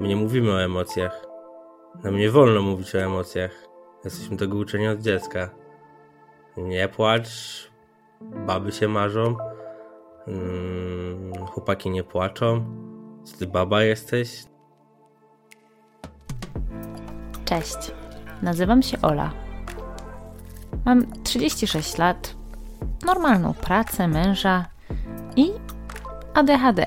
My nie mówimy o emocjach. Nam nie wolno mówić o emocjach. Jesteśmy tego uczeni od dziecka. Nie płacz, baby się marzą, mm, chłopaki nie płaczą. Co ty baba jesteś? Cześć, nazywam się Ola. Mam 36 lat, normalną pracę, męża i ADHD.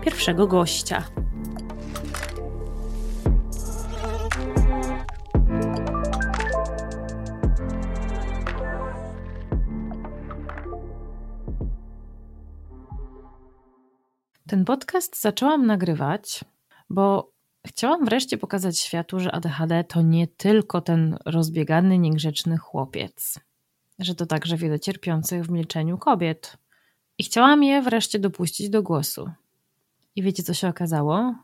pierwszego gościa. Ten podcast zaczęłam nagrywać, bo chciałam wreszcie pokazać światu, że ADHD to nie tylko ten rozbiegany, niegrzeczny chłopiec, że to także wiele cierpiących w milczeniu kobiet. I chciałam je wreszcie dopuścić do głosu. I wiecie, co się okazało?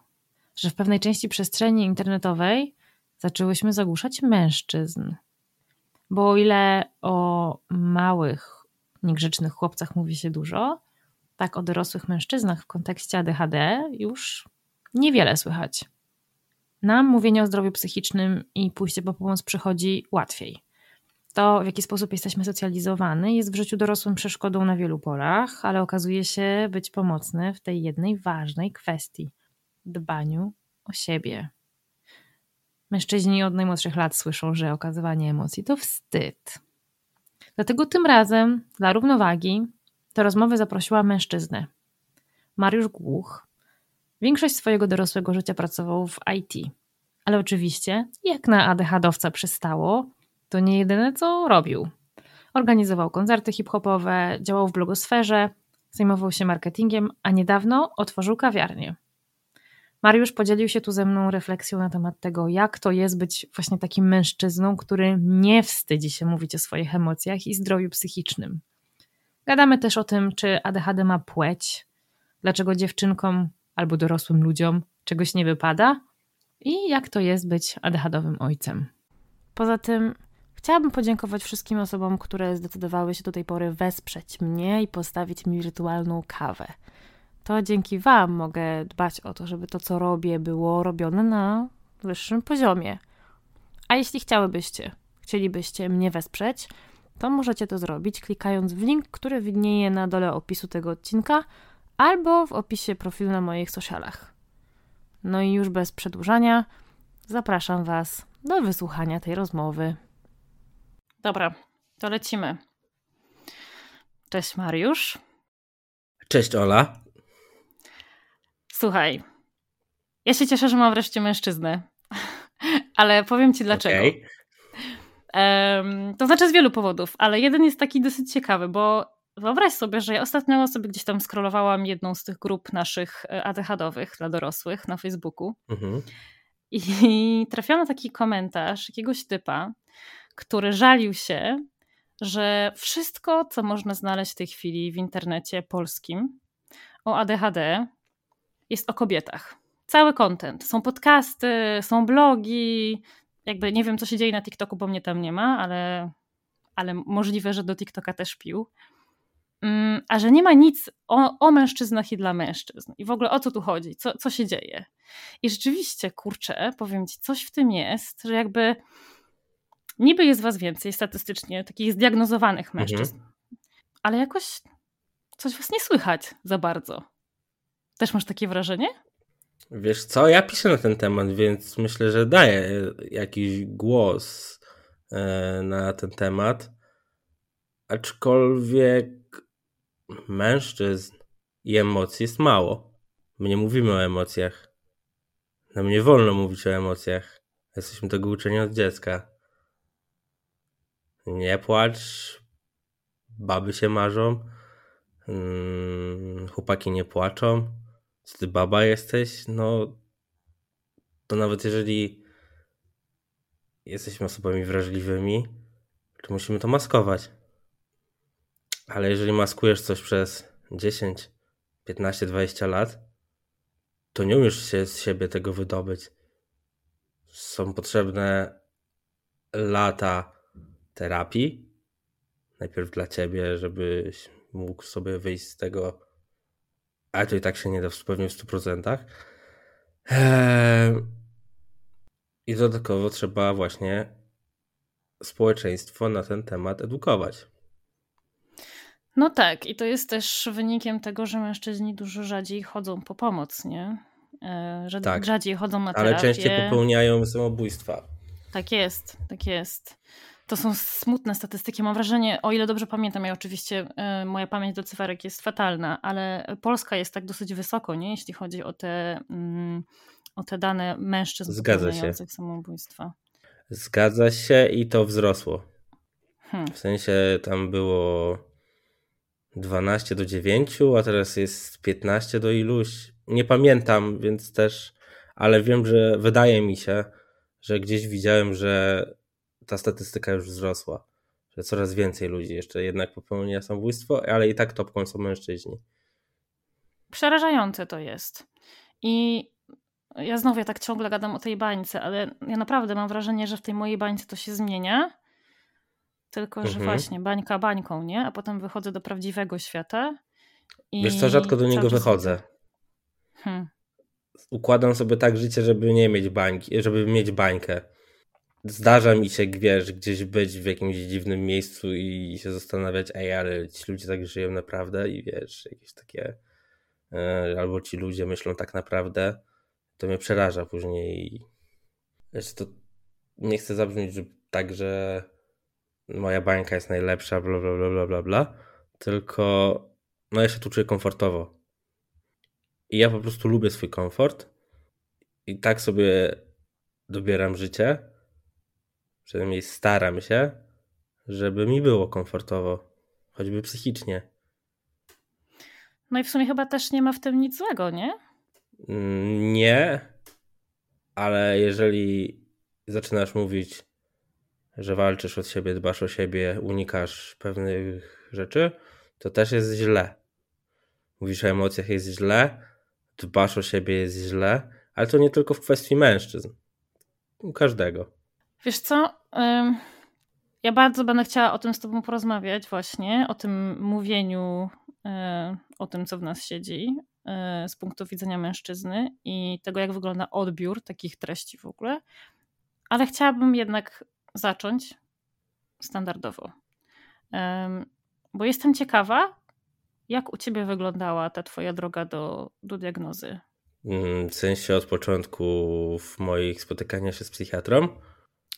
Że w pewnej części przestrzeni internetowej zaczęłyśmy zagłuszać mężczyzn. Bo o ile o małych, niegrzecznych chłopcach mówi się dużo, tak o dorosłych mężczyznach w kontekście ADHD już niewiele słychać. Nam mówienie o zdrowiu psychicznym i pójście po pomoc przychodzi łatwiej. To, w jaki sposób jesteśmy socjalizowani, jest w życiu dorosłym przeszkodą na wielu polach, ale okazuje się być pomocny w tej jednej ważnej kwestii dbaniu o siebie. Mężczyźni od najmłodszych lat słyszą, że okazywanie emocji to wstyd. Dlatego tym razem, dla równowagi, do rozmowy zaprosiła mężczyznę. Mariusz Głuch. Większość swojego dorosłego życia pracował w IT. Ale oczywiście, jak na ADHD-owca przystało, to nie jedyne co robił. Organizował koncerty hip-hopowe, działał w blogosferze, zajmował się marketingiem, a niedawno otworzył kawiarnię. Mariusz podzielił się tu ze mną refleksją na temat tego, jak to jest być właśnie takim mężczyzną, który nie wstydzi się mówić o swoich emocjach i zdrowiu psychicznym. Gadamy też o tym, czy ADHD ma płeć, dlaczego dziewczynkom albo dorosłym ludziom czegoś nie wypada i jak to jest być ADHDowym ojcem. Poza tym chciałabym podziękować wszystkim osobom, które zdecydowały się do tej pory wesprzeć mnie i postawić mi wirtualną kawę. To dzięki Wam mogę dbać o to, żeby to, co robię, było robione na wyższym poziomie. A jeśli chciałybyście, chcielibyście mnie wesprzeć, to możecie to zrobić klikając w link, który widnieje na dole opisu tego odcinka albo w opisie profilu na moich socialach. No i już bez przedłużania, zapraszam Was do wysłuchania tej rozmowy. Dobra, to lecimy. Cześć Mariusz. Cześć Ola. Słuchaj, ja się cieszę, że mam wreszcie mężczyznę, ale powiem Ci dlaczego. Okay. Um, to znaczy z wielu powodów, ale jeden jest taki dosyć ciekawy, bo wyobraź sobie, że ja ostatnio sobie gdzieś tam skrolowałam jedną z tych grup naszych e, ADHD-owych dla dorosłych na Facebooku mhm. i trafiłam na taki komentarz jakiegoś typa, który żalił się, że wszystko, co można znaleźć w tej chwili w internecie polskim o ADHD, jest o kobietach. Cały content. Są podcasty, są blogi, jakby nie wiem, co się dzieje na TikToku, bo mnie tam nie ma, ale, ale możliwe, że do TikToka też pił. Mm, a że nie ma nic o, o mężczyznach i dla mężczyzn. I w ogóle o co tu chodzi? Co, co się dzieje? I rzeczywiście, kurczę, powiem ci, coś w tym jest, że jakby niby jest was więcej statystycznie, takich zdiagnozowanych mhm. mężczyzn, mhm. ale jakoś coś was nie słychać za bardzo. Też masz takie wrażenie? Wiesz co, ja piszę na ten temat, więc myślę, że daję jakiś głos e, na ten temat. Aczkolwiek mężczyzn i emocji jest mało. My nie mówimy o emocjach. Nam nie wolno mówić o emocjach. Jesteśmy tego uczeni od dziecka. Nie płacz, baby się marzą, hmm, chłopaki nie płaczą. Co ty baba jesteś? No, to nawet jeżeli jesteśmy osobami wrażliwymi, to musimy to maskować. Ale jeżeli maskujesz coś przez 10, 15, 20 lat, to nie umiesz się z siebie tego wydobyć. Są potrzebne lata terapii. Najpierw dla ciebie, żebyś mógł sobie wyjść z tego, ale to i tak się nie da w pewnie w 100%. Eee, I dodatkowo trzeba właśnie społeczeństwo na ten temat edukować. No tak, i to jest też wynikiem tego, że mężczyźni dużo rzadziej chodzą po pomoc, nie? Że tak, rzadziej chodzą na terapię. Ale częściej popełniają samobójstwa. Tak jest, tak jest. To są smutne statystyki. Mam wrażenie, o ile dobrze pamiętam, ja oczywiście y, moja pamięć do cyferek jest fatalna, ale Polska jest tak dosyć wysoko, nie? jeśli chodzi o te, y, o te dane mężczyzn Zgadza popełniających się. samobójstwa. Zgadza się i to wzrosło. Hmm. W sensie tam było 12 do 9, a teraz jest 15 do iluś. Nie pamiętam, więc też, ale wiem, że wydaje mi się, że gdzieś widziałem, że ta statystyka już wzrosła. Że coraz więcej ludzi jeszcze jednak popełnia samobójstwo, ale i tak topką są mężczyźni. Przerażające to jest. I ja znowu ja tak ciągle gadam o tej bańce, ale ja naprawdę mam wrażenie, że w tej mojej bańce to się zmienia tylko, że mhm. właśnie bańka bańką, nie? A potem wychodzę do prawdziwego świata. I Wiesz co, rzadko do niego wychodzę. Hmm. Układam sobie tak życie, żeby nie mieć bańki, żeby mieć bańkę. Zdarza mi się, wiesz, gdzieś być w jakimś dziwnym miejscu i się zastanawiać, ej, ale ci ludzie tak żyją naprawdę i wiesz, jakieś takie e, albo ci ludzie myślą tak naprawdę, to mnie przeraża później. Wiesz, to nie chcę zabrzmieć że tak, że moja bańka jest najlepsza, bla, bla, bla, bla, bla, bla, tylko no ja się tu czuję komfortowo. I ja po prostu lubię swój komfort i tak sobie dobieram życie, przynajmniej staram się, żeby mi było komfortowo, choćby psychicznie. No i w sumie chyba też nie ma w tym nic złego, nie? Mm, nie, ale jeżeli zaczynasz mówić że walczysz od siebie, dbasz o siebie, unikasz pewnych rzeczy, to też jest źle. Mówisz o emocjach jest źle, dbasz o siebie jest źle, ale to nie tylko w kwestii mężczyzn. U każdego. Wiesz co? Ja bardzo będę chciała o tym z Tobą porozmawiać, właśnie o tym mówieniu, e, o tym, co w nas siedzi e, z punktu widzenia mężczyzny i tego, jak wygląda odbiór takich treści w ogóle. Ale chciałabym jednak zacząć standardowo. Bo jestem ciekawa, jak u ciebie wyglądała ta twoja droga do, do diagnozy? Mm, w sensie od początku w moich spotykania się z psychiatrą?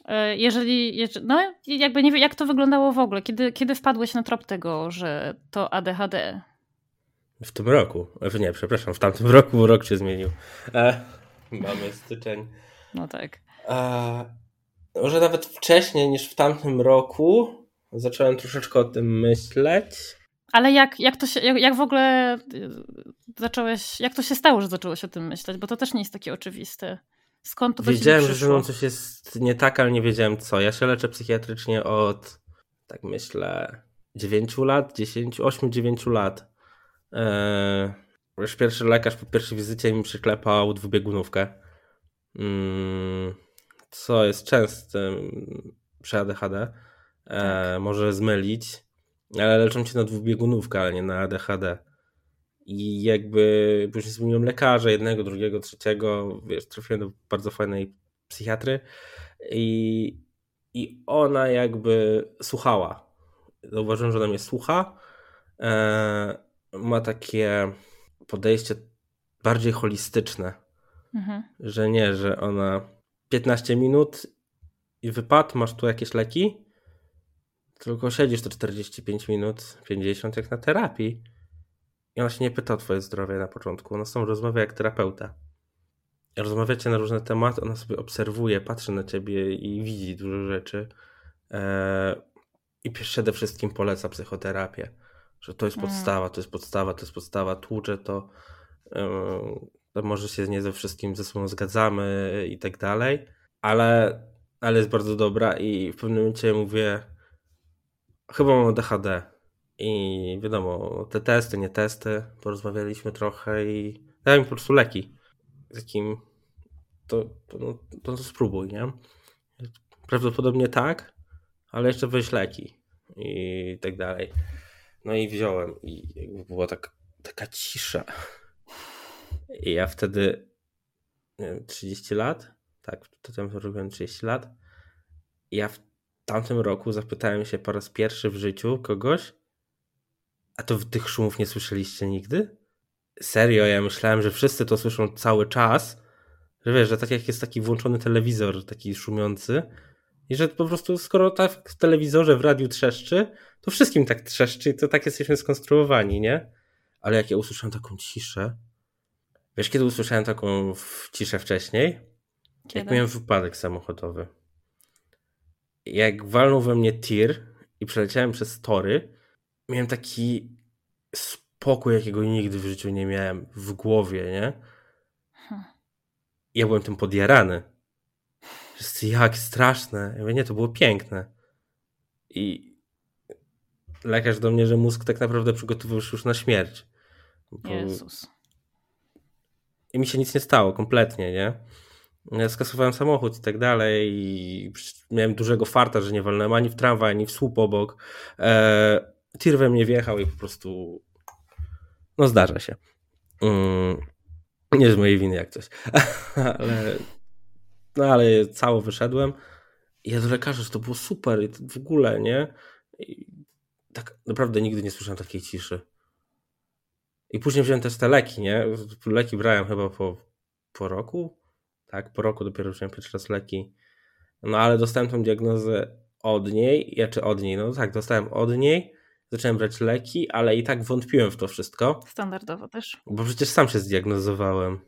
E, jeżeli, no jakby nie wiem, jak to wyglądało w ogóle, kiedy, kiedy wpadłeś na trop tego, że to ADHD? W tym roku, e, nie, przepraszam, w tamtym roku, bo rok się zmienił. E, mamy styczeń. No tak. E, może nawet wcześniej niż w tamtym roku zacząłem troszeczkę o tym myśleć. Ale jak, jak to się, jak, jak w ogóle y, zacząłeś, jak to się stało, że zacząłeś o tym myśleć? Bo to też nie jest takie oczywiste. Skąd to Wiedziałem, że ze mną coś jest nie tak, ale nie wiedziałem co. Ja się leczę psychiatrycznie od, tak myślę, 9 lat, 10, 8-9 lat. Eee, już pierwszy lekarz po pierwszej wizycie mi przyklepał dwubiegunówkę. Mm, co jest częstym przy ADHD, e, tak. może zmylić, ale leczą cię na dwubiegunówkę, ale nie na ADHD. I jakby później zmieniłem lekarza, jednego, drugiego, trzeciego, wiesz, trafiłem do bardzo fajnej psychiatry i, i ona jakby słuchała. Zauważyłem, że ona mnie słucha. E, ma takie podejście bardziej holistyczne Mhm. Że nie, że ona 15 minut i wypadł, masz tu jakieś leki, tylko siedzisz to 45 minut, 50 jak na terapii. I ona się nie pyta o twoje zdrowie na początku, ona tą rozmawia jak terapeuta. Rozmawiacie na różne tematy, ona sobie obserwuje, patrzy na ciebie i widzi dużo rzeczy. Eee, I przede wszystkim poleca psychoterapię, że to jest mm. podstawa, to jest podstawa, to jest podstawa, tłucze to, to może się nie ze wszystkim ze sobą zgadzamy i tak dalej, ale, ale jest bardzo dobra i w pewnym momencie mówię, chyba mam ADHD i wiadomo, te testy, nie testy, porozmawialiśmy trochę i dałem po prostu leki. Takim, to, to, no, to spróbuj, nie? Prawdopodobnie tak, ale jeszcze weź leki i tak dalej. No i wziąłem i była tak, taka cisza. I ja wtedy nie wiem, 30 lat, tak, to tam robiłem 30 lat. I ja w tamtym roku zapytałem się po raz pierwszy w życiu kogoś, a to tych szumów nie słyszeliście nigdy? Serio, ja myślałem, że wszyscy to słyszą cały czas, że wiesz, że tak jak jest taki włączony telewizor, taki szumiący, i że po prostu skoro tak w telewizorze, w radiu trzeszczy, to wszystkim tak trzeszczy i to tak jesteśmy skonstruowani, nie? Ale jak ja usłyszałem taką ciszę, wiesz kiedy usłyszałem taką ciszę wcześniej? Kiedy? Jak miałem wypadek samochodowy. Jak walnął we mnie tir i przeleciałem przez tory, miałem taki spokój, jakiego nigdy w życiu nie miałem w głowie, nie? Hmm. Ja byłem tym podjarany. Jak straszne. Ja mówię, nie, to było piękne. I lekarz do mnie, że mózg tak naprawdę przygotowywał się już na śmierć. Bo... Jezus. I mi się nic nie stało, kompletnie, nie? Ja skasowałem samochód i tak dalej i miałem dużego farta, że nie walnąłem ani w tramwaj, ani w słup obok. Eee, tir we mnie wjechał i po prostu no zdarza się. Mm, nie z mojej winy jak coś. ale no ale cało wyszedłem. Ja do lekarza, że to było super i w ogóle, nie? I tak naprawdę nigdy nie słyszałem takiej ciszy. I później wziąłem też te leki, nie? Leki brałem chyba po, po roku. Tak, po roku dopiero wziąłem pierwszy raz leki. No ale dostałem tą diagnozę od niej, ja czy od niej, no tak, dostałem od niej, zacząłem brać leki, ale i tak wątpiłem w to wszystko. Standardowo też. Bo przecież sam się zdiagnozowałem.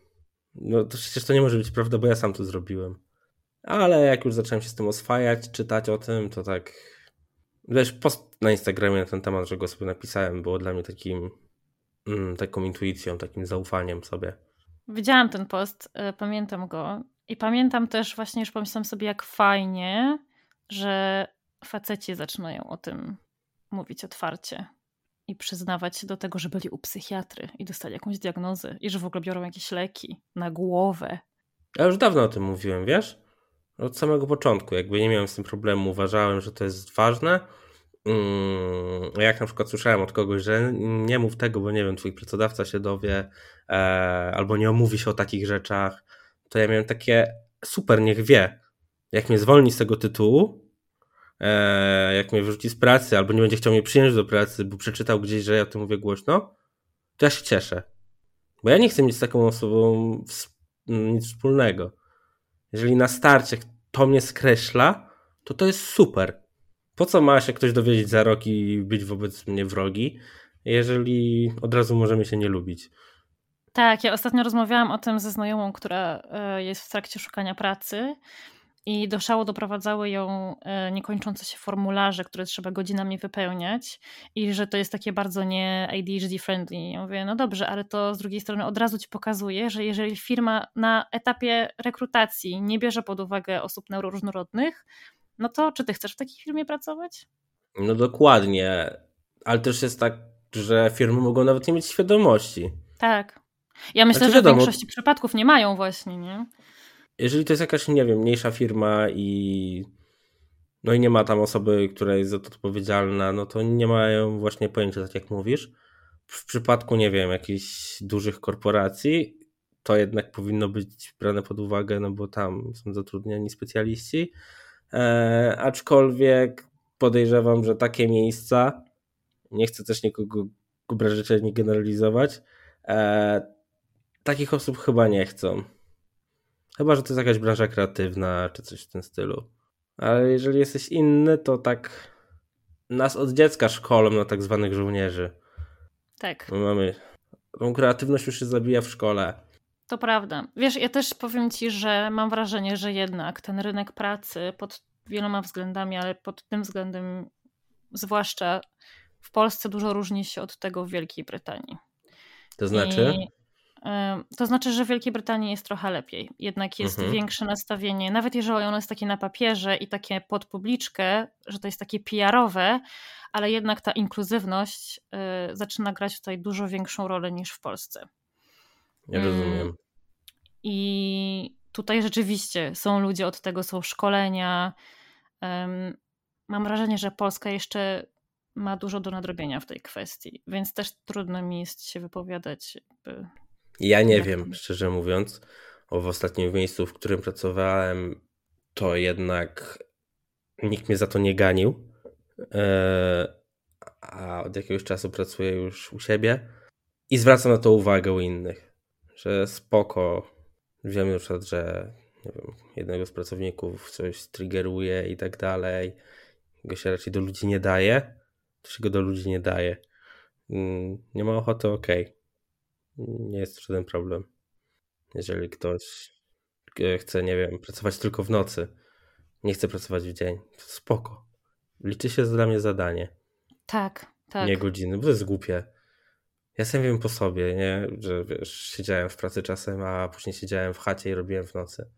No to przecież to nie może być prawda, bo ja sam to zrobiłem. Ale jak już zacząłem się z tym oswajać, czytać o tym, to tak. Wiesz, post na Instagramie na ten temat, że go sobie napisałem, było dla mnie takim mm, taką intuicją, takim zaufaniem sobie. Widziałam ten post, y, pamiętam go. I pamiętam też właśnie, już pomyślałam sobie, jak fajnie, że faceci zaczynają o tym mówić otwarcie i przyznawać się do tego, że byli u psychiatry i dostali jakąś diagnozę i że w ogóle biorą jakieś leki na głowę. Ja już dawno o tym mówiłem, wiesz? Od samego początku, jakby nie miałem z tym problemu, uważałem, że to jest ważne. Mm, jak na przykład słyszałem od kogoś, że nie mów tego, bo nie wiem, twój pracodawca się dowie, e, albo nie omówi się o takich rzeczach, to ja miałem takie super, niech wie. Jak mnie zwolni z tego tytułu, jak mnie wyrzuci z pracy, albo nie będzie chciał mnie przyjąć do pracy, bo przeczytał gdzieś, że ja o tym mówię głośno, to ja się cieszę. Bo ja nie chcę mieć z taką osobą nic wspólnego. Jeżeli na starcie to mnie skreśla, to to jest super. Po co ma się ktoś dowiedzieć za rok i być wobec mnie wrogi, jeżeli od razu możemy się nie lubić? Tak, ja ostatnio rozmawiałam o tym ze znajomą, która e, jest w trakcie szukania pracy i do szału doprowadzały ją e, niekończące się formularze, które trzeba godzinami wypełniać i że to jest takie bardzo nie ADHD friendly. Ja mówię, no dobrze, ale to z drugiej strony od razu ci pokazuje, że jeżeli firma na etapie rekrutacji nie bierze pod uwagę osób neuroróżnorodnych, no to czy ty chcesz w takiej firmie pracować? No dokładnie, ale też jest tak, że firmy mogą nawet nie mieć świadomości. Tak. Ja myślę, znaczy, że w większości przypadków nie mają właśnie, nie? Jeżeli to jest jakaś, nie wiem, mniejsza firma i no i nie ma tam osoby, która jest za to odpowiedzialna, no to nie mają właśnie pojęcia, tak jak mówisz. W przypadku, nie wiem, jakichś dużych korporacji, to jednak powinno być brane pod uwagę, no bo tam są zatrudniani specjaliści. E, aczkolwiek podejrzewam, że takie miejsca, nie chcę też nikogo obrażać ani generalizować, e, takich osób chyba nie chcą Chyba, że to jest jakaś branża kreatywna, czy coś w tym stylu. Ale jeżeli jesteś inny, to tak nas od dziecka szkolą na tak zwanych żołnierzy. Tak. My mamy. Tą kreatywność już się zabija w szkole. To prawda. Wiesz, ja też powiem ci, że mam wrażenie, że jednak ten rynek pracy pod wieloma względami, ale pod tym względem zwłaszcza w Polsce dużo różni się od tego w Wielkiej Brytanii. To znaczy? I, to znaczy, że w Wielkiej Brytanii jest trochę lepiej. Jednak jest mhm. większe nastawienie, nawet jeżeli ono jest takie na papierze i takie pod publiczkę, że to jest takie PR-owe, ale jednak ta inkluzywność y, zaczyna grać tutaj dużo większą rolę niż w Polsce. Ja rozumiem. I tutaj rzeczywiście są ludzie od tego, są szkolenia. Mam wrażenie, że Polska jeszcze ma dużo do nadrobienia w tej kwestii, więc też trudno mi jest się wypowiadać. Ja nie wiem, szczerze mówiąc, o w ostatnim miejscu, w którym pracowałem, to jednak nikt mnie za to nie ganił. E, a od jakiegoś czasu pracuję już u siebie i zwracam na to uwagę u innych, że spoko. Wiemy na przykład, że wiem, jednego z pracowników coś triggeruje i tak dalej. Go się raczej do ludzi nie daje. To się go do ludzi nie daje. Mm, nie ma ochoty, ok. Nie jest żaden problem. Jeżeli ktoś e, chce, nie wiem, pracować tylko w nocy, nie chce pracować w dzień, to spoko. Liczy się dla mnie zadanie. Tak, tak. Nie godziny, bo to jest głupie. Ja sam wiem po sobie, nie? że wiesz, siedziałem w pracy czasem, a później siedziałem w chacie i robiłem w nocy.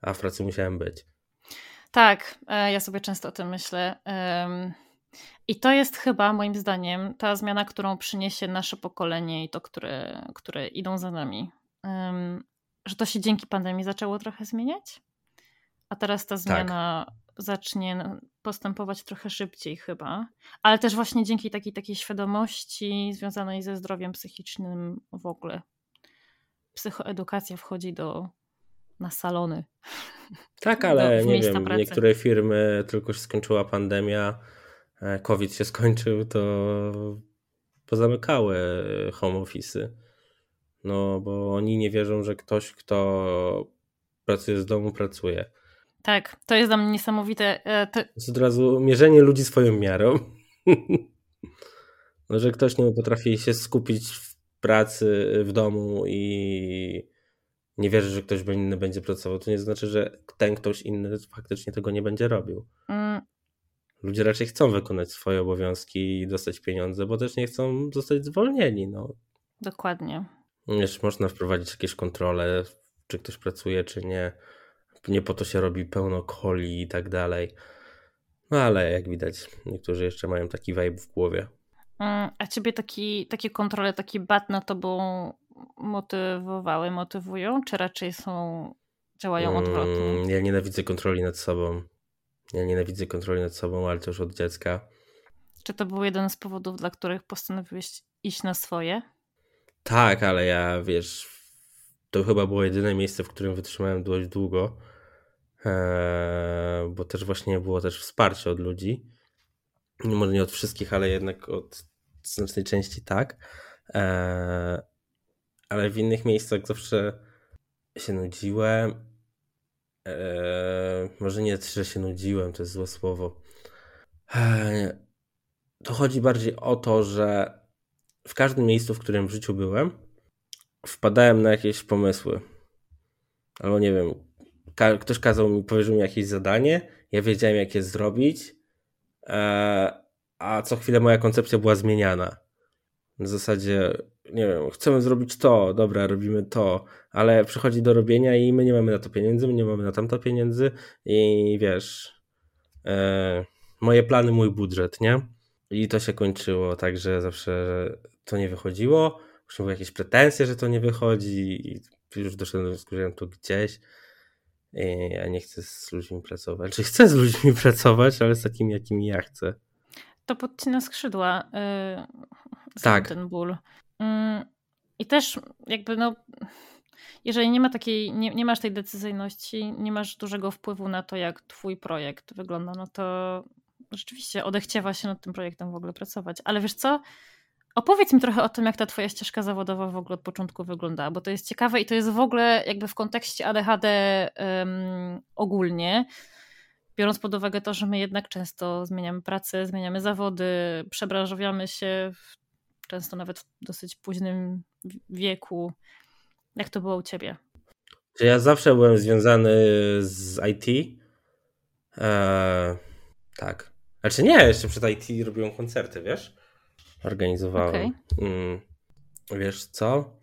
A w pracy musiałem być. Tak, e, ja sobie często o tym myślę. I to jest chyba moim zdaniem ta zmiana, którą przyniesie nasze pokolenie i to, które, które idą za nami. Że to się dzięki pandemii zaczęło trochę zmieniać, a teraz ta zmiana tak. zacznie postępować trochę szybciej chyba, ale też właśnie dzięki takiej, takiej świadomości związanej ze zdrowiem psychicznym w ogóle. Psychoedukacja wchodzi do, na salony. Tak, ale do, nie wiem, pracy. niektóre firmy tylko się skończyła pandemia, COVID się skończył, to pozamykały home office'y. No, bo oni nie wierzą, że ktoś, kto pracuje z domu, pracuje. Tak, to jest dla mnie niesamowite. E, to jest od razu mierzenie ludzi swoją miarą. no, że ktoś nie potrafi się skupić w pracy w domu i nie wierzy, że ktoś inny będzie pracował, to nie znaczy, że ten ktoś inny faktycznie tego nie będzie robił. Ludzie raczej chcą wykonać swoje obowiązki i dostać pieniądze, bo też nie chcą zostać zwolnieni. No. Dokładnie. Jeszcze można wprowadzić jakieś kontrole, czy ktoś pracuje, czy nie nie po to się robi pełno coli i tak dalej. No ale jak widać, niektórzy jeszcze mają taki vibe w głowie. Mm, a ciebie taki, takie kontrole, taki bat na tobą motywowały, motywują, czy raczej są, działają odwrotnie? Mm, ja nienawidzę kontroli nad sobą. Ja nienawidzę kontroli nad sobą, ale to już od dziecka. Czy to był jeden z powodów, dla których postanowiłeś iść na swoje? Tak, ale ja wiesz, to chyba było jedyne miejsce, w którym wytrzymałem dość długo. Eee, bo też właśnie było też wsparcie od ludzi. Może nie od wszystkich, ale jednak od znacznej części tak. Eee, ale w innych miejscach zawsze się nudziłem. Eee, może nie, że się nudziłem, to jest złe słowo. To chodzi bardziej o to, że w każdym miejscu, w którym w życiu byłem, wpadałem na jakieś pomysły. Albo nie wiem, ka ktoś kazał mi, powierzył mi jakieś zadanie, ja wiedziałem jak je zrobić, e, a co chwilę moja koncepcja była zmieniana. W zasadzie, nie wiem, chcemy zrobić to, dobra, robimy to, ale przychodzi do robienia i my nie mamy na to pieniędzy, my nie mamy na tamto pieniędzy i wiesz, e, moje plany, mój budżet, nie? I to się kończyło tak, że zawsze to nie wychodziło, już były jakieś pretensje, że to nie wychodzi i już doszedłem do wniosku, że to gdzieś ja nie chcę z ludźmi pracować. Czy chcę z ludźmi pracować, ale z takimi, jakimi ja chcę. To podcina skrzydła. Yy, tak. Ten ból. Yy, I też jakby no jeżeli nie ma takiej, nie, nie masz tej decyzyjności, nie masz dużego wpływu na to, jak twój projekt wygląda, no to rzeczywiście odechciewa się nad tym projektem w ogóle pracować. Ale wiesz co? Opowiedz mi trochę o tym, jak ta twoja ścieżka zawodowa w ogóle od początku wyglądała, bo to jest ciekawe i to jest w ogóle jakby w kontekście ADHD um, ogólnie, biorąc pod uwagę to, że my jednak często zmieniamy pracę, zmieniamy zawody, przebranżowiamy się, często nawet w dosyć późnym wieku. Jak to było u ciebie? Ja zawsze byłem związany z IT. Eee, tak. Znaczy nie, jeszcze przed IT robiłem koncerty, wiesz? Organizowałem. Okay. Mm, wiesz co?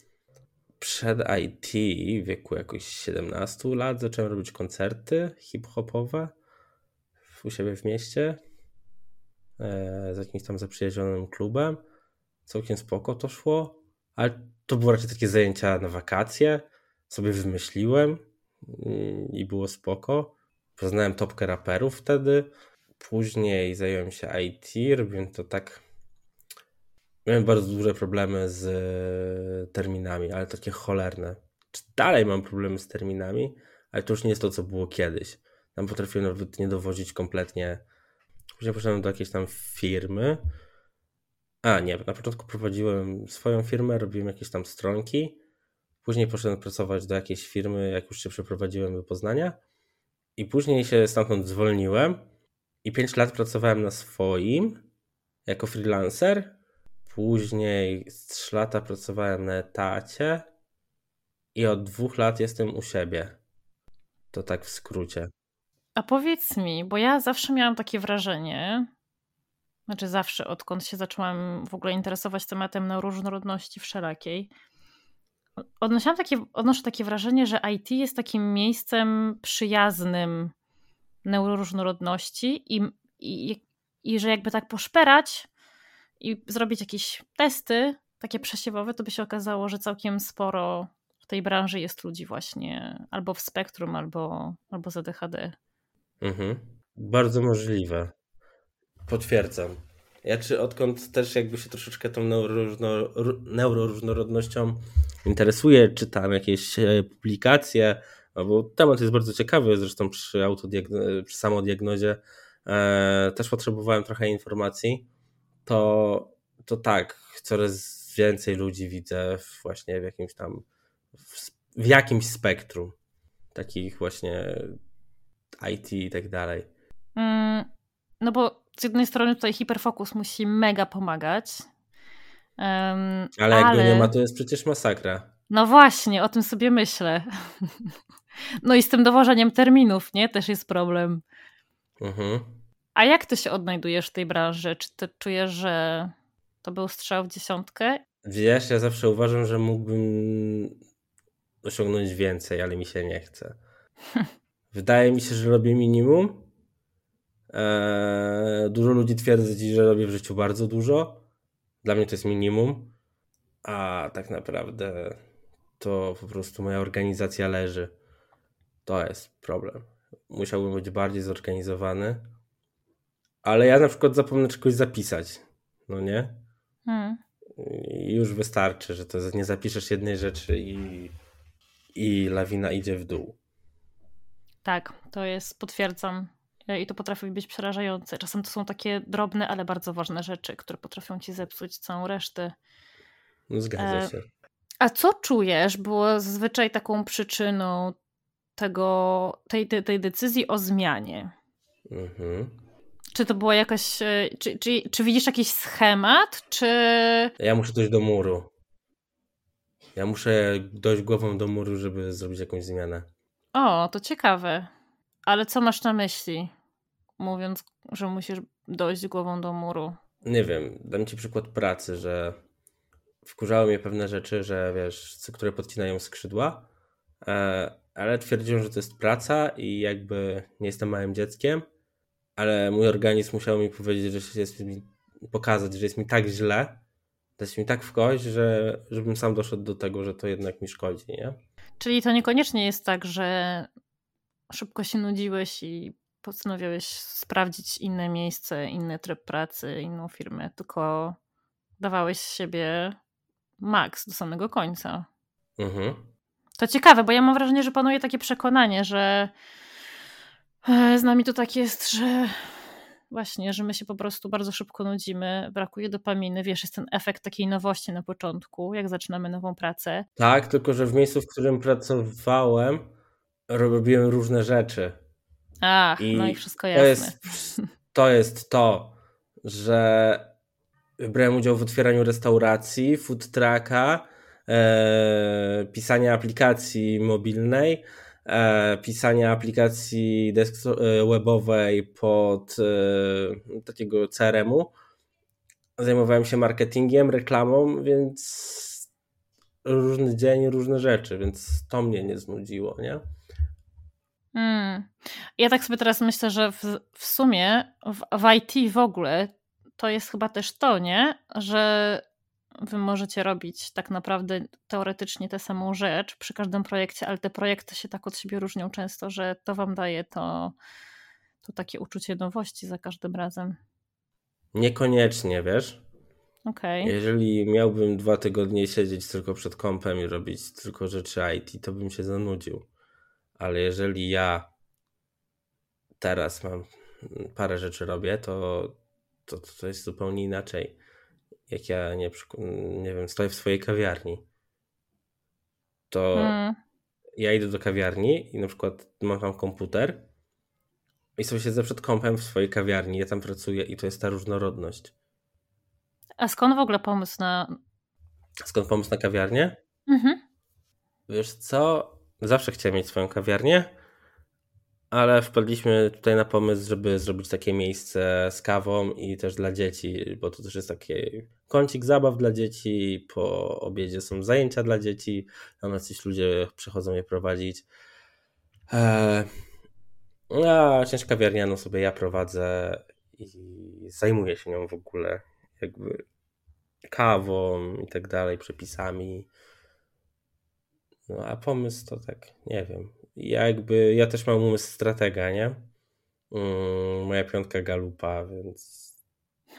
Przed IT w wieku jakoś 17 lat zacząłem robić koncerty hip-hopowe u siebie w mieście e, z jakimś tam zaprzyjaźnionym klubem. Całkiem spoko to szło, ale to były raczej takie zajęcia na wakacje. Sobie wymyśliłem mm, i było spoko. Poznałem topkę raperów wtedy. Później zająłem się IT, robiłem to tak. Miałem bardzo duże problemy z terminami, ale takie cholerne. Dalej mam problemy z terminami, ale to już nie jest to, co było kiedyś. Tam potrafiłem nawet nie dowozić kompletnie. Później poszedłem do jakiejś tam firmy. A nie, na początku prowadziłem swoją firmę, robiłem jakieś tam stronki. Później poszedłem pracować do jakiejś firmy, jak już się przeprowadziłem do Poznania. I później się stamtąd zwolniłem i 5 lat pracowałem na swoim jako freelancer. Później 3 lata pracowałem na etacie i od dwóch lat jestem u siebie. To tak w skrócie. A powiedz mi, bo ja zawsze miałam takie wrażenie, znaczy zawsze, odkąd się zaczęłam w ogóle interesować tematem neuroróżnorodności wszelakiej, odnosiłam takie, odnoszę takie wrażenie, że IT jest takim miejscem przyjaznym neuroróżnorodności i, i, i że jakby tak poszperać i zrobić jakieś testy takie przesiewowe, to by się okazało, że całkiem sporo w tej branży jest ludzi właśnie albo w spektrum, albo, albo z ADHD. Mhm. Bardzo możliwe. Potwierdzam. Ja czy odkąd też jakby się troszeczkę tą neuroróżnorodnością interesuję, czytam jakieś e, publikacje, no bo temat jest bardzo ciekawy, zresztą przy, przy samodiagnozie e, też potrzebowałem trochę informacji, to, to tak, coraz więcej ludzi widzę właśnie w jakimś tam w, w jakimś spektrum takich właśnie IT i tak dalej. Mm, no bo z jednej strony tutaj hiperfokus musi mega pomagać. Um, ale jak ale... go nie ma, to jest przecież masakra. No właśnie, o tym sobie myślę. No i z tym dowożeniem terminów, nie? Też jest problem. Mhm. A jak ty się odnajdujesz w tej branży? Czy ty czujesz, że to był strzał w dziesiątkę? Wiesz, ja zawsze uważam, że mógłbym osiągnąć więcej, ale mi się nie chce. Wydaje mi się, że robię minimum. Eee, dużo ludzi twierdzi, że robię w życiu bardzo dużo. Dla mnie to jest minimum. A tak naprawdę to po prostu moja organizacja leży. To jest problem. Musiałbym być bardziej zorganizowany. Ale ja na przykład zapomnę czegoś zapisać. No nie? Hmm. I już wystarczy, że to nie zapiszesz jednej rzeczy i, i lawina idzie w dół. Tak, to jest, potwierdzam. E, I to potrafi być przerażające. Czasem to są takie drobne, ale bardzo ważne rzeczy, które potrafią ci zepsuć całą resztę. No, zgadza e, się. A co czujesz było zazwyczaj taką przyczyną tego, tej, tej, tej decyzji o zmianie? Mhm. Czy to była jakaś. E, czy, czy, czy widzisz jakiś schemat, czy. Ja muszę dojść do muru. Ja muszę dojść głową do muru, żeby zrobić jakąś zmianę. O, to ciekawe. Ale co masz na myśli, mówiąc, że musisz dojść głową do muru? Nie wiem, dam ci przykład pracy, że wkurzały mnie pewne rzeczy, że wiesz, które podcinają skrzydła, e, ale twierdziłem, że to jest praca i jakby nie jestem małym dzieckiem, ale mój organizm musiał mi powiedzieć, że jest mi, pokazać, że jest mi tak źle, dać mi tak w kość, że żebym sam doszedł do tego, że to jednak mi szkodzi, nie? Czyli to niekoniecznie jest tak, że szybko się nudziłeś i postanowiłeś sprawdzić inne miejsce, inny tryb pracy, inną firmę, tylko dawałeś siebie maks do samego końca. Mhm. To ciekawe, bo ja mam wrażenie, że panuje takie przekonanie, że e, z nami to tak jest, że właśnie, że my się po prostu bardzo szybko nudzimy, brakuje dopaminy, wiesz, jest ten efekt takiej nowości na początku, jak zaczynamy nową pracę. Tak, tylko że w miejscu, w którym pracowałem, robiłem różne rzeczy. Ach, I no i wszystko jasne. To jest, to jest to, że brałem udział w otwieraniu restauracji, food trucka, e, pisania aplikacji mobilnej, e, pisania aplikacji e, webowej pod e, takiego CRM-u. Zajmowałem się marketingiem, reklamą, więc różny dzień, różne rzeczy, więc to mnie nie znudziło, nie? Hmm. Ja tak sobie teraz myślę, że w, w sumie w, w IT w ogóle to jest chyba też to, nie? Że wy możecie robić tak naprawdę teoretycznie tę samą rzecz przy każdym projekcie, ale te projekty się tak od siebie różnią często, że to wam daje to, to takie uczucie nowości za każdym razem. Niekoniecznie, wiesz? Okay. Jeżeli miałbym dwa tygodnie siedzieć tylko przed kompem i robić tylko rzeczy IT, to bym się zanudził. Ale jeżeli ja teraz mam parę rzeczy robię, to to, to jest zupełnie inaczej. Jak ja nie, nie wiem, stoję w swojej kawiarni, to hmm. ja idę do kawiarni i na przykład mam tam komputer i sobie siedzę przed kompem w swojej kawiarni, ja tam pracuję i to jest ta różnorodność. A skąd w ogóle pomysł na. Skąd pomysł na kawiarnię? Mhm. Wiesz co? Zawsze chciałem mieć swoją kawiarnię, ale wpadliśmy tutaj na pomysł, żeby zrobić takie miejsce z kawą i też dla dzieci, bo to też jest taki kącik zabaw dla dzieci. Po obiedzie są zajęcia dla dzieci, tam jacyś ludzie przychodzą je prowadzić. Eee, a część kawiarnianą sobie ja prowadzę i zajmuję się nią w ogóle, jakby kawą i tak dalej, przepisami. No a pomysł to tak, nie wiem. Ja jakby, ja też mam umysł stratega, nie? Mm, moja piątka galupa, więc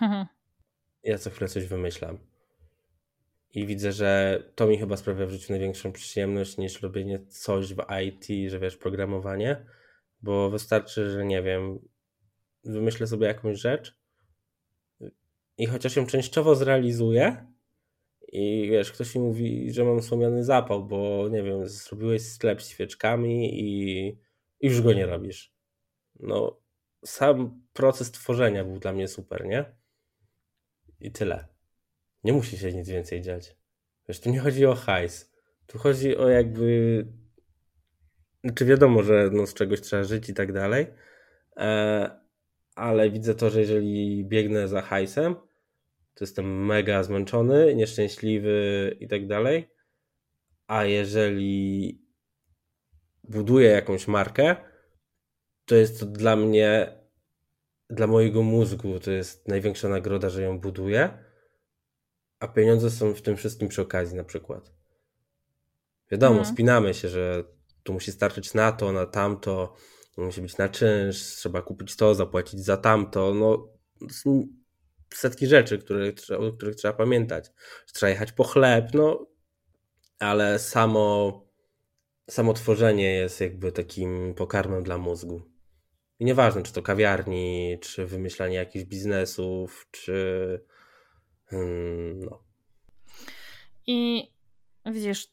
ja co chwilę coś wymyślam. I widzę, że to mi chyba sprawia w życiu największą przyjemność niż robienie coś w IT, że wiesz, programowanie, bo wystarczy, że nie wiem, wymyślę sobie jakąś rzecz i chociaż ją częściowo zrealizuję, i wiesz, ktoś mi mówi, że mam słomiany zapał, bo nie wiem, zrobiłeś sklep świeczkami i, i już go nie robisz. No, sam proces tworzenia był dla mnie super, nie? I tyle. Nie musi się nic więcej dziać. Wiesz, tu nie chodzi o hajs. Tu chodzi o jakby. Znaczy, wiadomo, że no, z czegoś trzeba żyć i tak dalej, e, ale widzę to, że jeżeli biegnę za hajsem, to jestem mega zmęczony, nieszczęśliwy i tak dalej. A jeżeli buduję jakąś markę, to jest to dla mnie, dla mojego mózgu, to jest największa nagroda, że ją buduję. A pieniądze są w tym wszystkim przy okazji, na przykład. Wiadomo, mhm. spinamy się, że tu musi starczyć na to, na tamto, musi być na czynsz, trzeba kupić to, zapłacić za tamto. No, setki rzeczy, które, o których trzeba pamiętać. Trzeba jechać po chleb, no ale samo, samo tworzenie jest jakby takim pokarmem dla mózgu. I nieważne, czy to kawiarni, czy wymyślanie jakichś biznesów, czy. Hmm, no. I widzisz,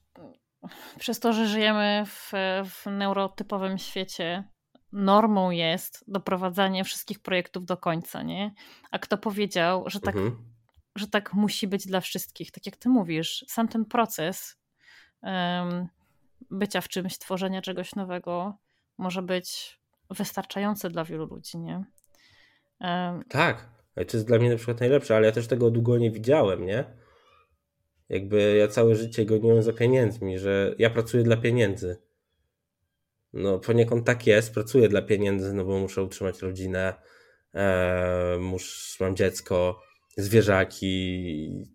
przez to, że żyjemy w, w neurotypowym świecie, normą jest doprowadzanie wszystkich projektów do końca, nie? A kto powiedział, że tak, mhm. że tak musi być dla wszystkich? Tak jak ty mówisz, sam ten proces um, bycia w czymś, tworzenia czegoś nowego może być wystarczający dla wielu ludzi, nie? Um, tak, to jest dla mnie na przykład najlepsze, ale ja też tego długo nie widziałem, nie? Jakby ja całe życie goniłem za pieniędzmi, że ja pracuję dla pieniędzy no poniekąd tak jest, pracuję dla pieniędzy, no bo muszę utrzymać rodzinę, e, muszę, mam dziecko, zwierzaki,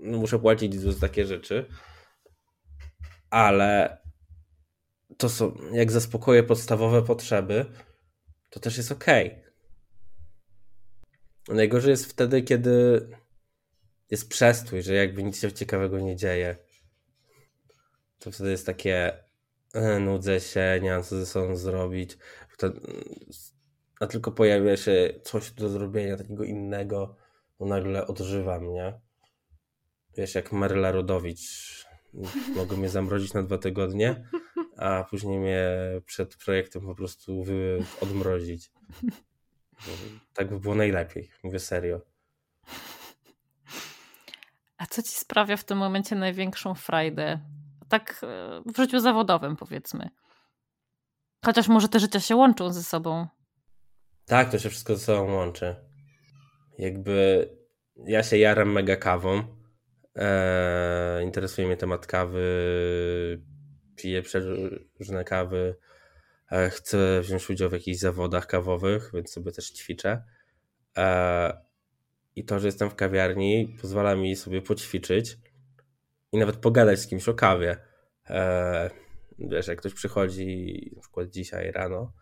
no muszę płacić za takie rzeczy, ale to są, jak zaspokoję podstawowe potrzeby, to też jest ok. Najgorzej jest wtedy, kiedy jest przestój, że jakby nic się ciekawego nie dzieje. To wtedy jest takie, nudzę się, nie mam co ze sobą zrobić. a tylko pojawia się coś do zrobienia takiego innego, to nagle odżywam, nie? Wiesz, jak Maryla Rodowicz. Mogą mnie zamrozić na dwa tygodnie, a później mnie przed projektem po prostu odmrozić. Tak by było najlepiej, mówię serio. A co ci sprawia w tym momencie największą frajdę? Tak e, w życiu zawodowym, powiedzmy. Chociaż może te życia się łączą ze sobą. Tak, to się wszystko ze sobą łączy. Jakby ja się jaram mega kawą. Eee, interesuje mnie temat kawy. Piję różne kawy. Eee, chcę wziąć udział w jakichś zawodach kawowych, więc sobie też ćwiczę. Eee, I to, że jestem w kawiarni, pozwala mi sobie poćwiczyć i nawet pogadać z kimś o kawie. Eee, wiesz, jak ktoś przychodzi, na przykład dzisiaj rano,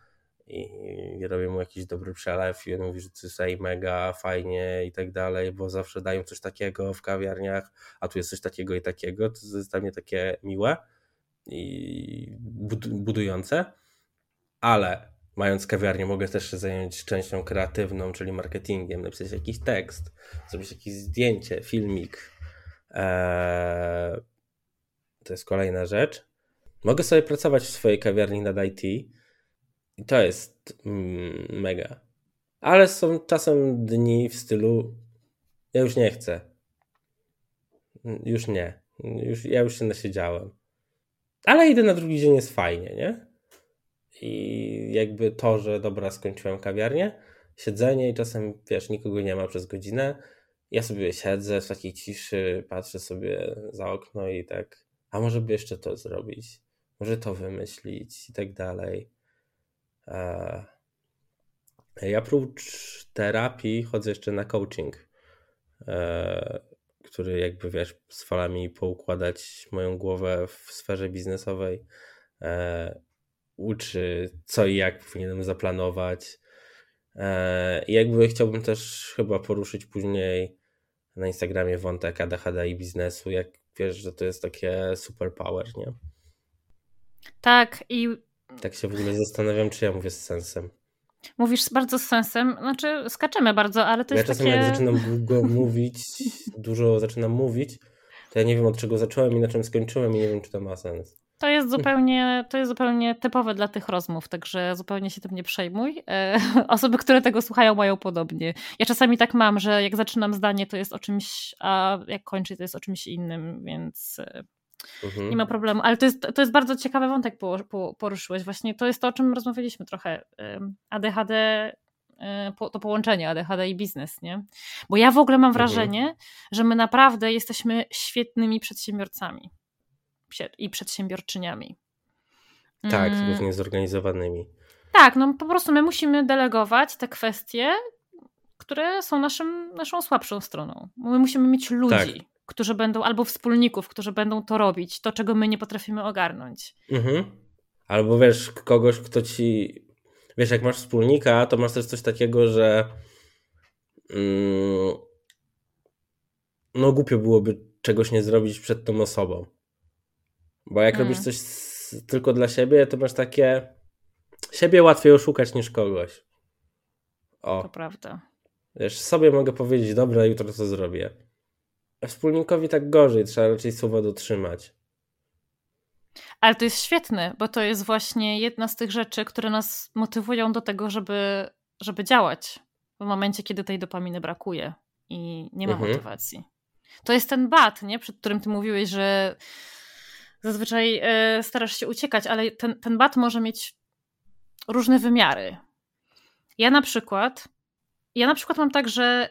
i robię mu jakiś dobry przelew i on mówi, że to jest mega fajnie i tak dalej, bo zawsze dają coś takiego w kawiarniach, a tu jest coś takiego i takiego, to jest dla mnie takie miłe i budujące, ale mając kawiarnię mogę też się zająć częścią kreatywną, czyli marketingiem, napisać jakiś tekst, zrobić jakieś zdjęcie, filmik. Eee, to jest kolejna rzecz. Mogę sobie pracować w swojej kawiarni nad IT, i to jest mm, mega. Ale są czasem dni w stylu ja już nie chcę. Już nie. Już, ja już się nasiedziałem. Ale idę na drugi dzień jest fajnie, nie? I jakby to, że dobra, skończyłem kawiarnię, siedzenie i czasem, wiesz, nikogo nie ma przez godzinę. Ja sobie siedzę w takiej ciszy, patrzę sobie za okno i tak, a może by jeszcze to zrobić, może to wymyślić i tak dalej. E, ja oprócz terapii chodzę jeszcze na coaching, e, który jakby wiesz, pozwala mi poukładać moją głowę w sferze biznesowej, e, uczy co i jak powinienem zaplanować. Jakby chciałbym też chyba poruszyć później na Instagramie wątek ADHD i biznesu, jak wiesz, że to jest takie superpower, nie? Tak, i tak się w ogóle zastanawiam, czy ja mówię z sensem. Mówisz bardzo z sensem, znaczy skaczemy bardzo, ale to ja jest czasem takie... jak zaczynam długo mówić, dużo zaczynam mówić, to ja nie wiem od czego zacząłem i na czym skończyłem i nie wiem, czy to ma sens. To jest zupełnie, to jest zupełnie typowe dla tych rozmów, także zupełnie się tym nie przejmuj. E, osoby, które tego słuchają, mają podobnie. Ja czasami tak mam, że jak zaczynam zdanie, to jest o czymś, a jak kończę, to jest o czymś innym, więc e, Mhm. Nie ma problemu, ale to jest, to jest bardzo ciekawy wątek poruszyłeś. Właśnie to jest to, o czym rozmawialiśmy trochę. ADHD, to połączenie ADHD i biznes, nie? Bo ja w ogóle mam mhm. wrażenie, mhm. że my naprawdę jesteśmy świetnymi przedsiębiorcami i przedsiębiorczyniami. Tak, mm. tylko zorganizowanymi. Tak, no po prostu my musimy delegować te kwestie, które są naszym, naszą słabszą stroną. My musimy mieć ludzi. Tak którzy będą, albo wspólników, którzy będą to robić, to czego my nie potrafimy ogarnąć. Mhm. Albo wiesz, kogoś, kto ci. Wiesz, jak masz wspólnika, to masz też coś takiego, że. Mm, no, głupio byłoby czegoś nie zrobić przed tą osobą. Bo jak mm. robisz coś z, tylko dla siebie, to masz takie. Siebie łatwiej oszukać niż kogoś. O. To prawda. Wiesz, sobie mogę powiedzieć, dobra, jutro to zrobię wspólnikowi tak gorzej, trzeba raczej słowa dotrzymać. Ale to jest świetne, bo to jest właśnie jedna z tych rzeczy, które nas motywują do tego, żeby, żeby działać w momencie, kiedy tej dopaminy brakuje i nie ma mhm. motywacji. To jest ten bat, nie? przed którym ty mówiłeś, że zazwyczaj e, starasz się uciekać, ale ten, ten bat może mieć różne wymiary. Ja na przykład, ja na przykład mam tak, że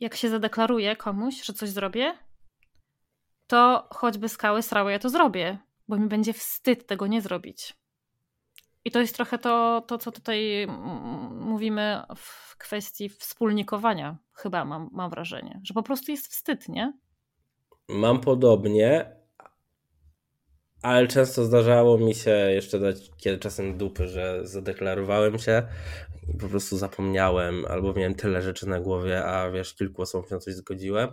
jak się zadeklaruję komuś, że coś zrobię, to choćby skały srały, ja to zrobię, bo mi będzie wstyd tego nie zrobić. I to jest trochę to, to co tutaj mówimy w kwestii wspólnikowania, chyba mam, mam wrażenie, że po prostu jest wstyd, nie? Mam podobnie, ale często zdarzało mi się jeszcze dać kiedy czasem dupy, że zadeklarowałem się i po prostu zapomniałem, albo miałem tyle rzeczy na głowie, a wiesz, kilku osobom się na coś zgodziłem,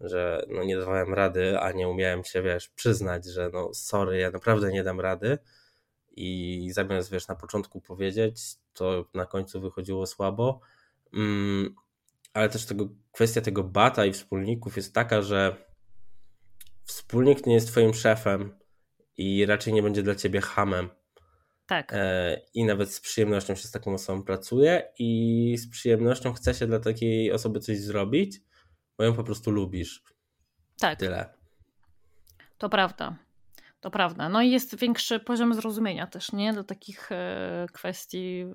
że no nie dawałem rady, a nie umiałem się, wiesz, przyznać, że no sorry, ja naprawdę nie dam rady i zamiast, wiesz, na początku powiedzieć, to na końcu wychodziło słabo. Mm, ale też tego, kwestia tego bata i wspólników jest taka, że wspólnik nie jest twoim szefem i raczej nie będzie dla ciebie hamem. Tak. E, I nawet z przyjemnością się z taką osobą pracuje i z przyjemnością chce się dla takiej osoby coś zrobić, bo ją po prostu lubisz. Tak. Tyle. To prawda. To prawda. No i jest większy poziom zrozumienia też, nie? Do takich e, kwestii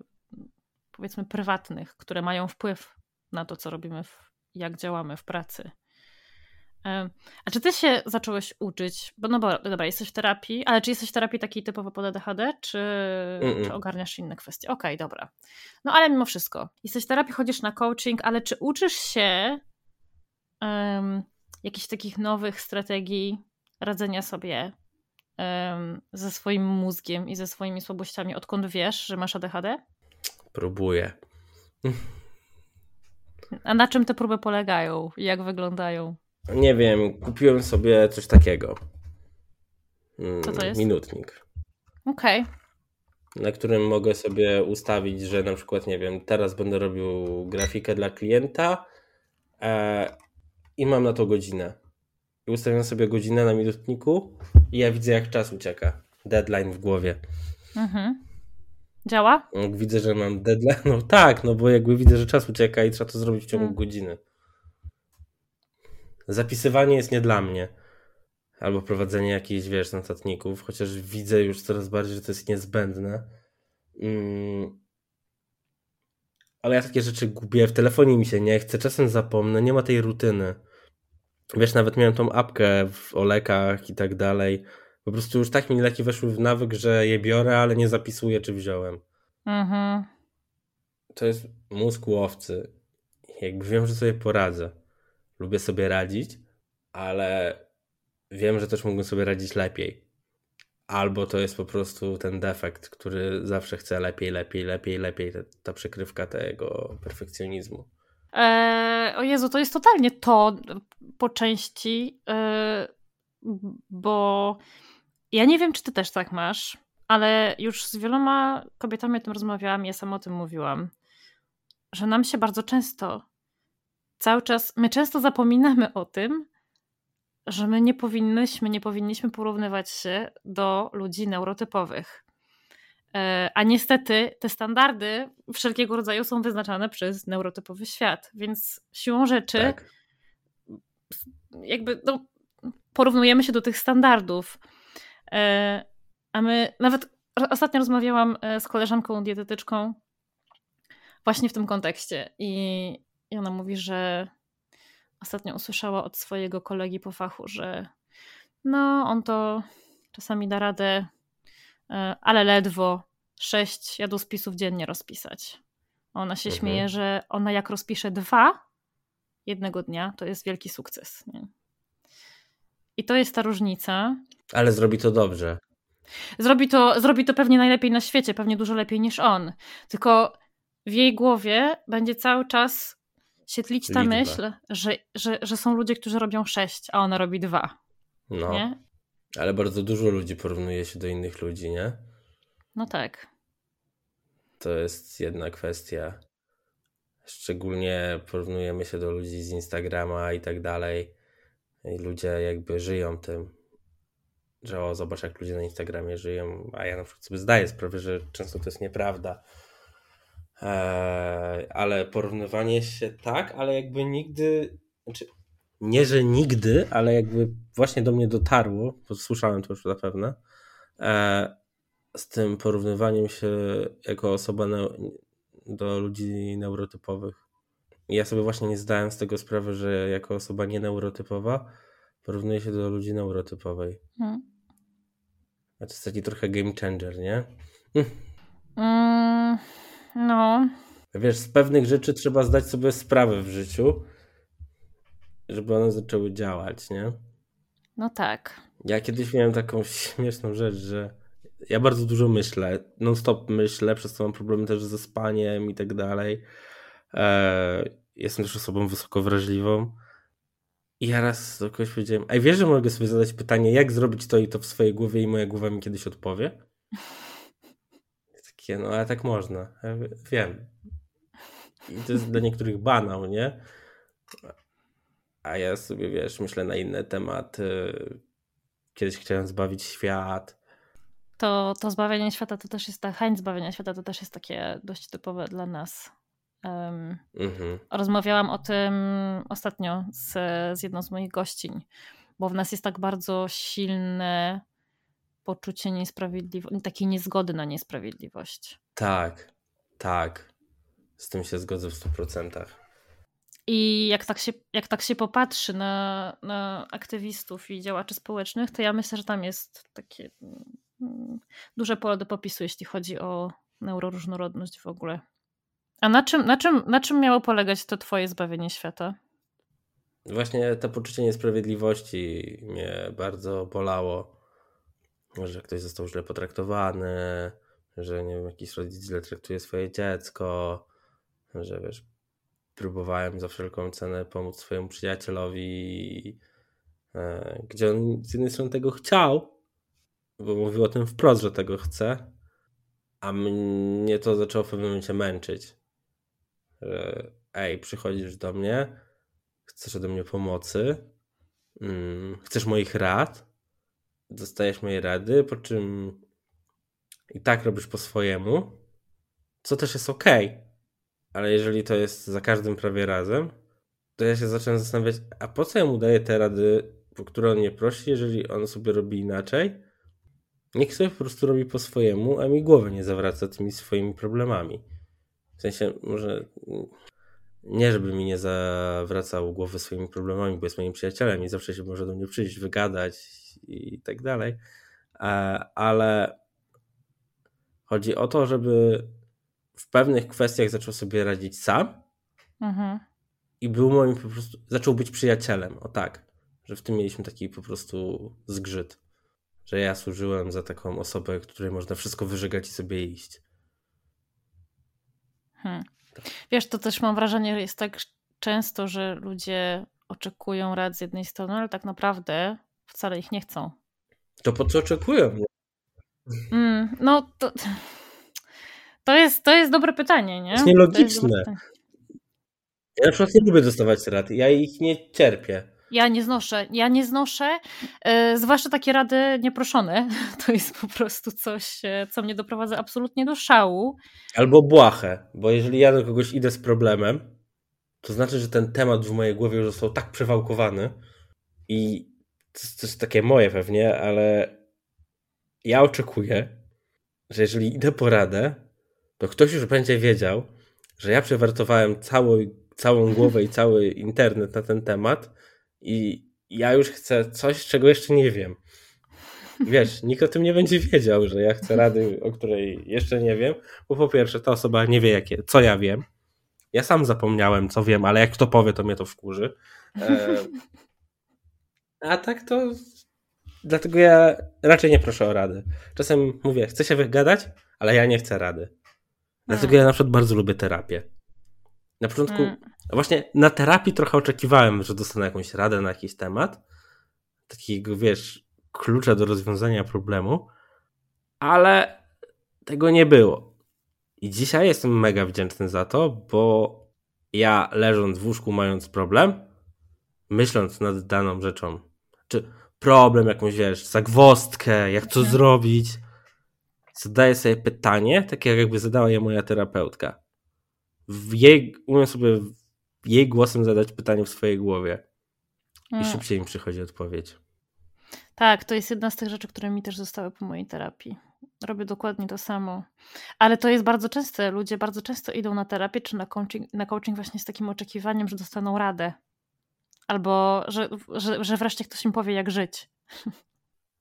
powiedzmy prywatnych, które mają wpływ na to, co robimy, w, jak działamy w pracy. A czy ty się zacząłeś uczyć? Bo no bo, dobra, jesteś w terapii, ale czy jesteś w terapii takiej typowo pod ADHD, czy, czy ogarniasz inne kwestie? Okej, okay, dobra. No ale mimo wszystko, jesteś w terapii, chodzisz na coaching, ale czy uczysz się um, jakichś takich nowych strategii radzenia sobie um, ze swoim mózgiem i ze swoimi słabościami, odkąd wiesz, że masz ADHD? Próbuję. A na czym te próby polegają? Jak wyglądają? Nie wiem, kupiłem sobie coś takiego. Co to jest? Minutnik. Okej. Okay. Na którym mogę sobie ustawić, że na przykład, nie wiem, teraz będę robił grafikę dla klienta e, i mam na to godzinę. I ustawiam sobie godzinę na minutniku i ja widzę, jak czas ucieka. Deadline w głowie. Mhm. Działa? Jak widzę, że mam deadline, no tak, no bo jakby widzę, że czas ucieka i trzeba to zrobić w ciągu hmm. godziny. Zapisywanie jest nie dla mnie. Albo prowadzenie jakichś, wiesz, notatników, chociaż widzę już coraz bardziej, że to jest niezbędne. Mm. Ale ja takie rzeczy gubię, w telefonie mi się nie chce, czasem zapomnę, nie ma tej rutyny. Wiesz, nawet miałem tą apkę w olekach i tak dalej. Po prostu już tak mi leki weszły w nawyk, że je biorę, ale nie zapisuję, czy wziąłem. Mhm. To jest mózg łowcy. Jakby wiem, że sobie poradzę lubię sobie radzić, ale wiem, że też mógłbym sobie radzić lepiej. Albo to jest po prostu ten defekt, który zawsze chce lepiej, lepiej, lepiej, lepiej, ta, przykrywka tego perfekcjonizmu. Eee, o Jezu, to jest totalnie to po części, eee, bo ja nie wiem, czy ty też tak masz, ale już z wieloma kobietami o tym rozmawiałam, ja sama o tym mówiłam, że nam się bardzo często cały czas, my często zapominamy o tym, że my nie powinnyśmy, nie powinniśmy porównywać się do ludzi neurotypowych. E, a niestety te standardy wszelkiego rodzaju są wyznaczane przez neurotypowy świat, więc siłą rzeczy tak. jakby no, porównujemy się do tych standardów. E, a my nawet ostatnio rozmawiałam e, z koleżanką dietetyczką właśnie w tym kontekście i i ona mówi, że ostatnio usłyszała od swojego kolegi po fachu, że no, on to czasami da radę, e, ale ledwo sześć jadłospisów dziennie rozpisać. Ona się mhm. śmieje, że ona jak rozpisze dwa jednego dnia, to jest wielki sukces. Nie? I to jest ta różnica. Ale zrobi to dobrze. Zrobi to, zrobi to pewnie najlepiej na świecie, pewnie dużo lepiej niż on. Tylko w jej głowie będzie cały czas świetlić ta Liczba. myśl, że, że, że są ludzie, którzy robią sześć, a ona robi dwa. No. Nie? Ale bardzo dużo ludzi porównuje się do innych ludzi, nie? No tak. To jest jedna kwestia. Szczególnie porównujemy się do ludzi z Instagrama i tak dalej. I ludzie jakby żyją tym, że o, zobacz jak ludzie na Instagramie żyją, a ja na przykład sobie zdaję sprawę, że często to jest nieprawda Eee, ale porównywanie się tak, ale jakby nigdy, znaczy nie, że nigdy, ale jakby właśnie do mnie dotarło, bo słyszałem to już zapewne, eee, z tym porównywaniem się jako osoba do ludzi neurotypowych. ja sobie właśnie nie zdałem z tego sprawy, że jako osoba nieneurotypowa porównuję się do ludzi neurotypowej. Hmm. A to jest taki trochę game changer, nie? Mm. No. Wiesz, z pewnych rzeczy trzeba zdać sobie sprawę w życiu, żeby one zaczęły działać, nie? No tak. Ja kiedyś miałem taką śmieszną rzecz, że ja bardzo dużo myślę, non-stop myślę, przez to mam problemy też ze spaniem i tak dalej. E, jestem też osobą wysoko wrażliwą. I ja raz do kogoś powiedziałem, a wiesz, że mogę sobie zadać pytanie, jak zrobić to i to w swojej głowie i moja głowa mi kiedyś odpowie? Takie, no ale tak można. Ja wiem. I to jest dla niektórych banał, nie? A ja sobie, wiesz, myślę na inne tematy. Kiedyś chciałem zbawić świat. To, to zbawienie świata to też jest ta chęć zbawienia świata to też jest takie dość typowe dla nas. Um, mhm. Rozmawiałam o tym ostatnio z, z jedną z moich gościń, bo w nas jest tak bardzo silne poczucie niesprawiedliwości, takiej niezgody na niesprawiedliwość. Tak, tak. Z tym się zgodzę w 100%. I jak tak się, jak tak się popatrzy na, na aktywistów i działaczy społecznych, to ja myślę, że tam jest takie mm, duże pole do popisu, jeśli chodzi o neuroróżnorodność w ogóle. A na czym, na, czym, na czym miało polegać to twoje zbawienie świata? Właśnie to poczucie niesprawiedliwości mnie bardzo bolało, że ktoś został źle potraktowany, że nie wiem, jakiś rodzic źle traktuje swoje dziecko, że wiesz, próbowałem za wszelką cenę pomóc swojemu przyjacielowi, e, gdzie on z jednej strony tego chciał, bo mówił o tym wprost, że tego chce, a mnie to zaczęło w pewnym momencie męczyć. Że ej, przychodzisz do mnie, chcesz ode mnie pomocy, mm, chcesz moich rad, dostajesz mojej rady, po czym i tak robisz po swojemu, co też jest ok ale jeżeli to jest za każdym prawie razem, to ja się zacząłem zastanawiać, a po co ja mu daję te rady, po które on mnie prosi, jeżeli on sobie robi inaczej? Niech sobie po prostu robi po swojemu, a mi głowę nie zawraca tymi swoimi problemami. W sensie, może nie, żeby mi nie zawracał głowy swoimi problemami, bo jest moim przyjacielem i zawsze się może do mnie przyjść, wygadać i tak dalej, ale chodzi o to, żeby w pewnych kwestiach zaczął sobie radzić sam mhm. i był moim po prostu, zaczął być przyjacielem, o tak, że w tym mieliśmy taki po prostu zgrzyt, że ja służyłem za taką osobę, której można wszystko wyżegać i sobie iść. Hmm. Wiesz, to też mam wrażenie, że jest tak często, że ludzie oczekują rad z jednej strony, ale tak naprawdę wcale ich nie chcą. To po co oczekują? Mm, no to to jest, to jest dobre pytanie, nie? To jest nielogiczne. To jest ja na przykład nie lubię dostawać rad, ja ich nie cierpię. Ja nie znoszę, ja nie znoszę, yy, zwłaszcza takie rady nieproszone. To jest po prostu coś, e, co mnie doprowadza absolutnie do szału. Albo błahe, bo jeżeli ja do kogoś idę z problemem, to znaczy, że ten temat w mojej głowie już został tak przewałkowany i to, to jest takie moje pewnie, ale ja oczekuję, że jeżeli idę po radę, to ktoś już będzie wiedział, że ja przewartowałem całą, całą głowę i cały internet na ten temat i ja już chcę coś, czego jeszcze nie wiem. Wiesz, nikt o tym nie będzie wiedział, że ja chcę rady, o której jeszcze nie wiem, bo po pierwsze ta osoba nie wie, jakie, co ja wiem. Ja sam zapomniałem, co wiem, ale jak kto powie, to mnie to wkurzy. E, a tak to dlatego ja raczej nie proszę o rady. Czasem mówię, chcę się wygadać, ale ja nie chcę rady. Dlatego ja na przykład bardzo lubię terapię. Na początku, hmm. właśnie na terapii trochę oczekiwałem, że dostanę jakąś radę na jakiś temat, takiego, wiesz, klucza do rozwiązania problemu, ale tego nie było. I dzisiaj jestem mega wdzięczny za to, bo ja leżąc w łóżku, mając problem, myśląc nad daną rzeczą, czy problem, jakąś, wiesz, zagwostkę, jak to mhm. zrobić, zadaję sobie pytanie, takie jakby zadała je moja terapeutka. W jej, umiem sobie jej głosem zadać pytanie w swojej głowie. I hmm. szybciej mi przychodzi odpowiedź. Tak, to jest jedna z tych rzeczy, które mi też zostały po mojej terapii. Robię dokładnie to samo. Ale to jest bardzo częste. Ludzie bardzo często idą na terapię czy na coaching, na coaching właśnie z takim oczekiwaniem, że dostaną radę. Albo że, że, że wreszcie ktoś im powie, jak żyć.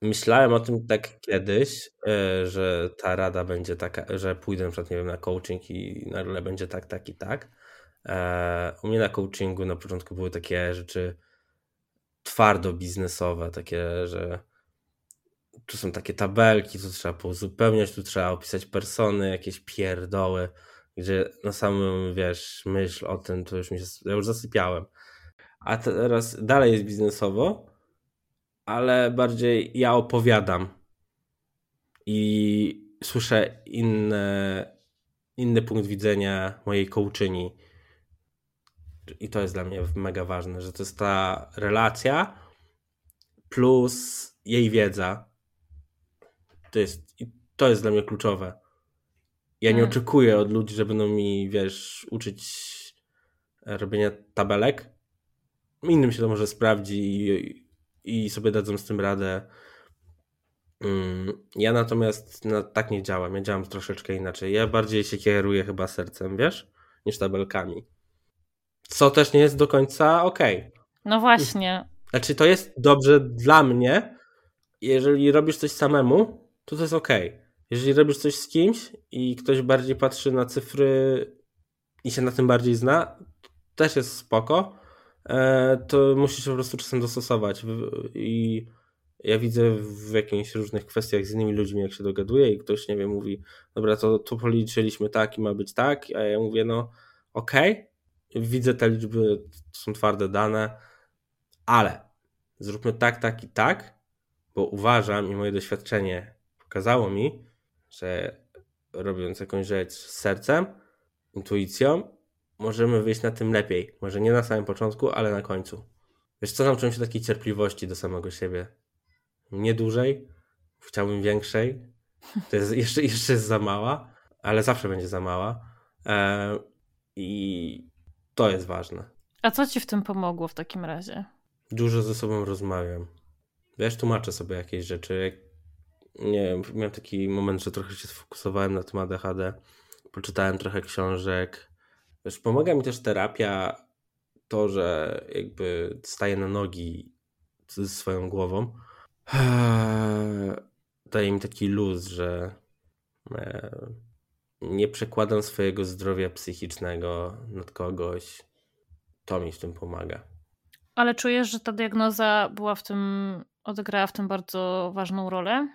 Myślałem o tym tak kiedyś, e, że ta rada będzie taka, że pójdę na przykład, nie wiem, na coaching i nagle będzie tak, tak i tak. E, u mnie na coachingu na początku były takie rzeczy twardo biznesowe, takie, że tu są takie tabelki, tu trzeba pouzupełniać, tu trzeba opisać persony, jakieś pierdoły, gdzie na samym, wiesz, myśl o tym, to już mi się, ja już zasypiałem. A teraz dalej jest biznesowo, ale bardziej ja opowiadam. I słyszę inne, inny punkt widzenia mojej kołczyni. I to jest dla mnie mega ważne, że to jest ta relacja plus jej wiedza. To jest, to jest dla mnie kluczowe. Ja nie hmm. oczekuję od ludzi, że będą mi, wiesz, uczyć robienia tabelek. Innym się to może sprawdzi i, i sobie dadzą z tym radę. Mm, ja natomiast no, tak nie działam. Ja działam troszeczkę inaczej. Ja bardziej się kieruję chyba sercem, wiesz, niż tabelkami. Co też nie jest do końca okej. Okay. No właśnie. Znaczy, to jest dobrze dla mnie. Jeżeli robisz coś samemu, to to jest okej. Okay. Jeżeli robisz coś z kimś i ktoś bardziej patrzy na cyfry i się na tym bardziej zna, też jest spoko, to musisz po prostu czasem dostosować. I ja widzę w jakichś różnych kwestiach z innymi ludźmi, jak się dogaduję i ktoś, nie wiem, mówi, dobra, to, to policzyliśmy tak i ma być tak, a ja mówię, no okej, okay, widzę te liczby, to są twarde dane, ale zróbmy tak, tak i tak, bo uważam i moje doświadczenie pokazało mi, że robiąc jakąś rzecz z sercem, intuicją, możemy wyjść na tym lepiej. Może nie na samym początku, ale na końcu. Wiesz co, nauczyłem się takiej cierpliwości do samego siebie. Nie dłużej, chciałbym większej. To jest jeszcze, jeszcze jest za mała, ale zawsze będzie za mała. E, I to jest ważne. A co ci w tym pomogło w takim razie? Dużo ze sobą rozmawiam. Wiesz, tłumaczę sobie jakieś rzeczy. Nie wiem, miałem taki moment, że trochę się sfokusowałem na tym ADHD. Poczytałem trochę książek, Wiesz, pomaga mi też terapia, to, że jakby staję na nogi ze swoją głową. Daje mi taki luz, że e, nie przekładam swojego zdrowia psychicznego nad kogoś. To mi w tym pomaga. Ale czujesz, że ta diagnoza była w tym, odegrała w tym bardzo ważną rolę?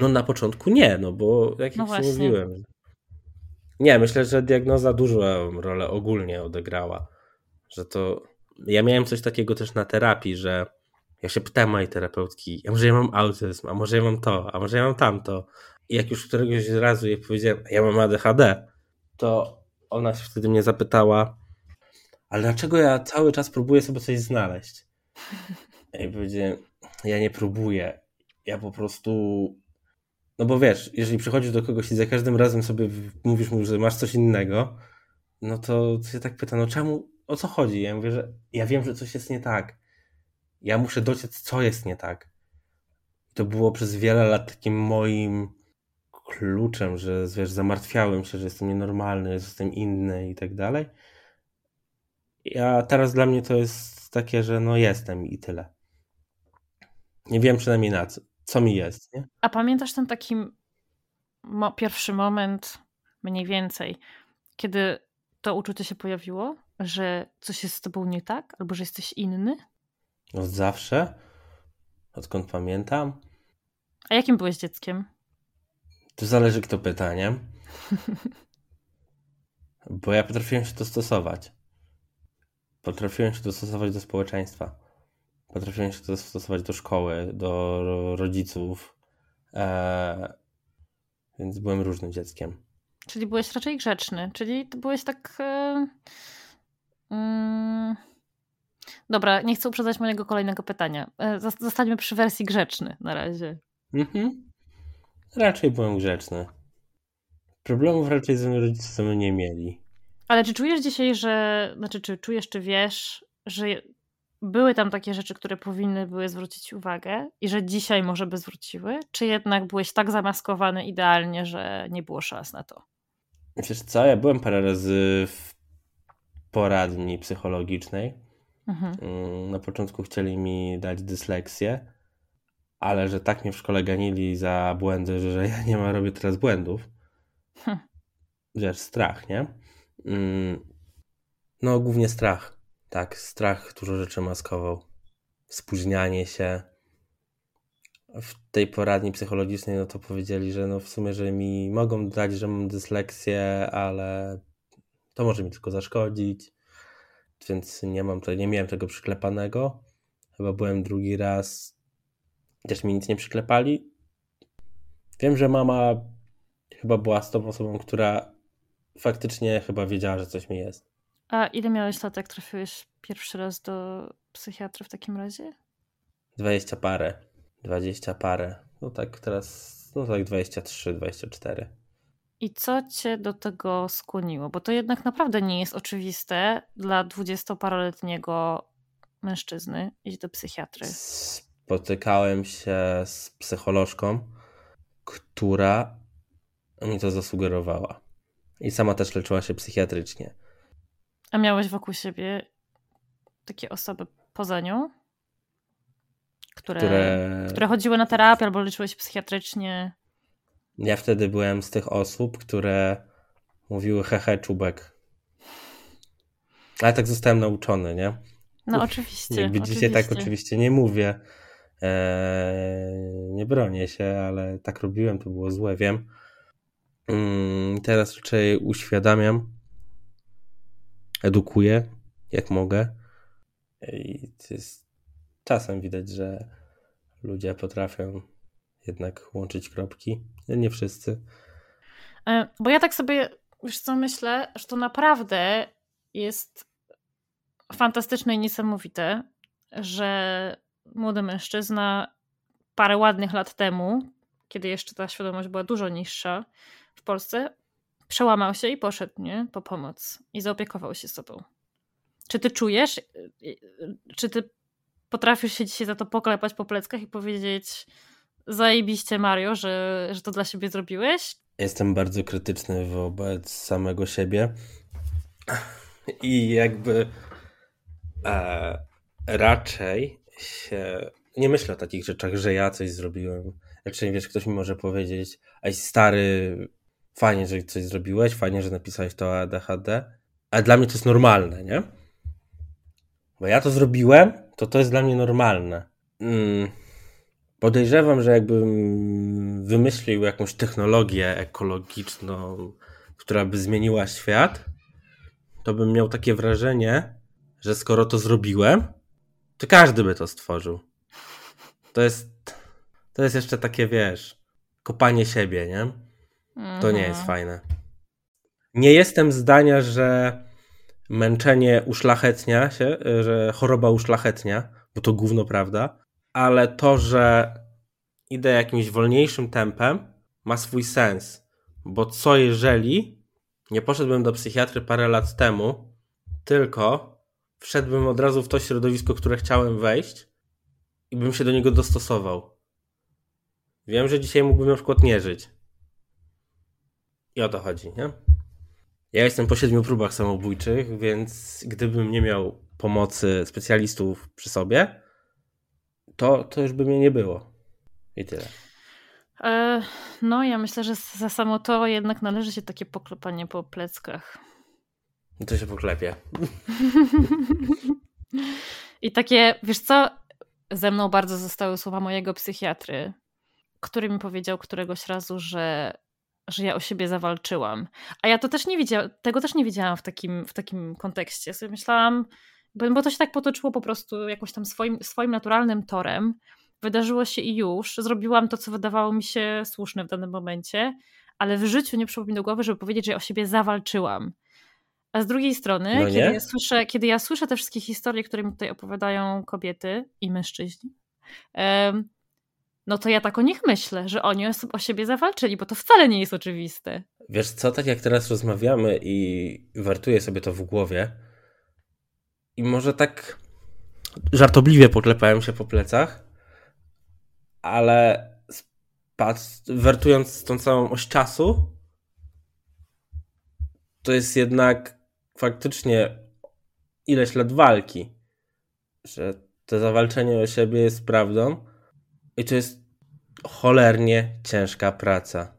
No na początku nie, no bo jak no już mówiłem, nie, myślę, że diagnoza dużą rolę ogólnie odegrała. Że to. Ja miałem coś takiego też na terapii, że ja się pytałem mojej terapeutki, a może ja mam autyzm, a może ja mam to, a może ja mam tamto. I jak już któregoś razu jej powiedziałem, ja mam ADHD, to ona się wtedy mnie zapytała, ale dlaczego ja cały czas próbuję sobie coś znaleźć? I powiedziałem, ja nie próbuję. Ja po prostu no bo wiesz, jeżeli przychodzisz do kogoś i za każdym razem sobie mówisz mu, że masz coś innego, no to się tak pyta, no czemu, o co chodzi? Ja mówię, że ja wiem, że coś jest nie tak. Ja muszę dociec, co jest nie tak. To było przez wiele lat takim moim kluczem, że wiesz, zamartwiałem się, że jestem nienormalny, że jestem inny i tak dalej. A teraz dla mnie to jest takie, że no jestem i tyle. Nie wiem przynajmniej na co co mi jest. Nie? A pamiętasz ten taki mo pierwszy moment, mniej więcej, kiedy to uczucie się pojawiło, że coś jest z tobą nie tak, albo że jesteś inny? Od zawsze, odkąd pamiętam. A jakim byłeś dzieckiem? To zależy kto pyta, nie? Bo ja potrafiłem się dostosować. Potrafiłem się dostosować do społeczeństwa. Potrafiłem się dostosować do szkoły, do rodziców, e, więc byłem różnym dzieckiem. Czyli byłeś raczej grzeczny, czyli byłeś tak. E, mm, dobra, nie chcę uprzedzać mojego kolejnego pytania. E, zostańmy przy wersji grzeczny na razie. Mhm. Raczej byłem grzeczny. Problemów raczej z rodzicami nie mieli. Ale czy czujesz dzisiaj, że. Znaczy, czy czujesz, czy wiesz, że były tam takie rzeczy, które powinny były zwrócić uwagę i że dzisiaj może by zwróciły? Czy jednak byłeś tak zamaskowany idealnie, że nie było szans na to? Wiesz co, ja byłem parę razy w poradni psychologicznej. Mhm. Mm, na początku chcieli mi dać dysleksję, ale że tak mnie w szkole ganili za błędy, że ja nie ma, robię teraz błędów. Hm. Wiesz, strach, nie? Mm, no, głównie strach tak, strach dużo rzeczy maskował. Spóźnianie się. W tej poradni psychologicznej no to powiedzieli, że no w sumie, że mi mogą dać, że mam dysleksję, ale to może mi tylko zaszkodzić. Więc nie mam to, nie miałem tego przyklepanego. Chyba byłem drugi raz. Też mi nic nie przyklepali. Wiem, że mama chyba była z tą osobą, która faktycznie chyba wiedziała, że coś mi jest. A ile miałeś lat, jak trafiłeś pierwszy raz do psychiatry w takim razie? Dwadzieścia parę. Dwadzieścia parę. No tak teraz, no tak 23, 24. I co cię do tego skłoniło? Bo to jednak naprawdę nie jest oczywiste dla dwudziestoparoletniego mężczyzny iść do psychiatry. Spotykałem się z psycholożką, która mi to zasugerowała. I sama też leczyła się psychiatrycznie. A miałeś wokół siebie takie osoby poza nią? Które, które... które chodziły na terapię albo leczyły się psychiatrycznie? Ja wtedy byłem z tych osób, które mówiły hehe czubek. Ale tak zostałem nauczony, nie? No oczywiście. Jakby dzisiaj tak oczywiście nie mówię. Eee, nie bronię się, ale tak robiłem, to było złe, wiem. Mm, teraz raczej uświadamiam, edukuję, jak mogę. I jest, czasem widać, że ludzie potrafią jednak łączyć kropki. Nie wszyscy. E, bo ja tak sobie, wiesz co, myślę, że to naprawdę jest fantastyczne i niesamowite, że młody mężczyzna parę ładnych lat temu, kiedy jeszcze ta świadomość była dużo niższa w Polsce, przełamał się i poszedł nie? po pomoc i zaopiekował się z tobą. Czy ty czujesz, czy ty potrafisz się dzisiaj za to poklepać po pleckach i powiedzieć zajebiście Mario, że, że to dla siebie zrobiłeś? Jestem bardzo krytyczny wobec samego siebie i jakby e, raczej się nie myślę o takich rzeczach, że ja coś zrobiłem. Raczej wiesz, ktoś mi może powiedzieć, ej stary, fajnie, że coś zrobiłeś, fajnie, że napisałeś to ADHD, ale dla mnie to jest normalne, nie? Bo ja to zrobiłem, to to jest dla mnie normalne. Mm. Podejrzewam, że jakbym wymyślił jakąś technologię ekologiczną, która by zmieniła świat, to bym miał takie wrażenie, że skoro to zrobiłem, to każdy by to stworzył. To jest, to jest jeszcze takie, wiesz, kopanie siebie, nie? To nie jest mhm. fajne. Nie jestem zdania, że męczenie uszlachetnia się, że choroba uszlachetnia, bo to gówno prawda, ale to, że idę jakimś wolniejszym tempem, ma swój sens. Bo co jeżeli nie poszedłbym do psychiatry parę lat temu, tylko wszedłbym od razu w to środowisko, które chciałem wejść i bym się do niego dostosował. Wiem, że dzisiaj mógłbym na przykład nie żyć. I o to chodzi, nie? Ja jestem po siedmiu próbach samobójczych, więc gdybym nie miał pomocy specjalistów przy sobie, to, to już by mnie nie było. I tyle. E, no, ja myślę, że za samo to jednak należy się takie poklepanie po pleckach. To się poklepie. I takie, wiesz co, ze mną bardzo zostały słowa mojego psychiatry, który mi powiedział któregoś razu, że, że ja o siebie zawalczyłam. A ja to też nie widziałam, tego też nie widziałam w takim, w takim kontekście. Sobie myślałam, bo to się tak potoczyło po prostu jakoś tam swoim, swoim naturalnym torem. Wydarzyło się i już. Zrobiłam to, co wydawało mi się słuszne w danym momencie, ale w życiu nie przyszło mi do głowy, żeby powiedzieć, że ja o siebie zawalczyłam. A z drugiej strony, no kiedy, ja słyszę, kiedy ja słyszę te wszystkie historie, które mi tutaj opowiadają kobiety i mężczyźni, no to ja tak o nich myślę, że oni o siebie zawalczyli, bo to wcale nie jest oczywiste. Wiesz co, tak jak teraz rozmawiamy i wartuję sobie to w głowie i może tak żartobliwie poklepałem się po plecach, ale wertując tą całą oś czasu, to jest jednak faktycznie ileś lat walki, że to zawalczenie o siebie jest prawdą i to jest cholernie ciężka praca.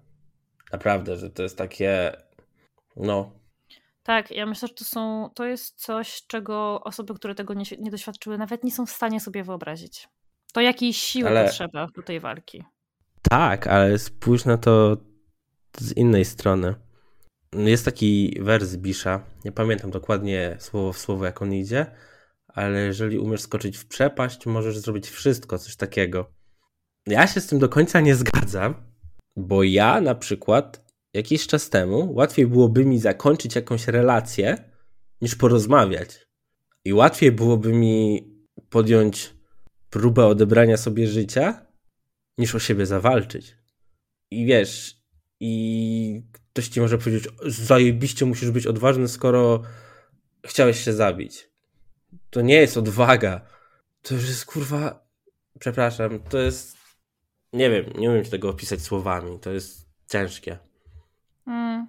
Naprawdę, że to jest takie, no. Tak, ja myślę, że to są, to jest coś, czego osoby, które tego nie, nie doświadczyły, nawet nie są w stanie sobie wyobrazić. To jakiej siły ale... potrzeba do tej walki. Tak, ale spójrz na to z innej strony. Jest taki wers Bisza, nie pamiętam dokładnie słowo w słowo jak on idzie, ale jeżeli umiesz skoczyć w przepaść, możesz zrobić wszystko, coś takiego. Ja się z tym do końca nie zgadzam, bo ja na przykład jakiś czas temu łatwiej byłoby mi zakończyć jakąś relację, niż porozmawiać. I łatwiej byłoby mi podjąć próbę odebrania sobie życia, niż o siebie zawalczyć. I wiesz, i ktoś ci może powiedzieć, zajebiście musisz być odważny, skoro chciałeś się zabić. To nie jest odwaga. To już jest kurwa. Przepraszam, to jest. Nie wiem, nie umiem tego opisać słowami. To jest ciężkie. Mm.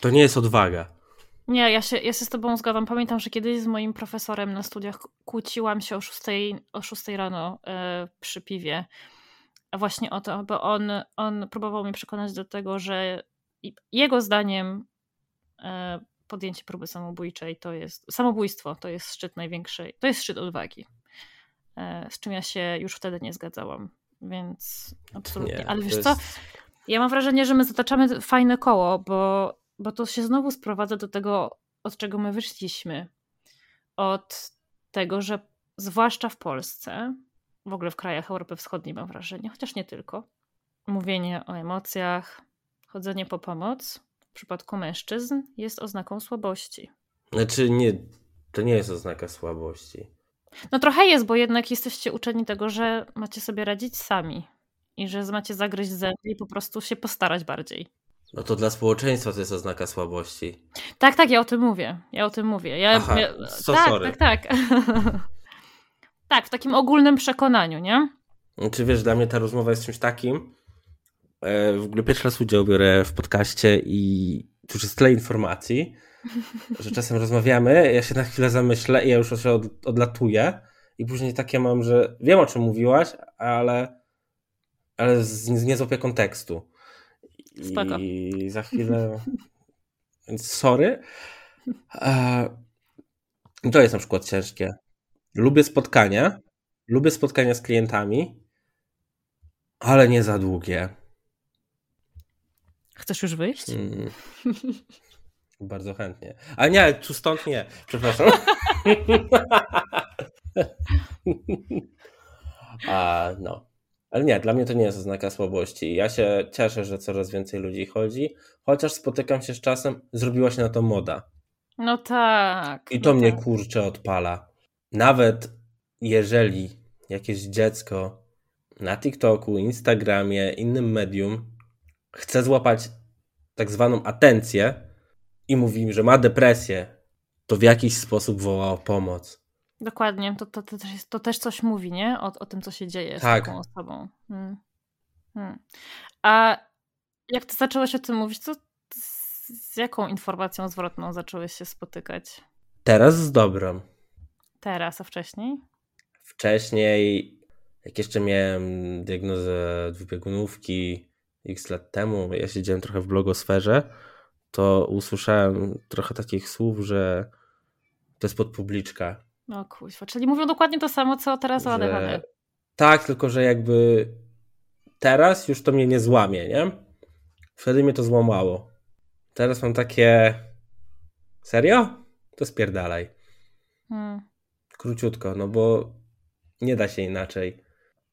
To nie jest odwaga. Nie, ja się, ja się z tobą zgadzam. Pamiętam, że kiedyś z moim profesorem na studiach kłóciłam się o 6, o 6 rano yy, przy piwie. A właśnie o to, bo on, on próbował mnie przekonać do tego, że jego zdaniem yy, podjęcie próby samobójczej to jest samobójstwo, to jest szczyt największej, to jest szczyt odwagi. Yy, z czym ja się już wtedy nie zgadzałam. Więc absolutnie. Nie, Ale wiesz jest... co? Ja mam wrażenie, że my zataczamy fajne koło, bo bo to się znowu sprowadza do tego, od czego my wyszliśmy. Od tego, że zwłaszcza w Polsce, w ogóle w krajach Europy Wschodniej mam wrażenie, chociaż nie tylko, mówienie o emocjach, chodzenie po pomoc w przypadku mężczyzn jest oznaką słabości. Znaczy nie, to nie jest oznaka słabości. No trochę jest, bo jednak jesteście uczeni tego, że macie sobie radzić sami i że macie zagryźć zęby i po prostu się postarać bardziej. No to dla społeczeństwa to jest oznaka słabości. Tak, tak, ja o tym mówię. Ja o tym mówię. Ja, Aha, ja, so tak, sorry. tak, tak. tak, w takim ogólnym przekonaniu, nie? Czy wiesz, dla mnie ta rozmowa jest czymś takim. E, w ogóle pierwszy raz udział biorę w podcaście i tu jest tyle informacji, że czasem rozmawiamy, ja się na chwilę zamyślę i ja już się od, odlatuję i później takie mam, że wiem o czym mówiłaś, ale, ale z, nie złapię kontekstu. Spoko. I za chwilę. Więc sorry. To jest na przykład ciężkie. Lubię spotkania. Lubię spotkania z klientami, ale nie za długie. Chcesz już wyjść? Hmm. Bardzo chętnie. A nie, tu stąd nie. Przepraszam. A, no. Ale nie, dla mnie to nie jest oznaka słabości. Ja się cieszę, że coraz więcej ludzi chodzi, chociaż spotykam się z czasem, zrobiła się na to moda. No tak. I to no mnie tak. kurczę odpala. Nawet jeżeli jakieś dziecko na TikToku, Instagramie, innym medium chce złapać tak zwaną atencję i mówi że ma depresję, to w jakiś sposób woła o pomoc. Dokładnie, to, to, to, też, to też coś mówi, nie? O, o tym, co się dzieje tak. z taką osobą. Hmm. Hmm. A jak ty zacząłeś o tym mówić, to z jaką informacją zwrotną zacząłeś się spotykać? Teraz z dobrą. Teraz, a wcześniej? Wcześniej, jak jeszcze miałem diagnozę dwubiegunówki x lat temu, ja siedziałem trochę w blogosferze, to usłyszałem trochę takich słów, że to jest podpubliczka no kuźwa, czyli mówią dokładnie to samo, co teraz o ADHD. Tak, tylko że jakby teraz już to mnie nie złamie, nie? Wtedy mnie to złamało. Teraz mam takie... Serio? To spierdalaj. Hmm. Króciutko, no bo nie da się inaczej.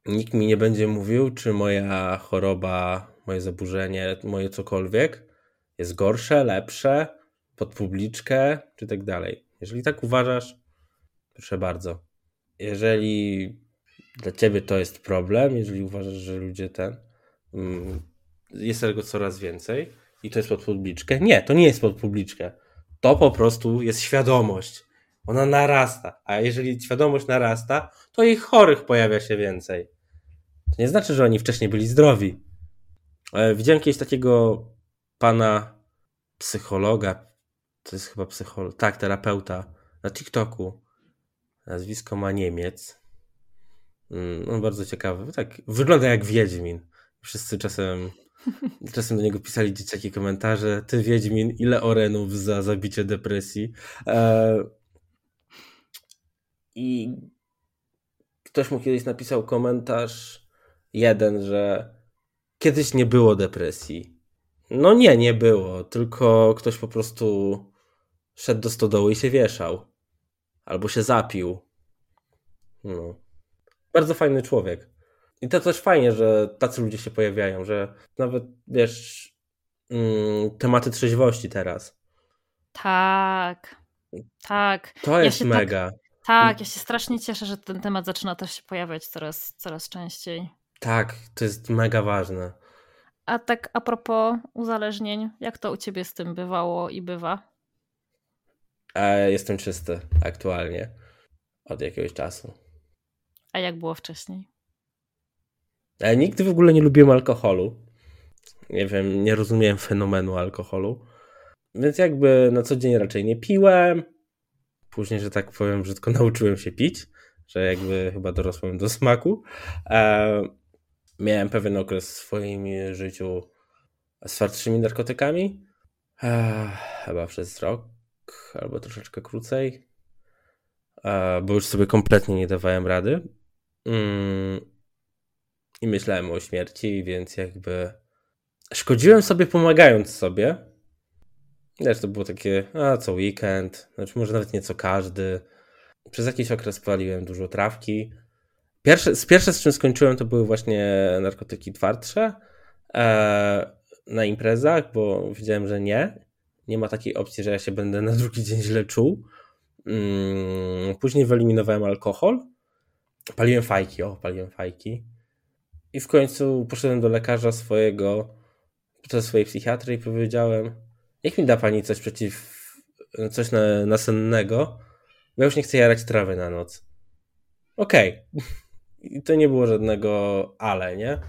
Nikt mi nie będzie mówił, czy moja choroba, moje zaburzenie, moje cokolwiek jest gorsze, lepsze, pod publiczkę, czy tak dalej. Jeżeli tak uważasz, Proszę bardzo. Jeżeli dla ciebie to jest problem, jeżeli uważasz, że ludzie ten. Mm, jest tego coraz więcej i to jest pod publiczkę. Nie, to nie jest pod publiczkę. To po prostu jest świadomość. Ona narasta. A jeżeli świadomość narasta, to ich chorych pojawia się więcej. To nie znaczy, że oni wcześniej byli zdrowi. E, widziałem kiedyś takiego pana psychologa, to jest chyba psycholog, tak, terapeuta na TikToku. Nazwisko ma Niemiec. Mm, no, bardzo ciekawe. Tak, wygląda jak Wiedźmin. Wszyscy czasem, czasem do niego pisali dzieciaki komentarze. Ty Wiedźmin, ile orenów za zabicie depresji? E... I ktoś mu kiedyś napisał komentarz jeden, że kiedyś nie było depresji. No nie, nie było, tylko ktoś po prostu szedł do stodoły i się wieszał albo się zapił. No. Bardzo fajny człowiek. I to też fajnie, że tacy ludzie się pojawiają, że nawet wiesz, mm, tematy trzeźwości teraz. Tak. Tak. To jest ja mega. Tak, tak, ja się strasznie cieszę, że ten temat zaczyna też się pojawiać coraz, coraz częściej. Tak, to jest mega ważne. A tak a propos uzależnień, jak to u ciebie z tym bywało i bywa? E, jestem czysty aktualnie od jakiegoś czasu. A jak było wcześniej? E, nigdy w ogóle nie lubiłem alkoholu. Nie wiem, nie rozumiem fenomenu alkoholu. Więc jakby na co dzień raczej nie piłem. Później, że tak powiem, brzydko nauczyłem się pić, że jakby chyba dorosłem do smaku. Miałem pewien okres w swoim życiu z twardszymi narkotykami. E, chyba przez rok albo troszeczkę krócej. E, bo już sobie kompletnie nie dawałem rady. Mm, I myślałem o śmierci, więc jakby szkodziłem sobie pomagając sobie. Też to było takie, a co weekend, znaczy może nawet nie co każdy. Przez jakiś okres paliłem dużo trawki. Pierwsze, z pierwsze z czym skończyłem to były właśnie narkotyki twardsze e, na imprezach, bo wiedziałem, że nie. Nie ma takiej opcji, że ja się będę na drugi dzień źle czuł. Mm, później wyeliminowałem alkohol. Paliłem fajki, o, paliłem fajki. I w końcu poszedłem do lekarza swojego, do swojej psychiatry i powiedziałem, jak mi da pani coś przeciw, coś na, nasennego, bo ja już nie chcę jarać trawy na noc. Okej. Okay. I to nie było żadnego ale, nie?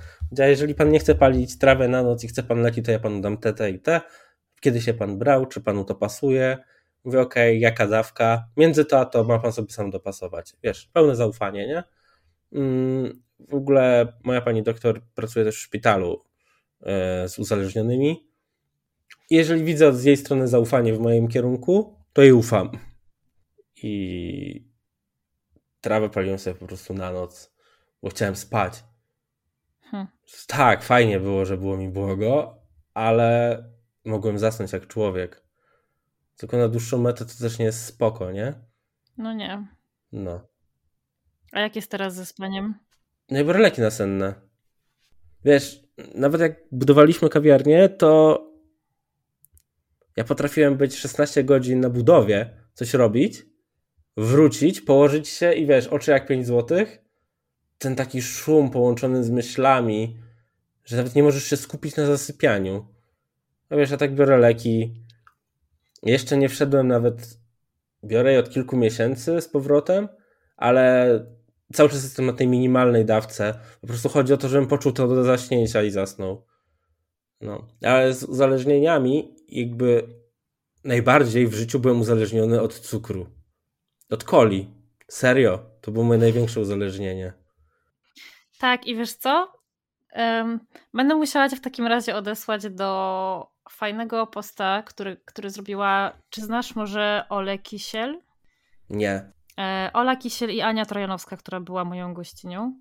A jeżeli pan nie chce palić trawę na noc i chce pan leki, to ja panu dam te, te i te. Kiedy się pan brał, czy panu to pasuje? Mówię, okej, okay, jaka dawka? Między to a to ma pan sobie sam dopasować. Wiesz, pełne zaufanie, nie? Mm, w ogóle moja pani doktor pracuje też w szpitalu e, z uzależnionymi jeżeli widzę z jej strony zaufanie w moim kierunku, to jej ufam. I trawę paliłem sobie po prostu na noc, bo chciałem spać. Hmm. Tak, fajnie było, że było mi błogo, ale mogłem zasnąć jak człowiek. Tylko na dłuższą metę to też nie jest spoko, nie? No nie. No. A jak jest teraz ze spaniem? No i leki nasenne. Wiesz, nawet jak budowaliśmy kawiarnię, to ja potrafiłem być 16 godzin na budowie, coś robić, wrócić, położyć się i wiesz, oczy jak 5 złotych. Ten taki szum połączony z myślami, że nawet nie możesz się skupić na zasypianiu. No wiesz, ja tak biorę leki. Jeszcze nie wszedłem nawet, biorę je od kilku miesięcy z powrotem, ale cały czas jestem na tej minimalnej dawce. Po prostu chodzi o to, żebym poczuł to do zaśnięcia i zasnął. No, ale z uzależnieniami jakby najbardziej w życiu byłem uzależniony od cukru. Od coli. Serio. To było moje największe uzależnienie. Tak, i wiesz co? Um, będę musiała cię w takim razie odesłać do fajnego posta, który, który zrobiła. Czy znasz może Ole Kisiel? Nie. E, Ola Kisiel i Ania Trojanowska, która była moją gościnią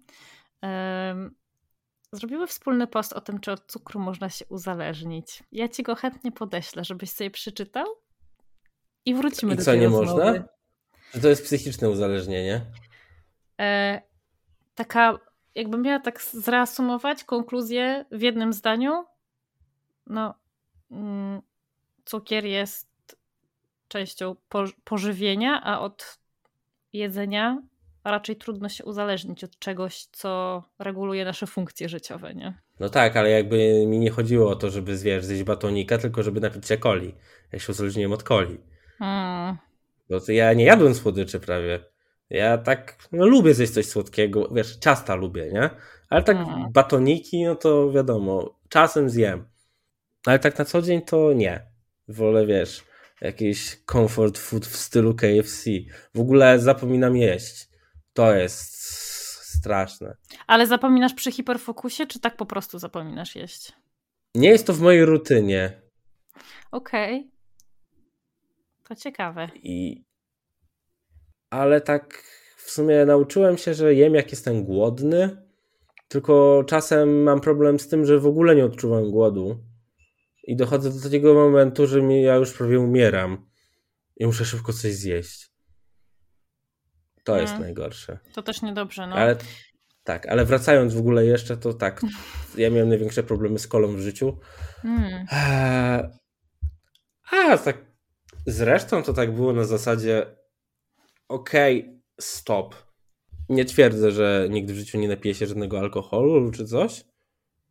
zrobiły wspólny post o tym, czy od cukru można się uzależnić. Ja ci go chętnie podeślę, żebyś sobie przeczytał i wrócimy I do co, nie rozmowy. można? Że to jest psychiczne uzależnienie? E, taka, jakbym miała tak zreasumować konkluzję w jednym zdaniu, no mm, cukier jest częścią pożywienia, a od jedzenia raczej trudno się uzależnić od czegoś, co reguluje nasze funkcje życiowe, nie? No tak, ale jakby mi nie chodziło o to, żeby wiesz, zjeść batonika, tylko żeby napić się coli. Ja się uzależniłem od coli. Hmm. Bo to ja nie jadłem słodyczy prawie. Ja tak no, lubię zjeść coś słodkiego, wiesz, ciasta lubię, nie? Ale tak hmm. batoniki, no to wiadomo, czasem zjem. Ale tak na co dzień to nie. Wolę, wiesz, jakiś comfort food w stylu KFC. W ogóle zapominam jeść. To jest straszne. Ale zapominasz przy hiperfokusie, czy tak po prostu zapominasz jeść? Nie jest to w mojej rutynie. Okej. Okay. To ciekawe. I... Ale tak w sumie nauczyłem się, że jem jak jestem głodny, tylko czasem mam problem z tym, że w ogóle nie odczuwam głodu. I dochodzę do takiego momentu, że ja już prawie umieram i muszę szybko coś zjeść. To jest hmm. najgorsze. To też niedobrze, no. Ale Tak, ale wracając w ogóle jeszcze, to tak, ja miałem największe problemy z kolą w życiu. Mm. A, tak, zresztą to tak było na zasadzie okej, okay, stop. Nie twierdzę, że nigdy w życiu nie napiję się żadnego alkoholu czy coś,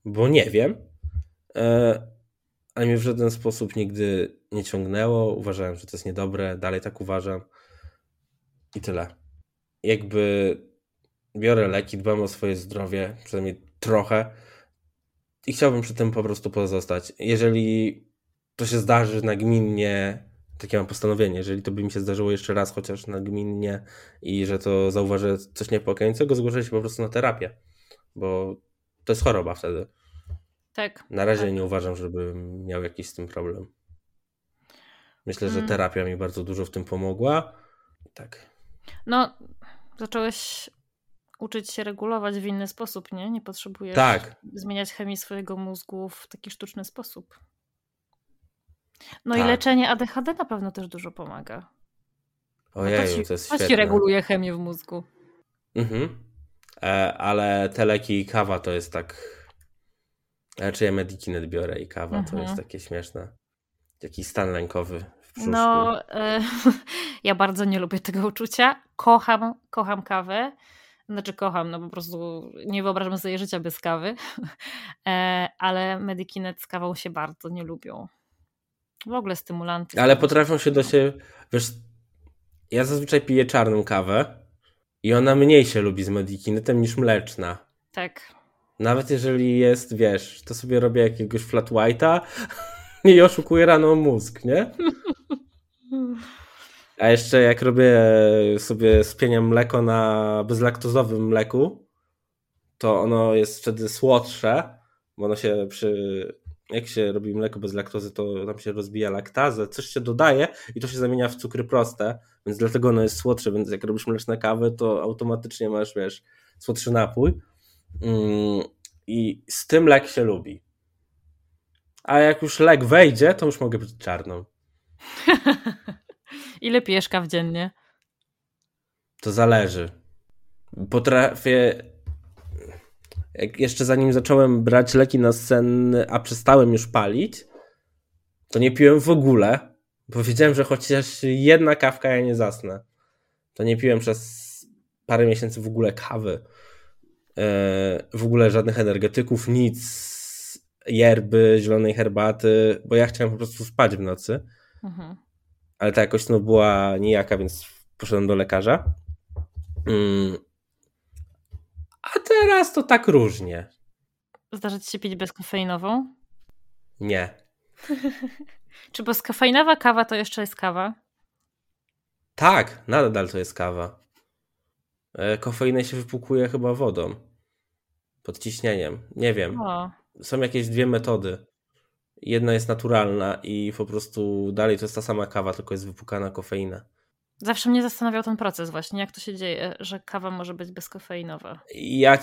bo nie wiem. E, ale mnie w żaden sposób nigdy nie ciągnęło. Uważałem, że to jest niedobre, dalej tak uważam. I tyle. Jakby biorę leki, dbam o swoje zdrowie, przynajmniej trochę. I chciałbym przy tym po prostu pozostać. Jeżeli to się zdarzy nagminnie, takie mam postanowienie, jeżeli to by mi się zdarzyło jeszcze raz, chociaż nagminnie i że to zauważę coś niepokojącego, zgłoszę się po prostu na terapię, bo to jest choroba wtedy. Tak. Na razie tak. nie uważam, żebym miał jakiś z tym problem. Myślę, że mm. terapia mi bardzo dużo w tym pomogła. Tak. No, zacząłeś uczyć się regulować w inny sposób, nie? Nie potrzebujesz tak. zmieniać chemii swojego mózgu w taki sztuczny sposób. No tak. i leczenie ADHD na pewno też dużo pomaga. Ojej, no to, ci, to jest to ci reguluje chemię w mózgu. Mhm. E, ale te leki i kawa to jest tak... Znaczy ja Medikinet biorę i kawa mhm. to jest takie śmieszne. Jakiś stan lękowy. No, e, ja bardzo nie lubię tego uczucia. Kocham, kocham kawę. Znaczy kocham, no po prostu nie wyobrażam sobie życia bez kawy, e, ale Medikinet z kawą się bardzo nie lubią. W ogóle stymulanty. Ale potrafią się do siebie, wiesz, ja zazwyczaj piję czarną kawę i ona mniej się lubi z Medikinetem niż mleczna. Tak. Nawet jeżeli jest, wiesz, to sobie robię jakiegoś flat white'a i oszukuję rano mózg, nie? A jeszcze jak robię sobie spieniam mleko na bezlaktozowym mleku, to ono jest wtedy słodsze, bo ono się przy... Jak się robi mleko bez laktozy, to tam się rozbija laktazę, coś się dodaje i to się zamienia w cukry proste, więc dlatego ono jest słodsze, więc jak robisz mleczne kawy, to automatycznie masz, wiesz, słodszy napój. Mm, I z tym lek się lubi. A jak już lek wejdzie, to już mogę być czarną. Ile pijesz kaw dziennie? To zależy. Potrafię. Jeszcze zanim zacząłem brać leki na sen, a przestałem już palić, to nie piłem w ogóle, bo wiedziałem, że chociaż jedna kawka ja nie zasnę. To nie piłem przez parę miesięcy w ogóle kawy. E, w ogóle żadnych energetyków, nic, yerby, zielonej herbaty, bo ja chciałem po prostu spać w nocy. Mhm ale ta jakość no, była nijaka, więc poszedłem do lekarza. A teraz to tak różnie. Zdarza ci się pić bezkofeinową? Nie. Czy bezkofeinowa kawa to jeszcze jest kawa? Tak, nadal to jest kawa. E, kofeinę się wypłukuje chyba wodą. Pod ciśnieniem. Nie wiem. O. Są jakieś dwie metody. Jedna jest naturalna i po prostu dalej to jest ta sama kawa, tylko jest wypukana kofeina. Zawsze mnie zastanawiał ten proces właśnie, jak to się dzieje, że kawa może być bezkofeinowa. Ja,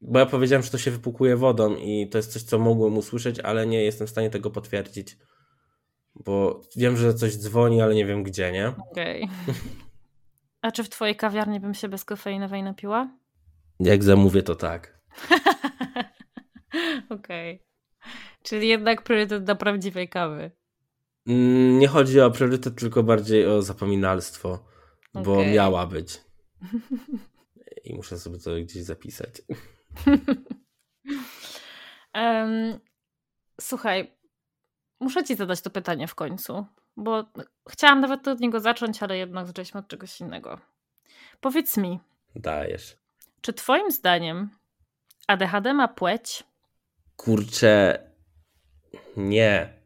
bo ja powiedziałem, że to się wypukuje wodą i to jest coś, co mogłem usłyszeć, ale nie jestem w stanie tego potwierdzić. Bo wiem, że coś dzwoni, ale nie wiem gdzie, nie? Okej. Okay. A czy w twojej kawiarni bym się bezkofeinowej napiła? Jak zamówię, to tak. Okej. Okay. Czyli jednak priorytet do prawdziwej kawy. Mm, nie chodzi o priorytet, tylko bardziej o zapominalstwo, okay. bo miała być. I muszę sobie to gdzieś zapisać. um, słuchaj, muszę ci zadać to pytanie w końcu, bo chciałam nawet od niego zacząć, ale jednak zaczęliśmy od czegoś innego. Powiedz mi. Dajesz. Czy twoim zdaniem ADHD ma płeć? Kurczę, nie.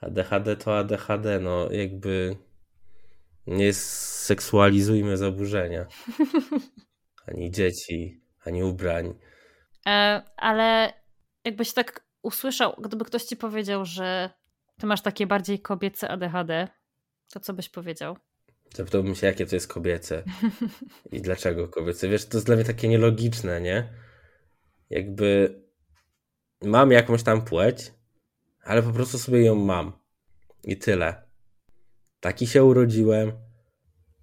ADHD to ADHD, no jakby nie seksualizujmy zaburzenia. Ani dzieci, ani ubrań. E, ale jakbyś tak usłyszał, gdyby ktoś ci powiedział, że ty masz takie bardziej kobiece ADHD, to co byś powiedział? Zapytałbym się, jakie to jest kobiece i dlaczego kobiece. Wiesz, to jest dla mnie takie nielogiczne, nie? Jakby mam jakąś tam płeć, ale po prostu sobie ją mam. I tyle. Taki się urodziłem.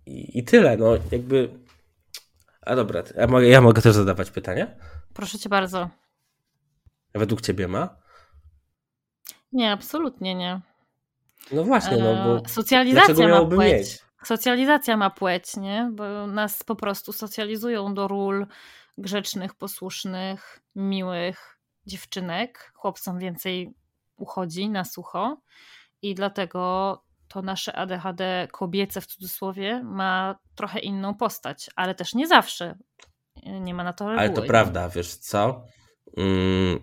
I, i tyle, no jakby. A dobra, ja mogę, ja mogę też zadawać pytania? Proszę cię bardzo. Według ciebie ma? Nie, absolutnie nie. No właśnie, no bo. E, socjalizacja ma płeć. Mieć? Socjalizacja ma płeć, nie? Bo nas po prostu socjalizują do ról grzecznych, posłusznych, miłych dziewczynek. Chłopcom więcej uchodzi na sucho i dlatego to nasze ADHD kobiece w cudzysłowie ma trochę inną postać, ale też nie zawsze. Nie ma na to reguły. Ale to prawda, wiesz co? Mm,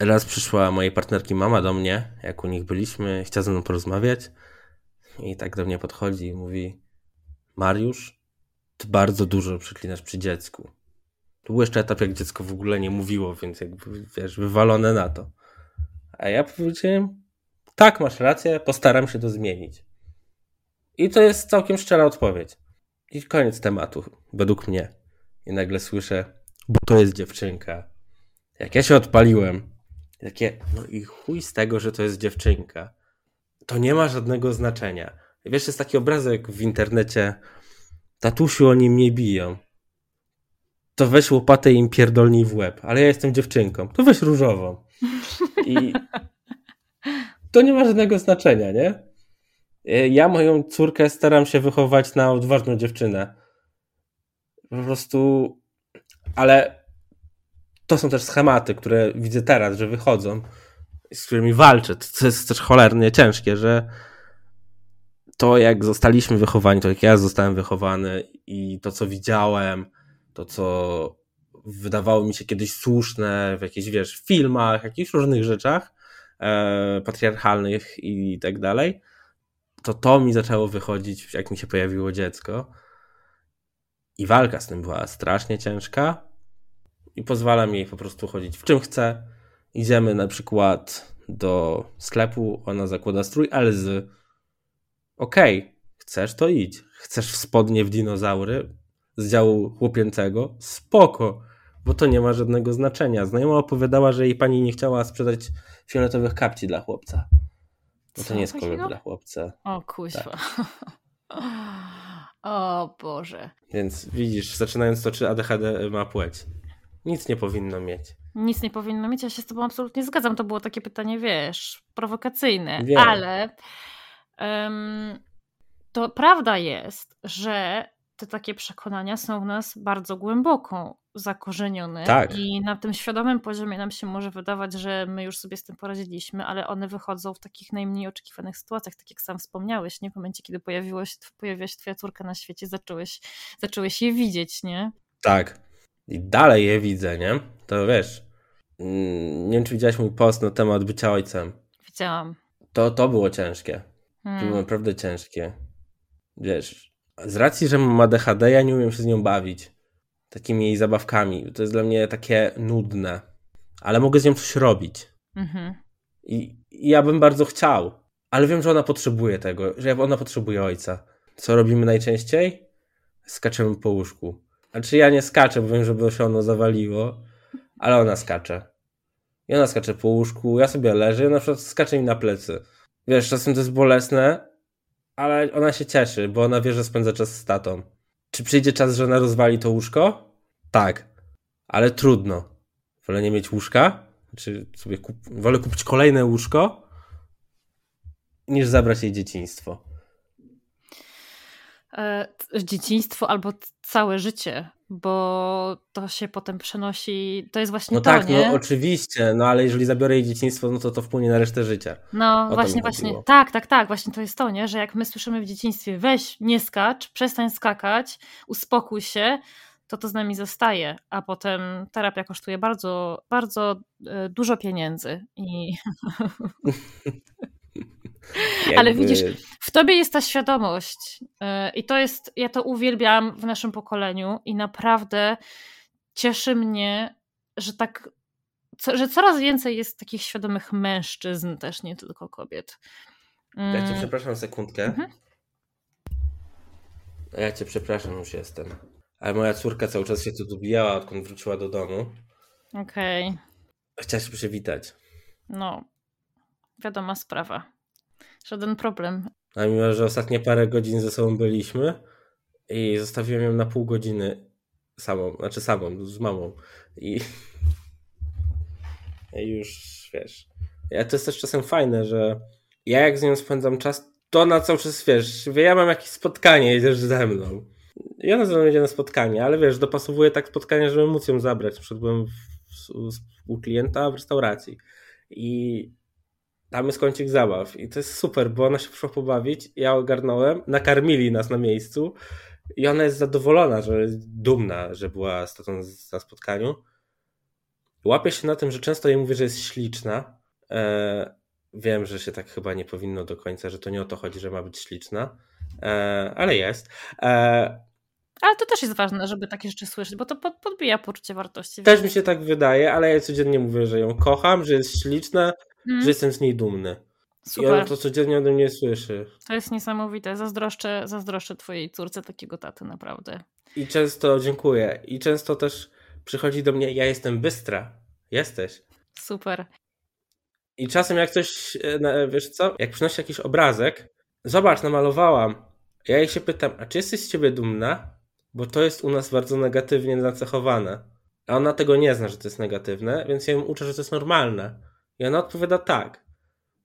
raz przyszła mojej partnerki mama do mnie, jak u nich byliśmy, chciała ze mną porozmawiać i tak do mnie podchodzi i mówi Mariusz, ty bardzo dużo przyklinasz przy dziecku. To był jeszcze etap, jak dziecko w ogóle nie mówiło, więc jakby, wiesz, wywalone na to. A ja powiedziałem, tak, masz rację, postaram się to zmienić. I to jest całkiem szczera odpowiedź. I koniec tematu, według mnie. I nagle słyszę, bo to jest dziewczynka. Jak ja się odpaliłem, takie, no i chuj z tego, że to jest dziewczynka. To nie ma żadnego znaczenia. Wiesz, jest taki obrazek w internecie, tatusiu oni mnie biją. To weź łopatę i im pierdolnij w łeb. Ale ja jestem dziewczynką. To weź różową. I to nie ma żadnego znaczenia, nie? E, ja moją córkę staram się wychować na odważną dziewczynę. Po prostu, ale to są też schematy, które widzę teraz, że wychodzą, z którymi walczę. To jest też cholernie ciężkie, że to jak zostaliśmy wychowani, to jak ja zostałem wychowany i to co widziałem, to co wydawało mi się kiedyś słuszne w jakichś, wiesz, filmach, jakichś różnych rzeczach e, patriarchalnych i tak dalej, to to mi zaczęło wychodzić, jak mi się pojawiło dziecko. I walka z tym była strasznie ciężka i pozwala mi po prostu chodzić w czym chcę. Idziemy na przykład do sklepu, ona zakłada strój, z okej, okay, chcesz to idź. Chcesz w spodnie w dinozaury z działu chłopięcego? Spoko, bo to nie ma żadnego znaczenia. Znajoma opowiadała, że jej pani nie chciała sprzedać fioletowych kapci dla chłopca. Bo to nie jest kolor dla chłopca. O kuźwa. Tak. o Boże. Więc widzisz, zaczynając to, czy ADHD ma płeć. Nic nie powinno mieć. Nic nie powinno mieć, ja się z tobą absolutnie zgadzam. To było takie pytanie, wiesz, prowokacyjne. Wiem. Ale um, to prawda jest, że te takie przekonania są w nas bardzo głęboko zakorzenione tak. i na tym świadomym poziomie nam się może wydawać, że my już sobie z tym poradziliśmy, ale one wychodzą w takich najmniej oczekiwanych sytuacjach, tak jak sam wspomniałeś, nie? W momencie, kiedy pojawiłeś, pojawiła się twoja córka na świecie, zacząłeś, zacząłeś je widzieć, nie? Tak. I dalej je widzę, nie? To wiesz, mm, nie wiem, czy widziałeś mój post na temat bycia ojcem. Widziałam. To, to było ciężkie. Hmm. To było naprawdę ciężkie. Wiesz, z racji, że mam ADHD, ja nie umiem się z nią bawić takimi jej zabawkami. To jest dla mnie takie nudne, ale mogę z nią coś robić. Mhm. I, I ja bym bardzo chciał, ale wiem, że ona potrzebuje tego, że ona potrzebuje ojca. Co robimy najczęściej? Skaczemy po łóżku. Znaczy ja nie skaczę, bo wiem, żeby się ono zawaliło, ale ona skacze. I ona skacze po łóżku, ja sobie leżę i na przykład skacze mi na plecy. Wiesz, czasem to jest bolesne, ale ona się cieszy, bo ona wie, że spędza czas z tatą. Czy przyjdzie czas, że ona rozwali to łóżko? Tak, ale trudno. Wolę nie mieć łóżka, czy sobie kup... wolę kupić kolejne łóżko, niż zabrać jej dzieciństwo. E, dzieciństwo albo całe życie, bo to się potem przenosi. To jest właśnie no to, tak, nie? no oczywiście, no ale jeżeli zabiorę jej dzieciństwo, no to to wpłynie na resztę życia. No o właśnie, właśnie. Tak, tak, tak, właśnie to jest to, nie? Że jak my słyszymy w dzieciństwie, weź, nie skacz, przestań skakać, uspokój się, to to z nami zostaje, a potem terapia kosztuje bardzo, bardzo e, dużo pieniędzy i Jakby... Ale widzisz, w tobie jest ta świadomość e, i to jest, ja to uwielbiam w naszym pokoleniu i naprawdę cieszy mnie, że tak, że coraz więcej jest takich świadomych mężczyzn też, nie tylko kobiet. Ja cię mm. przepraszam sekundkę. Mhm. Ja cię przepraszam, już jestem. Ale moja córka cały czas się tu dobijała, odkąd wróciła do domu. Okej. Okay. Chciałaś się przywitać. No, wiadoma sprawa. Żaden problem. A mimo, że ostatnie parę godzin ze sobą byliśmy i zostawiłem ją na pół godziny samą, znaczy samą, z mamą. I, już wiesz. Ja to jest też czasem fajne, że ja jak z nią spędzam czas, to na cały czas wiesz, ja mam jakieś spotkanie, jedziesz ze mną. I ona ze mną jedzie na spotkanie, ale wiesz, dopasowuję tak spotkanie, żeby móc ją zabrać. Przykład byłem w, u klienta w restauracji i tam jest kącik zabaw i to jest super, bo ona się przyszła pobawić, ja ogarnąłem, nakarmili nas na miejscu i ona jest zadowolona, że jest dumna, że była z tatą na spotkaniu. Łapię się na tym, że często jej mówię, że jest śliczna. E, wiem, że się tak chyba nie powinno do końca, że to nie o to chodzi, że ma być śliczna, e, ale jest. E, ale to też jest ważne, żeby takie rzeczy słyszeć, bo to podbija poczucie wartości. Też mi się tak wydaje, ale ja codziennie mówię, że ją kocham, że jest śliczna, mm. że jestem z niej dumny. Super. I ona to codziennie ode mnie słyszy. To jest niesamowite. Zazdroszczę, zazdroszczę twojej córce takiego taty, naprawdę. I często, dziękuję. I często też przychodzi do mnie, ja jestem bystra. Jesteś. Super. I czasem jak coś, e, wiesz co, jak przynosi jakiś obrazek, zobacz, namalowałam. Ja jej się pytam, a czy jesteś z ciebie dumna? Bo to jest u nas bardzo negatywnie nacechowane. A ona tego nie zna, że to jest negatywne, więc ja ją uczę, że to jest normalne. I ona odpowiada tak.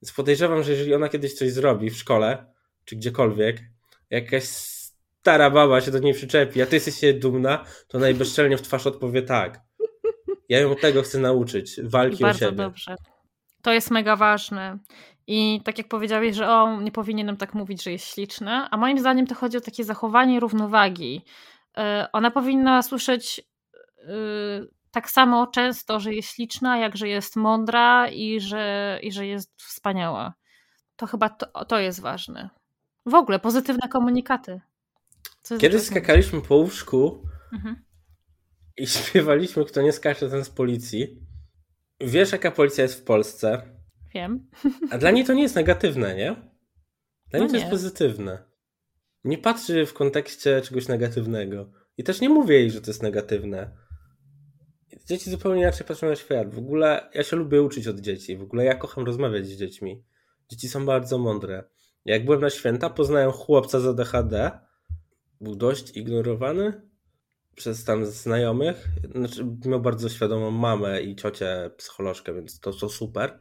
Więc podejrzewam, że jeżeli ona kiedyś coś zrobi w szkole, czy gdziekolwiek, jakaś stara baba się do niej przyczepi, a ty jesteś się dumna, to najbezczelnie w twarz odpowie tak. Ja ją tego chcę nauczyć, walki Bardzo o siebie. dobrze. To jest mega ważne. I tak jak powiedziałeś, że o, nie powinienem tak mówić, że jest śliczna, a moim zdaniem to chodzi o takie zachowanie równowagi. Yy, ona powinna słyszeć yy, tak samo często, że jest śliczna, jak że jest mądra i że, i że jest wspaniała. To chyba to, to jest ważne. W ogóle pozytywne komunikaty. Kiedy skakaliśmy po łóżku mhm. i śpiewaliśmy Kto nie skacze, ten z policji. Wiesz, jaka policja jest w Polsce? Wiem. A dla niej to nie jest negatywne, nie? Dla niej no to jest pozytywne. Nie patrzy w kontekście czegoś negatywnego. I też nie mówię jej, że to jest negatywne dzieci zupełnie inaczej patrzą na świat. W ogóle ja się lubię uczyć od dzieci. W ogóle ja kocham rozmawiać z dziećmi. Dzieci są bardzo mądre. Jak byłem na święta, poznałem chłopca z ADHD. Był dość ignorowany przez tam znajomych. Znaczy, miał bardzo świadomą mamę i ciocię psycholożkę, więc to, to super.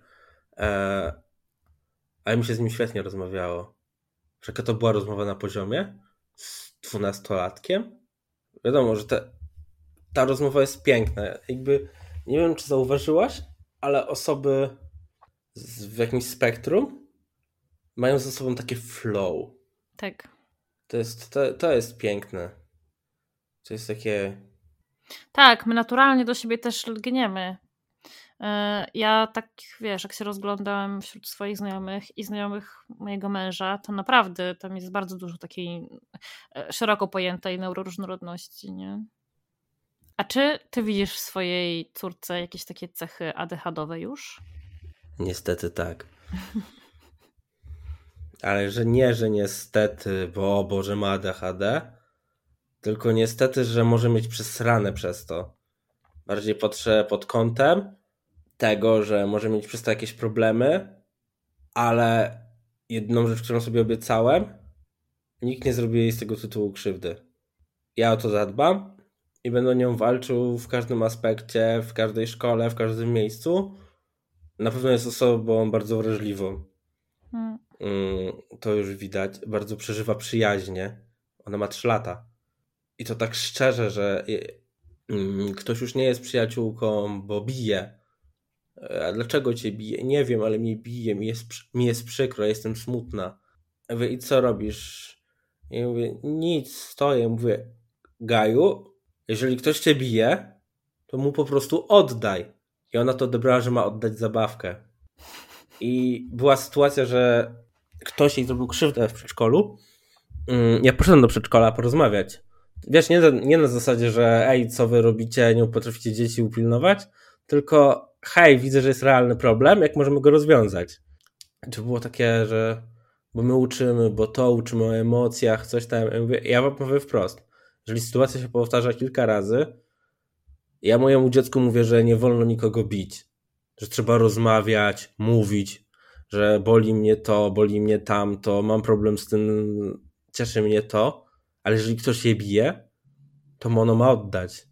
Eee, ale mi się z nim świetnie rozmawiało. Jaka to była rozmowa na poziomie z dwunastolatkiem? Wiadomo, że te ta rozmowa jest piękna. Jakby nie wiem, czy zauważyłaś, ale osoby z, w jakimś spektrum mają ze sobą takie flow. Tak. To jest, to, to jest piękne. To jest takie. Tak, my naturalnie do siebie też lgniemy. E, ja tak, wiesz, jak się rozglądałem wśród swoich znajomych i znajomych mojego męża, to naprawdę tam jest bardzo dużo takiej e, szeroko pojętej neuroróżnorodności, nie? A czy ty widzisz w swojej córce jakieś takie cechy ADHD już? Niestety tak. Ale że nie, że niestety, bo o Boże ma ADHD, tylko niestety, że może mieć przesrane przez to. Bardziej patrzę pod kątem tego, że może mieć przez to jakieś problemy, ale jedną rzecz, którą sobie obiecałem, nikt nie zrobi jej z tego tytułu krzywdy. Ja o to zadbam i będę nią walczył w każdym aspekcie, w każdej szkole, w każdym miejscu. Na pewno jest osobą bardzo wrażliwą. Hmm. Mm, to już widać. Bardzo przeżywa przyjaźnie. Ona ma 3 lata. I to tak szczerze, że mm, ktoś już nie jest przyjaciółką, bo bije. A dlaczego cię bije? Nie wiem, ale mnie bije, mi jest, mi jest przykro, jestem smutna. Ja mówię, i co robisz? I ja mówię, nic, stoję. Mówię, Gaju, jeżeli ktoś cię bije, to mu po prostu oddaj. I ona to odebrała, że ma oddać zabawkę. I była sytuacja, że ktoś jej zrobił krzywdę w przedszkolu. Mm, ja poszedłem do przedszkola porozmawiać. Wiesz, nie, nie na zasadzie, że ej, co wy robicie, nie potraficie dzieci upilnować, tylko hej, widzę, że jest realny problem, jak możemy go rozwiązać. Czy było takie, że bo my uczymy, bo to uczymy o emocjach, coś tam. Ja, ja wam powiem wprost jeżeli sytuacja się powtarza kilka razy, ja mojemu dziecku mówię, że nie wolno nikogo bić, że trzeba rozmawiać, mówić, że boli mnie to, boli mnie tamto, mam problem z tym, cieszy mnie to, ale jeżeli ktoś je bije, to mono ma oddać.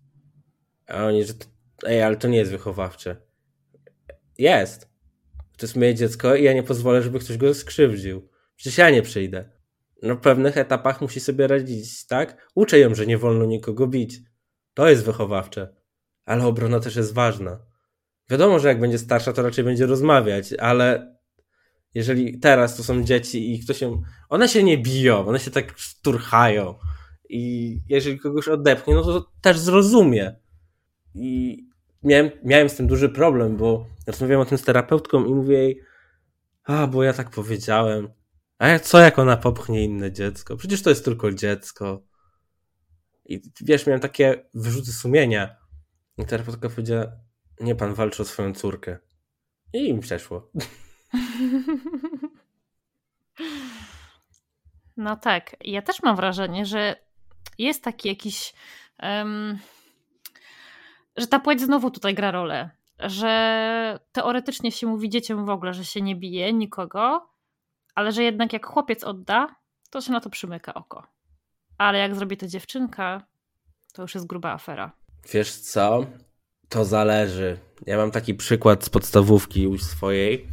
A oni, że to, ej, ale to nie jest wychowawcze. Jest. To jest moje dziecko i ja nie pozwolę, żeby ktoś go skrzywdził. Przecież ja nie przyjdę. Na pewnych etapach musi sobie radzić, tak? Uczę ją, że nie wolno nikogo bić. To jest wychowawcze. Ale obrona też jest ważna. Wiadomo, że jak będzie starsza, to raczej będzie rozmawiać, ale jeżeli teraz to są dzieci i ktoś się. One się nie biją, one się tak szturchają. I jeżeli kogoś odepchnie, no to też zrozumie. I miałem, miałem z tym duży problem, bo rozmawiałem o tym z terapeutką i mówię jej, a bo ja tak powiedziałem. A co jak ona popchnie inne dziecko? Przecież to jest tylko dziecko. I wiesz, miałem takie wyrzuty sumienia. I terapeutka powiedziała, nie pan walczy o swoją córkę. I im przeszło. No tak. Ja też mam wrażenie, że jest taki jakiś. Um, że ta płeć znowu tutaj gra rolę. Że teoretycznie się mówi dzieciom w ogóle, że się nie bije nikogo, ale że jednak jak chłopiec odda, to się na to przymyka oko. Ale jak zrobi to dziewczynka, to już jest gruba afera. Wiesz co? To zależy. Ja mam taki przykład z podstawówki już swojej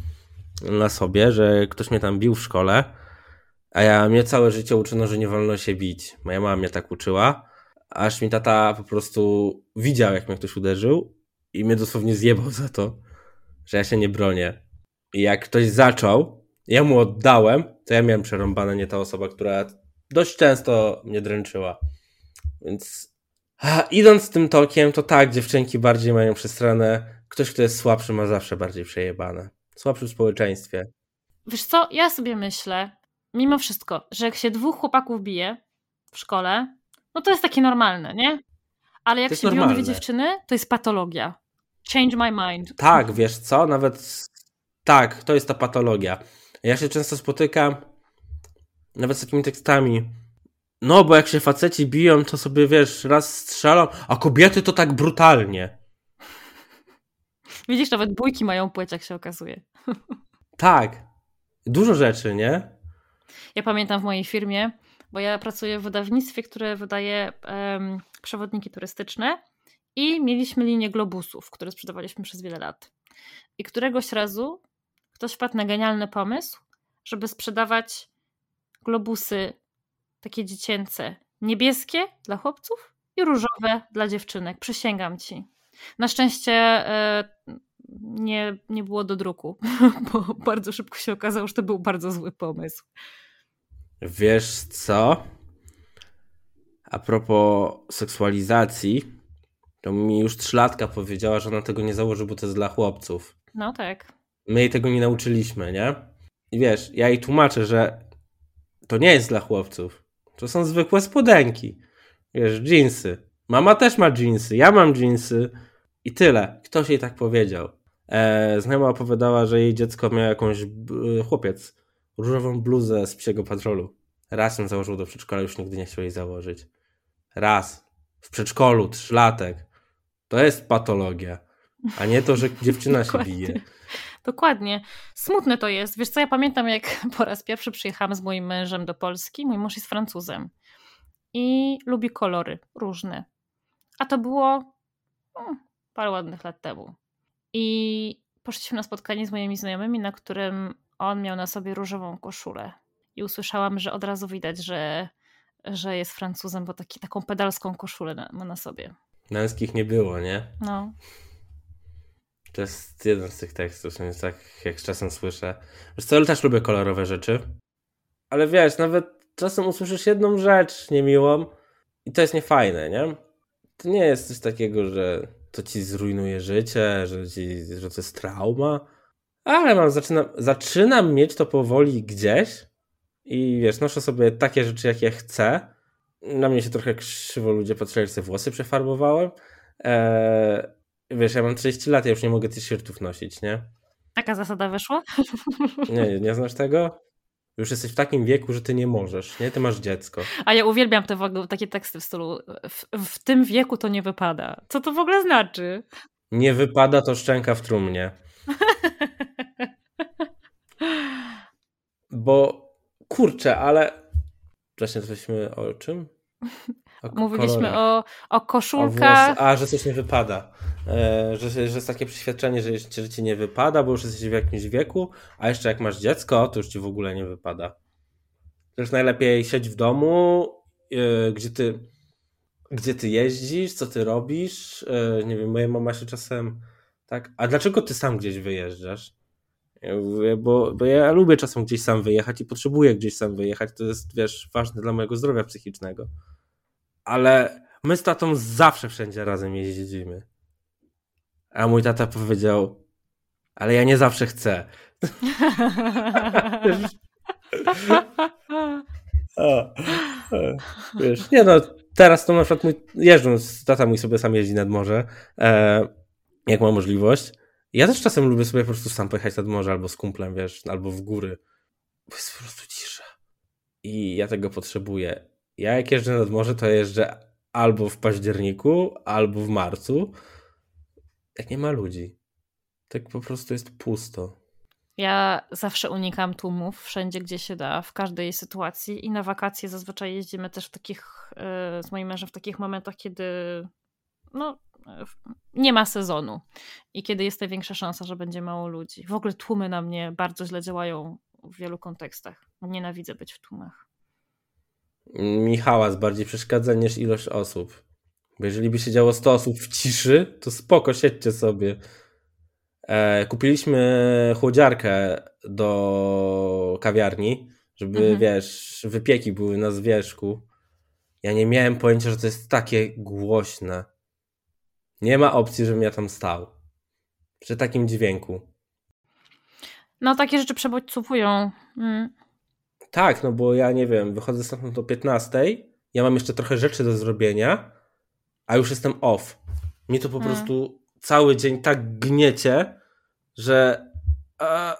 na sobie, że ktoś mnie tam bił w szkole, a ja mnie całe życie uczono, że nie wolno się bić. Moja mama mnie tak uczyła, aż mi tata po prostu widział, jak mnie ktoś uderzył i mnie dosłownie zjebał za to, że ja się nie bronię. I jak ktoś zaczął, ja mu oddałem, to ja miałem przerąbane, nie ta osoba, która dość często mnie dręczyła. Więc a, idąc tym tokiem, to tak, dziewczynki bardziej mają przestranę. Ktoś, kto jest słabszy, ma zawsze bardziej przejebane. Słabszy w społeczeństwie. Wiesz co, ja sobie myślę, mimo wszystko, że jak się dwóch chłopaków bije w szkole, no to jest takie normalne, nie? Ale jak się normalne. biją dwie dziewczyny, to jest patologia. Change my mind. Tak, wiesz co, nawet tak, to jest ta patologia. Ja się często spotykam nawet z takimi tekstami. No, bo jak się faceci biją, to sobie wiesz, raz strzelą, a kobiety to tak brutalnie. Widzisz, nawet bójki mają płeć, jak się okazuje. Tak. Dużo rzeczy, nie? Ja pamiętam w mojej firmie, bo ja pracuję w wydawnictwie, które wydaje um, przewodniki turystyczne i mieliśmy linię globusów, które sprzedawaliśmy przez wiele lat. I któregoś razu ktoś wpadł na genialny pomysł, żeby sprzedawać globusy takie dziecięce, niebieskie dla chłopców i różowe dla dziewczynek. Przysięgam ci. Na szczęście e, nie, nie było do druku, bo bardzo szybko się okazało, że to był bardzo zły pomysł. Wiesz co? A propos seksualizacji, to mi już trzylatka powiedziała, że ona tego nie założy, bo to jest dla chłopców. No tak. My jej tego nie nauczyliśmy, nie? I wiesz, ja jej tłumaczę, że to nie jest dla chłopców. To są zwykłe spodenki. Wiesz, jeansy. Mama też ma jeansy, ja mam jeansy i tyle. Ktoś jej tak powiedział. E, znajoma opowiadała, że jej dziecko miał jakąś, e, chłopiec, różową bluzę z psiego patrolu. Raz ją założył do przedszkola, już nigdy nie chciał jej założyć. Raz. W przedszkolu, trzylatek. To jest patologia. A nie to, że dziewczyna się bije. Dokładnie. Smutne to jest. Wiesz co, ja pamiętam jak po raz pierwszy przyjechałam z moim mężem do Polski. Mój mąż jest Francuzem i lubi kolory różne. A to było hmm, parę ładnych lat temu. I poszliśmy na spotkanie z moimi znajomymi, na którym on miał na sobie różową koszulę. I usłyszałam, że od razu widać, że, że jest Francuzem, bo taki, taką pedalską koszulę ma na sobie. Męskich nie było, nie? No. To jest jeden z tych tekstów, więc tak jak czasem słyszę. Wiesz co, też lubię kolorowe rzeczy. Ale wiesz, nawet czasem usłyszysz jedną rzecz niemiłą i to jest niefajne, nie? To nie jest coś takiego, że to ci zrujnuje życie, że, ci, że to jest trauma. Ale mam, zaczynam, zaczynam mieć to powoli gdzieś i wiesz, noszę sobie takie rzeczy, jakie chcę. Na mnie się trochę krzywo ludzie patrzyli, że sobie włosy przefarbowałem. Eee, wiesz, ja mam 30 lat, ja już nie mogę t-shirtów nosić, nie? Taka zasada wyszła? Nie, nie znasz tego? Już jesteś w takim wieku, że ty nie możesz, nie? Ty masz dziecko. A ja uwielbiam te w ogóle, takie teksty w stylu w, w, tym wieku to nie wypada. Co to w ogóle znaczy? Nie wypada to szczęka w trumnie. Bo kurczę, ale właśnie jesteśmy o czym? O Mówiliśmy o, o koszulkach. O a, że coś nie wypada. E, że, że jest takie przeświadczenie, że, że ci nie wypada, bo już jesteś w jakimś wieku, a jeszcze jak masz dziecko, to już ci w ogóle nie wypada. Też najlepiej siedź w domu, e, gdzie ty gdzie ty jeździsz, co ty robisz. E, nie wiem, moja mama się czasem tak, a dlaczego ty sam gdzieś wyjeżdżasz? Ja mówię, bo, bo ja lubię czasem gdzieś sam wyjechać i potrzebuję gdzieś sam wyjechać. To jest, wiesz, ważne dla mojego zdrowia psychicznego. Ale my z tatą zawsze wszędzie razem jeździmy. A mój tata powiedział, ale ja nie zawsze chcę. o, wiesz, nie no, teraz to na przykład mój, jeżdżąc, tata mój sobie sam jeździ nad morze, e, jak ma możliwość. Ja też czasem lubię sobie po prostu sam pojechać nad morze albo z kumplem, wiesz, albo w góry. Bo jest po prostu cisza. I ja tego potrzebuję. Ja jak jeżdżę nad morze, to jeżdżę albo w październiku, albo w marcu, jak nie ma ludzi. Tak po prostu jest pusto. Ja zawsze unikam tłumów wszędzie, gdzie się da, w każdej sytuacji i na wakacje zazwyczaj jeździmy też w takich, e, z moim mężem w takich momentach, kiedy no, nie ma sezonu i kiedy jest największa szansa, że będzie mało ludzi. W ogóle tłumy na mnie bardzo źle działają w wielu kontekstach. Nienawidzę być w tłumach. Mi hałas bardziej przeszkadza niż ilość osób. Bo jeżeli by się działo 100 osób w ciszy, to spoko, siedźcie sobie. E, kupiliśmy chłodziarkę do kawiarni, żeby, mhm. wiesz, wypieki były na zwierzchu. Ja nie miałem pojęcia, że to jest takie głośne. Nie ma opcji, żebym ja tam stał. Przy takim dźwięku. No, takie rzeczy przebodźcowują. Mm. Tak, no bo ja nie wiem, wychodzę stamtąd o 15, ja mam jeszcze trochę rzeczy do zrobienia, a już jestem off. Mnie to po mm. prostu cały dzień tak gniecie, że a,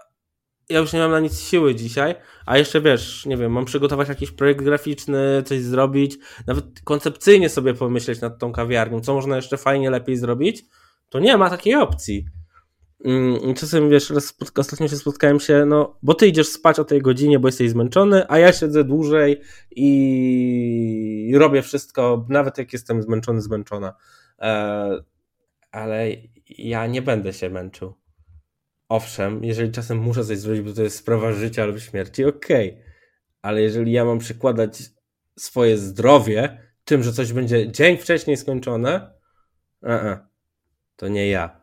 ja już nie mam na nic siły dzisiaj, a jeszcze wiesz, nie wiem, mam przygotować jakiś projekt graficzny, coś zrobić, nawet koncepcyjnie sobie pomyśleć nad tą kawiarnią, co można jeszcze fajnie lepiej zrobić, to nie ma takiej opcji. Mm, czasem wiesz, raz ostatnio się spotkałem się, no, bo ty idziesz spać o tej godzinie, bo jesteś zmęczony, a ja siedzę dłużej i robię wszystko, nawet jak jestem zmęczony, zmęczona. E, ale ja nie będę się męczył. Owszem, jeżeli czasem muszę coś zrobić, bo to jest sprawa życia lub śmierci, okej. Okay. Ale jeżeli ja mam przykładać swoje zdrowie tym, że coś będzie dzień wcześniej skończone, a, a to nie ja.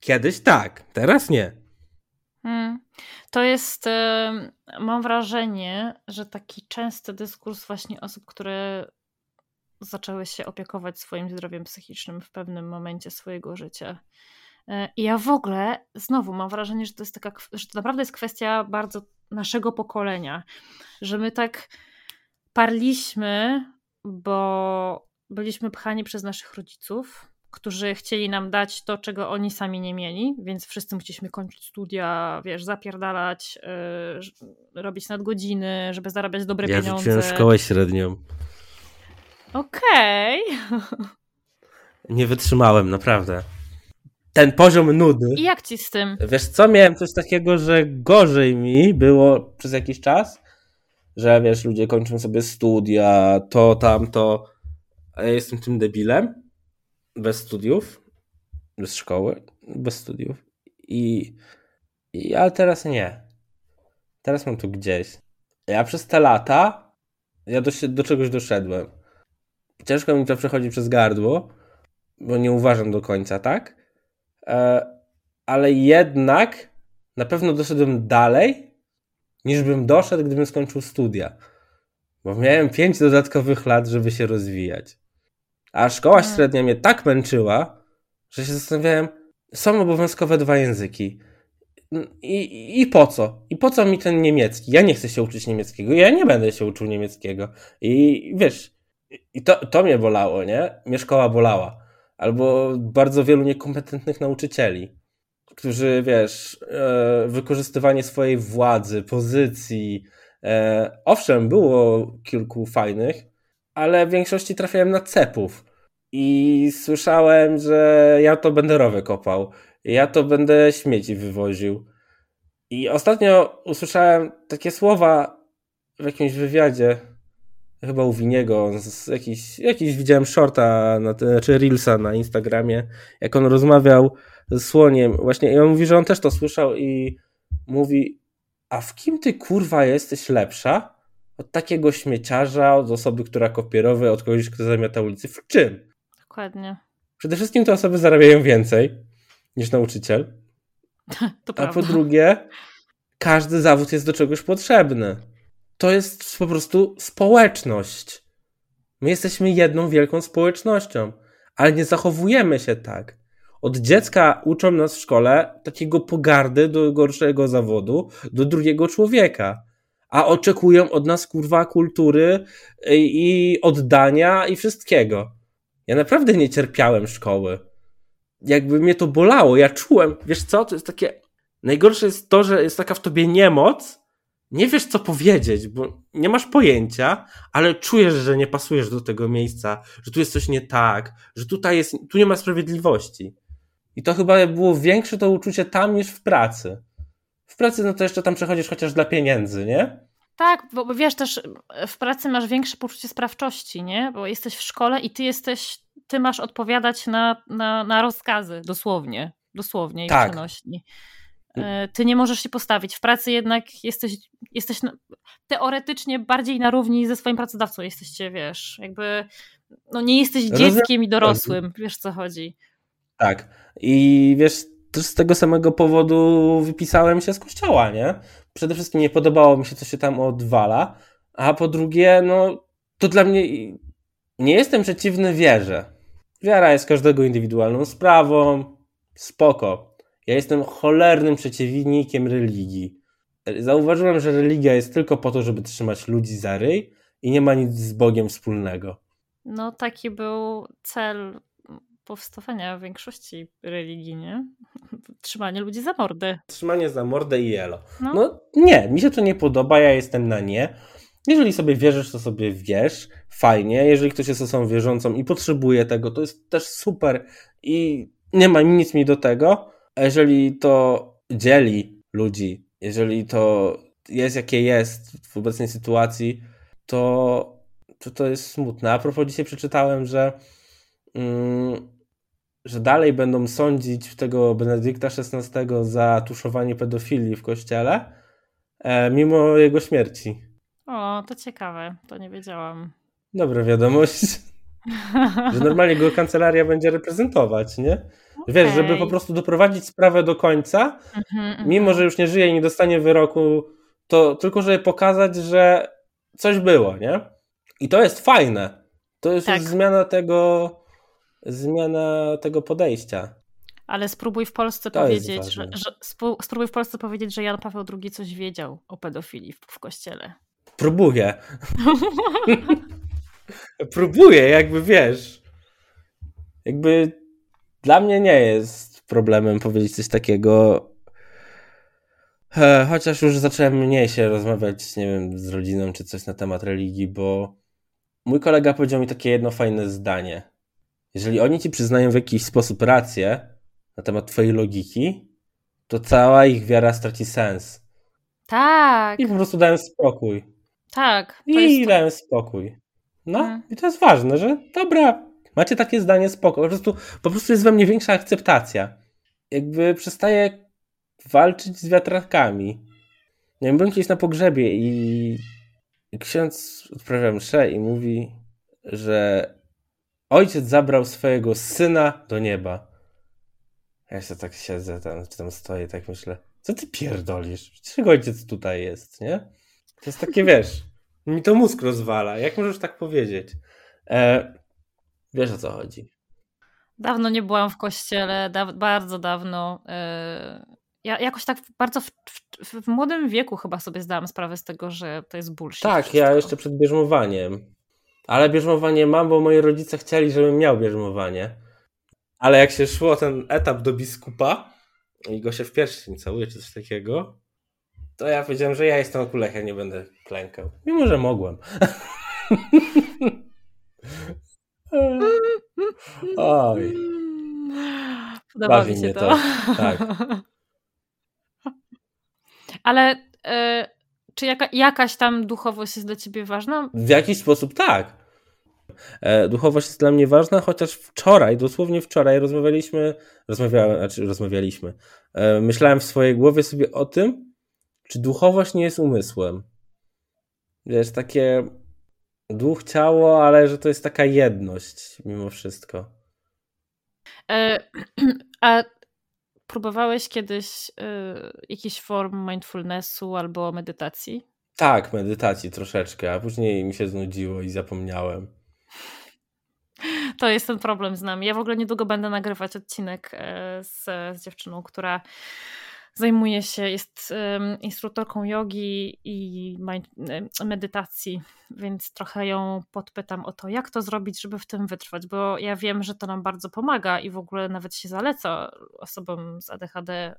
Kiedyś tak, teraz nie. Hmm. To jest, mam wrażenie, że taki częsty dyskurs właśnie osób, które zaczęły się opiekować swoim zdrowiem psychicznym w pewnym momencie swojego życia. E, I ja w ogóle znowu mam wrażenie, że to jest taka, że to naprawdę jest kwestia bardzo naszego pokolenia, że my tak parliśmy, bo byliśmy pchani przez naszych rodziców, którzy chcieli nam dać to, czego oni sami nie mieli, więc wszyscy musieliśmy kończyć studia, wiesz, zapierdalać, yy, robić nadgodziny, żeby zarabiać dobre ja pieniądze. Ja szkołę średnią. Okej. Okay. Nie wytrzymałem, naprawdę. Ten poziom nudy. I jak ci z tym? Wiesz co, miałem coś takiego, że gorzej mi było przez jakiś czas, że wiesz, ludzie kończą sobie studia, to, tamto, a ja jestem tym debilem bez studiów, bez szkoły, bez studiów. I, i ale teraz nie. Teraz mam tu gdzieś. Ja przez te lata ja do, do czegoś doszedłem. Ciężko mi to przechodzi przez gardło, bo nie uważam do końca, tak? E, ale jednak na pewno doszedłem dalej, niż bym doszedł, gdybym skończył studia. Bo miałem pięć dodatkowych lat, żeby się rozwijać. A szkoła hmm. średnia mnie tak męczyła, że się zastanawiałem, są obowiązkowe dwa języki. I, I po co? I po co mi ten niemiecki? Ja nie chcę się uczyć niemieckiego, ja nie będę się uczył niemieckiego. I wiesz, i to, to mnie bolało, nie? Mnie szkoła bolała. Albo bardzo wielu niekompetentnych nauczycieli, którzy, wiesz, e, wykorzystywanie swojej władzy, pozycji. E, owszem, było kilku fajnych, ale w większości trafiałem na cepów. I słyszałem, że ja to będę rowy kopał, ja to będę śmieci wywoził. I ostatnio usłyszałem takie słowa w jakimś wywiadzie, chyba u Winiego, z jakiś, jakiś widziałem shorta, na, znaczy Reelsa na Instagramie, jak on rozmawiał z Słoniem, właśnie i on mówi, że on też to słyszał i mówi, a w kim ty kurwa jesteś lepsza? Od takiego śmieciarza, od osoby, która kopierowy, od kogoś, kto zamiata ulicy. W czym? Dokładnie. Przede wszystkim te osoby zarabiają więcej niż nauczyciel. To A prawda. po drugie, każdy zawód jest do czegoś potrzebny. To jest po prostu społeczność. My jesteśmy jedną wielką społecznością, ale nie zachowujemy się tak. Od dziecka uczą nas w szkole takiego pogardy do gorszego zawodu, do drugiego człowieka. A oczekują od nas kurwa kultury i oddania i wszystkiego. Ja naprawdę nie cierpiałem szkoły. Jakby mnie to bolało. Ja czułem, wiesz co, to jest takie. Najgorsze jest to, że jest taka w tobie niemoc. Nie wiesz, co powiedzieć, bo nie masz pojęcia, ale czujesz, że nie pasujesz do tego miejsca, że tu jest coś nie tak, że tutaj jest, tu nie ma sprawiedliwości. I to chyba było większe to uczucie tam niż w pracy. W pracy, no to jeszcze tam przechodzisz chociaż dla pieniędzy, nie? Tak, bo, bo wiesz też, w pracy masz większe poczucie sprawczości, nie? Bo jesteś w szkole i ty jesteś, ty masz odpowiadać na, na, na rozkazy, dosłownie. Dosłownie i Tak. przenośni. E, Ty nie możesz się postawić. W pracy jednak jesteś, jesteś teoretycznie bardziej na równi ze swoim pracodawcą. Jesteście, wiesz, jakby no nie jesteś Rozumiem, dzieckiem i dorosłym. Wiesz co chodzi. Tak. I wiesz, też z tego samego powodu wypisałem się z kościoła, nie? Przede wszystkim nie podobało mi się, co się tam odwala, a po drugie, no, to dla mnie nie jestem przeciwny wierze. Wiara jest każdego indywidualną sprawą, spoko. Ja jestem cholernym przeciwnikiem religii. Zauważyłem, że religia jest tylko po to, żeby trzymać ludzi za ryj i nie ma nic z Bogiem wspólnego. No taki był cel powstawania większości religii, nie? Trzymanie ludzi za mordę. Trzymanie za mordę i elo. No. No nie, mi się to nie podoba, ja jestem na nie. Jeżeli sobie wierzysz, to sobie wierz, fajnie. Jeżeli ktoś jest osobą wierzącą i potrzebuje tego, to jest też super i nie ma nic mi do tego. A jeżeli to dzieli ludzi, jeżeli to jest jakie jest w obecnej sytuacji, to to, to jest smutne. A propos dzisiaj przeczytałem, że mm, że dalej będą sądzić tego Benedykta XVI za tuszowanie pedofilii w kościele, e, mimo jego śmierci. O, to ciekawe, to nie wiedziałam. Dobra wiadomość, że normalnie go kancelaria będzie reprezentować, nie? Wiesz, żeby po prostu doprowadzić sprawę do końca, Mhm, mhm. mimo że już nie żyje i nie dostanie wyroku, to tylko żeby pokazać, że coś było, nie? I to jest fajne. To jest Tak. już zmiana tego zmiana tego podejścia. Ale spróbuj w Polsce To powiedzieć, że, że spró- spróbuj w Polsce powiedzieć, że Jan Paweł II coś wiedział o pedofilii w, w kościele. Próbuję. Próbuję, jakby wiesz. Jakby dla mnie nie jest problemem powiedzieć coś takiego. E, Chociaż już zacząłem mniej się rozmawiać, nie wiem, z rodziną czy coś na temat religii, bo mój kolega powiedział mi takie jedno fajne zdanie. Jeżeli oni ci przyznają w jakiś sposób rację na temat twojej logiki, to cała ich wiara straci sens. Tak, I po prostu dają spokój. tak. To I jest, dałem spokój. No, Mm. i to jest ważne, że dobra, macie takie zdanie, spoko. Po prostu, po prostu jest we mnie większa akceptacja. Jakby przestaję walczyć z wiatrakami. Nie wiem, byłem kiedyś na pogrzebie i, i ksiądz odprawia mszę i mówi, że ojciec zabrał swojego syna do nieba. Ja się tak siedzę tam, czy tam stoję, tak myślę, co ty pierdolisz? Czego ojciec tutaj jest, nie? To jest takie, wiesz, mi to mózg rozwala. Jak możesz tak powiedzieć? E, wiesz o co chodzi. Dawno nie byłam w kościele, da, bardzo dawno. Yy, ja jakoś tak bardzo w, w, w młodym wieku chyba sobie zdałam sprawę z tego, że to jest bullshit. Tak, wszystko. ja jeszcze przed bierzmowaniem. Ale bierzmowanie mam, bo moi rodzice chcieli, żebym miał bierzmowanie. Ale jak się szło ten etap do biskupa i go się w pierścień całuje, czy coś takiego, to ja powiedziałem, że ja jestem kulech, ja nie będę klękał. Mimo, że mogłem. Oj. Podoba Bawi mi się to. to, tak. Ale e, czy jaka, jakaś tam duchowość jest dla ciebie ważna? W jakiś sposób tak. E, duchowość jest dla mnie ważna, chociaż wczoraj, dosłownie wczoraj rozmawialiśmy, rozmawiałem, znaczy rozmawialiśmy, e, myślałem w swojej głowie sobie o tym, czy duchowość nie jest umysłem. Wiesz, takie duch, ciało, ale że to jest taka jedność mimo wszystko. E, a próbowałeś kiedyś y, jakiś form mindfulnessu albo medytacji? Tak, medytacji troszeczkę, a później mi się znudziło i zapomniałem. To jest ten problem z nami. Ja w ogóle niedługo będę nagrywać odcinek z, z dziewczyną, która zajmuje się, jest instruktorką jogi i medytacji, więc trochę ją podpytam o to, jak to zrobić, żeby w tym wytrwać, bo ja wiem, że to nam bardzo pomaga i w ogóle nawet się zaleca osobom z ADHD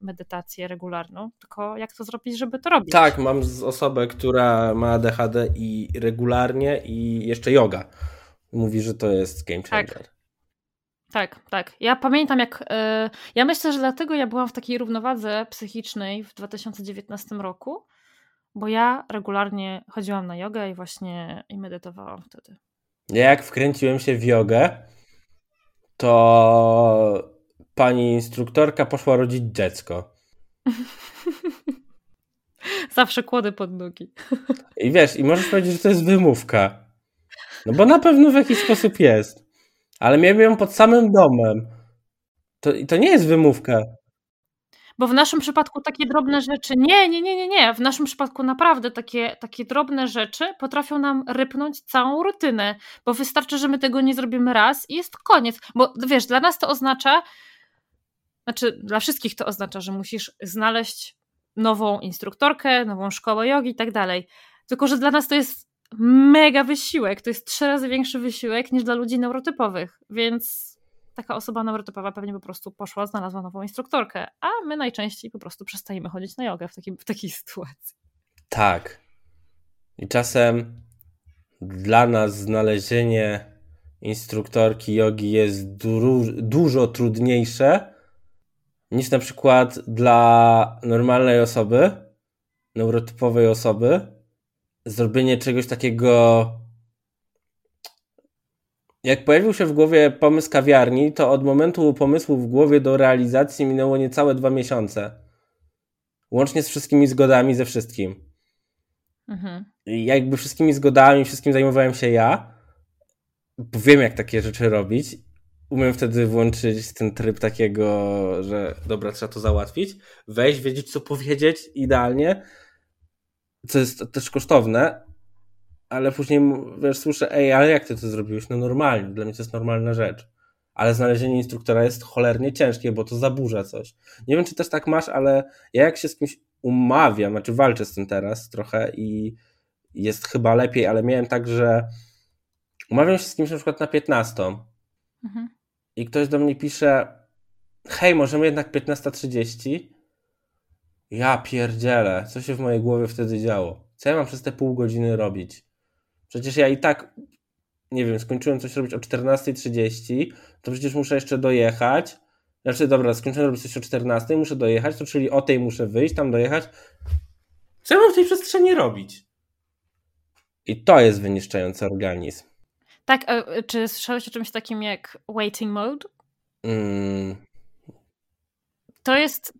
medytację regularną, tylko jak to zrobić, żeby to robić? Tak, mam osobę, która ma ADHD i regularnie i jeszcze yoga. Mówi, że to jest game tak. changer. Tak. Tak, tak. Ja pamiętam, jak. Yy, ja myślę, że dlatego ja byłam w takiej równowadze psychicznej w 2019 roku, bo ja regularnie chodziłam na jogę i właśnie i medytowałam wtedy. Ja jak wkręciłem się w jogę, to pani instruktorka poszła rodzić dziecko. Zawsze kłody pod nogi. I wiesz, i możesz powiedzieć, że to jest wymówka. No bo na pewno w jakiś sposób jest. Ale miałem ją pod samym domem. To, to nie jest wymówka. Bo w naszym przypadku takie drobne rzeczy, nie, nie, nie, nie, nie. W naszym przypadku naprawdę takie, takie drobne rzeczy potrafią nam rypnąć całą rutynę, bo wystarczy, że my tego nie zrobimy raz i jest koniec. Bo wiesz, dla nas to oznacza, znaczy dla wszystkich to oznacza, że musisz znaleźć nową instruktorkę, nową szkołę jogi i tak dalej. Tylko, że dla nas to jest mega wysiłek. To jest trzy razy większy wysiłek niż dla ludzi neurotypowych, więc taka osoba neurotypowa pewnie po prostu poszła, znalazła nową instruktorkę, a my najczęściej po prostu przestajemy chodzić na jogę w, takim, w takiej sytuacji. Tak. I czasem dla nas znalezienie instruktorki jogi jest du dużo trudniejsze niż na przykład dla normalnej osoby, neurotypowej osoby, zrobienie czegoś takiego. Jak pojawił się w głowie pomysł kawiarni, to od momentu pomysłu w głowie do realizacji minęło niecałe dwa miesiące. Łącznie z wszystkimi zgodami, ze wszystkim. Mhm. I jakby wszystkimi zgodami, wszystkim zajmowałem się ja. Wiem, jak takie rzeczy robić. Umiem wtedy włączyć ten tryb takiego, że dobra, trzeba to załatwić. Wejść, wiedzieć, co powiedzieć idealnie co jest też kosztowne, ale później wiesz, słyszę, ej, ale jak ty to zrobiłeś? No normalnie, dla mnie to jest normalna rzecz. Ale znalezienie instruktora jest cholernie ciężkie, bo to zaburza coś. Nie wiem, czy też tak masz, ale ja jak się z kimś umawiam, znaczy walczę z tym teraz trochę i jest chyba lepiej, ale miałem tak, że umawiam się z kimś na przykład na 15 mhm. i ktoś do mnie pisze hej, możemy jednak 15.30 ja pierdzielę, co się w mojej głowie wtedy działo? Co ja mam przez te pół godziny robić? Przecież ja i tak, nie wiem, skończyłem coś robić o 14.30, to przecież muszę jeszcze dojechać. Znaczy, dobra, skończyłem robić coś o 14, muszę dojechać, to czyli o tej muszę wyjść, tam dojechać. Co ja mam w tej przestrzeni robić? I to jest wyniszczający organizm. Tak, a czy słyszałeś o czymś takim jak waiting mode? Mm. To jest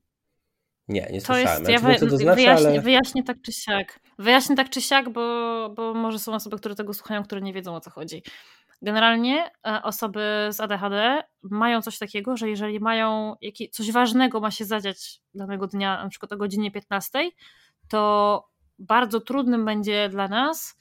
nie, nie to słyszałem. Jest, ja, wy, to znaczy, wyjaśnię, ale... wyjaśnię tak czy siak. Wyjaśnię tak czy siak, bo, bo może są osoby, które tego słuchają, które nie wiedzą o co chodzi. Generalnie e, osoby z ADHD mają coś takiego, że jeżeli mają jakieś, coś ważnego ma się zadziać danego dnia, na przykład o godzinie 15, to bardzo trudnym będzie dla nas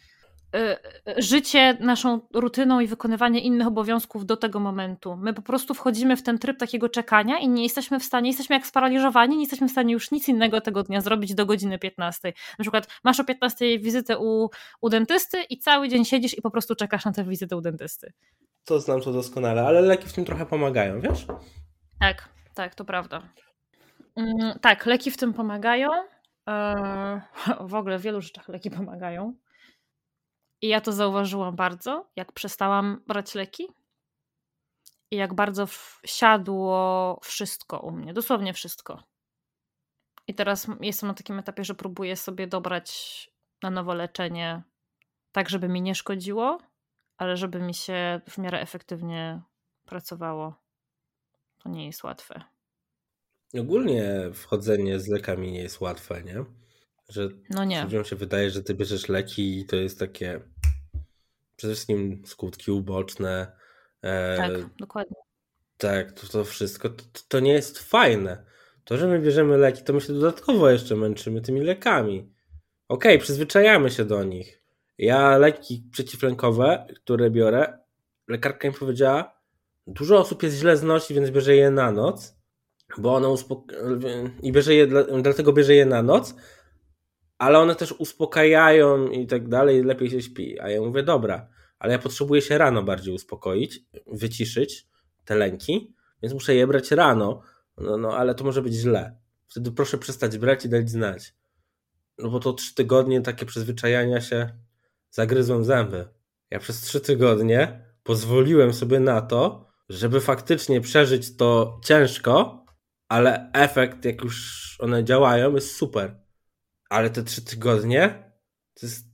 życie naszą rutyną i wykonywanie innych obowiązków do tego momentu. My po prostu wchodzimy w ten tryb takiego czekania i nie jesteśmy w stanie, jesteśmy jak sparaliżowani, nie jesteśmy w stanie już nic innego tego dnia zrobić do godziny 15. Na przykład masz o 15 wizytę u, u dentysty i cały dzień siedzisz i po prostu czekasz na tę wizytę u dentysty. To znam to doskonale, ale leki w tym trochę pomagają, wiesz? Tak, tak, to prawda. Mm, tak, leki w tym pomagają. Eee, w ogóle w wielu rzeczach leki pomagają. I ja to zauważyłam bardzo, jak przestałam brać leki i jak bardzo siadło wszystko u mnie, dosłownie wszystko. I teraz jestem na takim etapie, że próbuję sobie dobrać na nowo leczenie tak, żeby mi nie szkodziło, ale żeby mi się w miarę efektywnie pracowało. To nie jest łatwe. Ogólnie wchodzenie z lekami nie jest łatwe, nie? Że no nie. ludziom się wydaje, że ty bierzesz leki i to jest takie przede wszystkim skutki uboczne. E, tak, dokładnie. Tak, to, to wszystko to, to nie jest fajne. To, że my bierzemy leki, to my się dodatkowo jeszcze męczymy tymi lekami. Okej, okay, przyzwyczajamy się do nich. Ja leki przeciwlękowe, które biorę, lekarka mi powiedziała, dużo osób jest źle znosi, więc bierze je na noc, bo one uspokajają i bierze je, dlatego bierze je na noc, ale one też uspokajają i tak dalej, lepiej się śpi. A ja mówię, dobra, ale ja potrzebuję się rano bardziej uspokoić, wyciszyć te lęki, więc muszę je brać rano, no, no ale to może być źle. Wtedy proszę przestać brać i dać znać. No bo to trzy tygodnie takie przyzwyczajania się zagryzłem zęby. Ja przez trzy tygodnie pozwoliłem sobie na to, żeby faktycznie przeżyć to ciężko, ale efekt, jak już one działają, jest super. Ale te trzy tygodnie to jest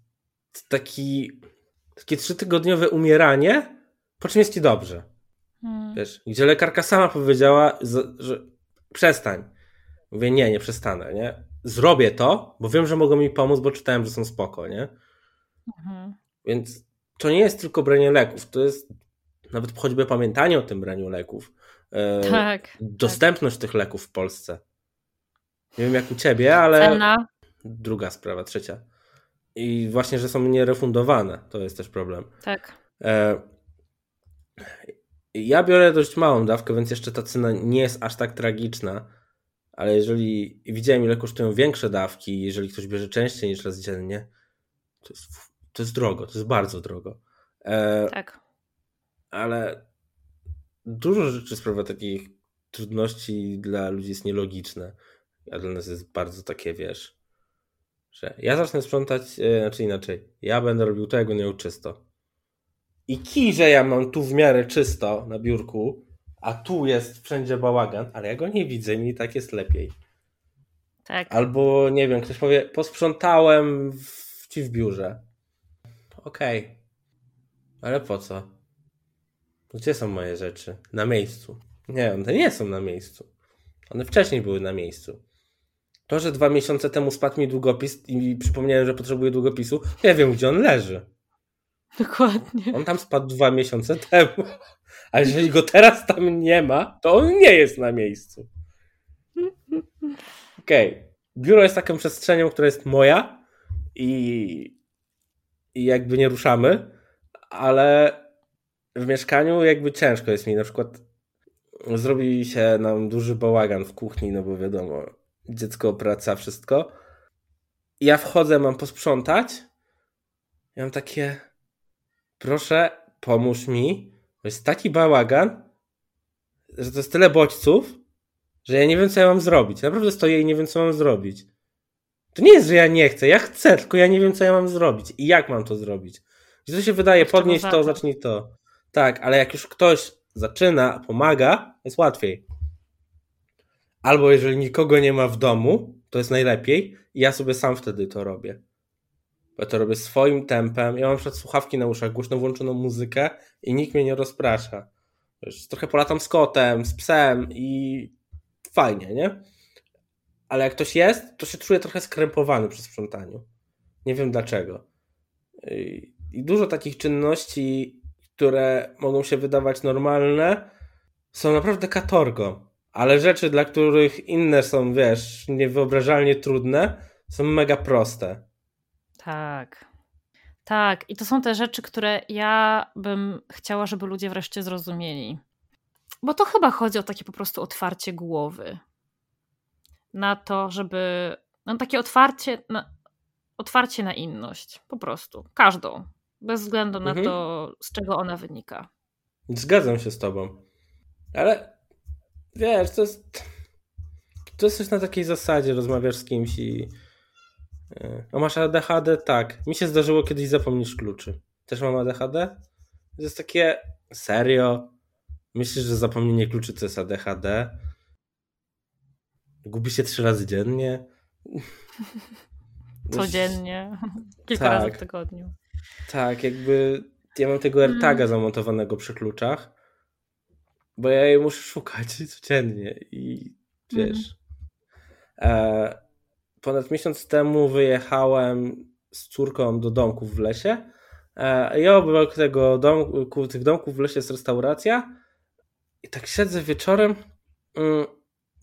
taki, takie trzytygodniowe umieranie, po czym jest ci dobrze. Hmm. Wiesz, gdzie lekarka sama powiedziała, że przestań. Mówię, nie, nie przestanę, nie? Zrobię to, bo wiem, że mogą mi pomóc, bo czytałem, że są spoko, nie? Mhm. Więc to nie jest tylko branie leków, to jest nawet choćby pamiętanie o tym braniu leków. E, tak. Dostępność tak. tych leków w Polsce. Nie wiem jak u ciebie, ale. Cena. Druga sprawa, trzecia. I właśnie, że są nierefundowane, to jest też problem. Tak. E, ja biorę dość małą dawkę, więc jeszcze ta cena nie jest aż tak tragiczna. Ale jeżeli widziałem, ile kosztują większe dawki, jeżeli ktoś bierze częściej niż raz dziennie, to jest, to jest drogo, to jest bardzo drogo. E, tak. Ale dużo rzeczy sprawia takich trudności dla ludzi jest nielogiczne, a dla nas jest bardzo takie, wiesz, że ja zacznę sprzątać, e, znaczy inaczej, ja będę robił to, jak będę miał czysto. I kij, że ja mam tu w miarę czysto na biurku, a tu jest wszędzie bałagan, ale ja go nie widzę mi tak jest lepiej. Tak. Albo, nie wiem, ktoś powie, posprzątałem w, ci w biurze. Okej. Okay. Ale po co? Gdzie są moje rzeczy? Na miejscu. Nie, one nie są na miejscu. One wcześniej były na miejscu. To, że dwa miesiące temu spadł mi długopis i przypomniałem, że potrzebuję długopisu, ja wiem, gdzie on leży. Dokładnie. On tam spadł dwa miesiące temu. A jeżeli go teraz tam nie ma, to on nie jest na miejscu. Okej. Okay. Biuro jest taką przestrzenią, która jest moja i, i jakby nie ruszamy, ale w mieszkaniu jakby ciężko jest mi. Na przykład zrobi się nam duży bałagan w kuchni, no bo wiadomo, dziecko, praca, wszystko. Ja wchodzę, mam posprzątać. Ja mam takie, proszę, pomóż mi. To jest taki bałagan, że to jest tyle bodźców, że ja nie wiem, co ja mam zrobić. Naprawdę stoję i nie wiem, co mam zrobić. To nie jest, że ja nie chcę, ja chcę, tylko ja nie wiem, co ja mam zrobić i jak mam to zrobić. Gdzie to się wydaje, podnieść to, zacznij to. Tak, ale jak już ktoś zaczyna, pomaga, jest łatwiej. Albo jeżeli nikogo nie ma w domu, to jest najlepiej i ja sobie sam wtedy to robię. Ja to robię swoim tempem. Ja mam przed słuchawki na uszach, głośno włączoną muzykę i nikt mnie nie rozprasza. Wiesz, trochę polatam z kotem, z psem i fajnie, nie? Ale jak ktoś jest, to się czuję trochę skrępowany przy sprzątaniu. Nie wiem dlaczego. I dużo takich czynności, które mogą się wydawać normalne, są naprawdę katorgą. Ale rzeczy, dla których inne są, wiesz, niewyobrażalnie trudne, są mega proste. Tak. Tak, i to są te rzeczy, które ja bym chciała, żeby ludzie wreszcie zrozumieli. Bo to chyba chodzi o takie po prostu otwarcie głowy. Na to, żeby. No takie otwarcie na, otwarcie na inność. Po prostu. Każdą. Bez względu na mhm. to, z czego ona wynika. Zgadzam się z tobą. Ale wiesz, to jest. To jest coś na takiej zasadzie, rozmawiasz z kimś i. E, a masz ADHD? Tak. Mi się zdarzyło kiedyś zapomnieć kluczy. Też mam ADHD? To jest takie serio. Myślisz, że zapomnienie kluczy to jest ADHD? Gubi się trzy razy dziennie. Codziennie. Kilka tak. razy w tygodniu. Tak, jakby ja mam tego AirTaga mm. zamontowanego przy kluczach, bo ja jej muszę szukać codziennie i wiesz. Mm. E, ponad miesiąc temu wyjechałem z córką do domku w lesie. E, I obok tego domku, tych domków w lesie jest restauracja. I tak siedzę wieczorem. Mm,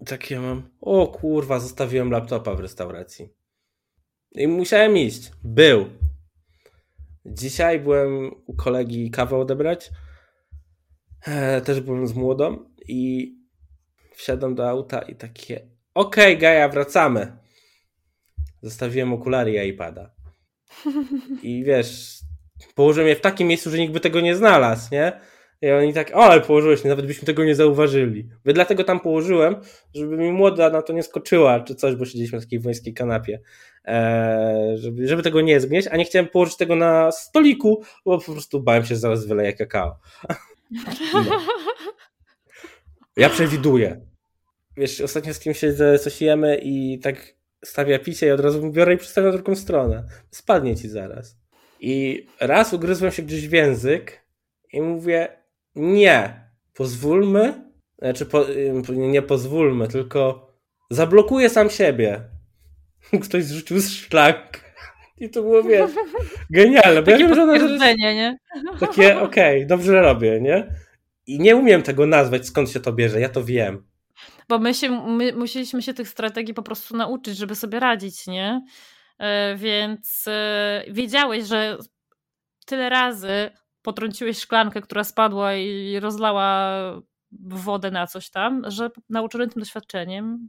takie mam. O kurwa, zostawiłem laptopa w restauracji. I musiałem iść. Był. Dzisiaj byłem u kolegi kawę odebrać. E, też byłem z młodą i wsiadam do auta i takie okej, okay, Gaja, wracamy. Zostawiłem okulary i iPada. I wiesz, położyłem je w takim miejscu, że nikt by tego nie znalazł, nie? I oni tak, o, ale położyłeś, nawet byśmy tego nie zauważyli. Więc dlatego tam położyłem, żeby mi młoda na to nie skoczyła, czy coś, bo siedzieliśmy na takiej wońskiej kanapie, eee, żeby, żeby tego nie zgnieść, a nie chciałem położyć tego na stoliku, bo po prostu bałem się, że zaraz wyleję kakao. Ja przewiduję. Wiesz, ostatnio z kimś siedzę, coś jemy i tak stawia picie i od razu biorę i przestawiam na drugą stronę. Spadnie ci zaraz. I raz ugryzłem się gdzieś w język i mówię, nie, pozwólmy, znaczy po, nie pozwólmy, tylko zablokuję sam siebie. Ktoś zrzucił z szklank. I to było, wiesz, genialne. Bo takie ja wiem, że ona, nie? Takie, okej, okay, dobrze robię, nie? I nie umiem tego nazwać, skąd się to bierze, ja to wiem. Bo my, się, my musieliśmy się tych strategii po prostu nauczyć, żeby sobie radzić, nie? E, więc e, wiedziałeś, że tyle razy potrąciłeś szklankę, która spadła i rozlała wodę na coś tam, że nauczony tym doświadczeniem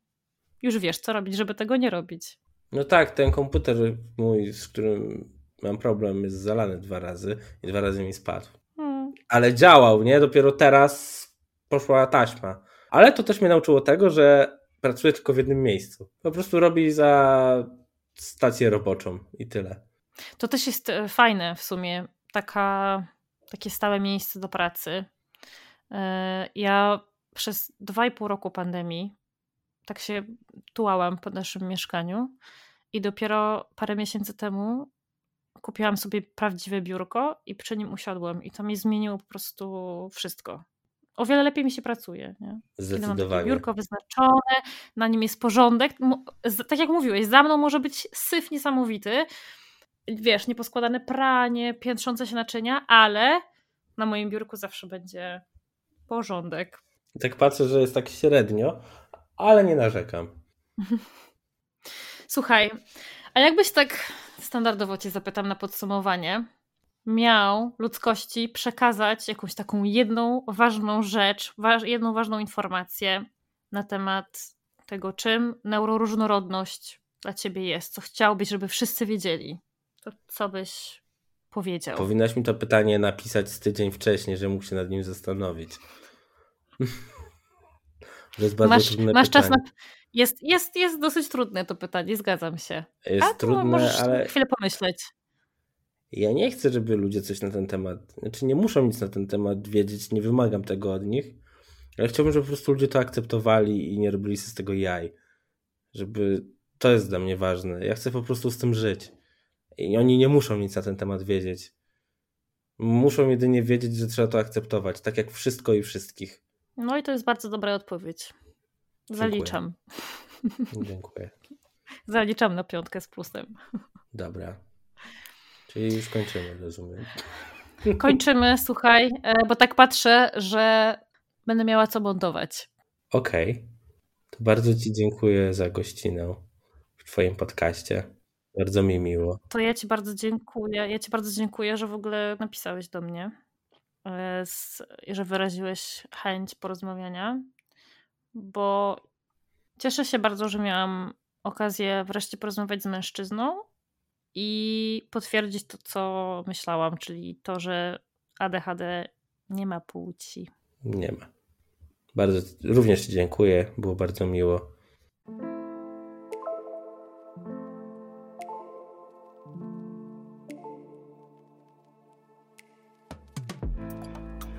już wiesz, co robić, żeby tego nie robić. No tak, ten komputer mój, z którym mam problem, jest zalany dwa razy i dwa razy mi spadł. Hmm. Ale działał, nie? Dopiero teraz poszła taśma. Ale to też mnie nauczyło tego, że pracuje tylko w jednym miejscu. Po prostu robi za stację roboczą i tyle. To też jest e, fajne w sumie. Taka takie stałe miejsce do pracy. E, ja przez dwa i pół roku pandemii tak się tułałam po naszym mieszkaniu i dopiero parę miesięcy temu kupiłam sobie prawdziwe biurko i przy nim usiadłam i to mi zmieniło po prostu wszystko. O wiele lepiej mi się pracuje. Nie? Zdecydowanie. biurko wyznaczone, na nim jest porządek. Tak jak mówiłeś, za mną może być syf niesamowity, wiesz, nieposkładane pranie, piętrzące się naczynia, ale na moim biurku zawsze będzie porządek. Tak patrzę, że jest tak średnio, ale nie narzekam. Słuchaj, a jakbyś tak standardowo cię zapytam na podsumowanie, miał ludzkości przekazać jakąś taką jedną ważną rzecz, jedną ważną informację na temat tego, czym neuroróżnorodność dla ciebie jest, co chciałbyś, żeby wszyscy wiedzieli, to co byś powiedział? Powinnaś mi to pytanie napisać z tydzień wcześniej, że mógł się nad nim zastanowić. To jest bardzo masz, trudne masz pytanie. czas na... Jest, jest, jest dosyć trudne to pytanie, zgadzam się. Jest A trudne, możesz ale... chwilę pomyśleć. Ja nie chcę, żeby ludzie coś na ten temat, znaczy nie muszą nic na ten temat wiedzieć, nie wymagam tego od nich, ale chciałbym, żeby po prostu ludzie to akceptowali i nie robili z tego jaj. Żeby to jest dla mnie ważne. Ja chcę po prostu z tym żyć. I oni nie muszą nic na ten temat wiedzieć. Muszą jedynie wiedzieć, że trzeba to akceptować, tak jak wszystko i wszystkich. No i to jest bardzo dobra odpowiedź. Zaliczam. Dziękuję. Dziękuję. Zaliczam na piątkę z plusem. Dobra. Czyli już kończymy, rozumiem. Kończymy, słuchaj, e, bo tak patrzę, że będę miała co montować. Okej. Okay. To bardzo Ci dziękuję za gościnę w Twoim podcaście. Bardzo mi miło. To ja Ci bardzo dziękuję. Ja Ci bardzo dziękuję, że w ogóle napisałeś do mnie, e, że wyraziłeś chęć porozmawiania, bo cieszę się bardzo, że miałam okazję wreszcie porozmawiać z mężczyzną i potwierdzić to, co myślałam, czyli to, że ADHD nie ma płci. Nie ma. Bardzo również Ci dziękuję. Było bardzo miło.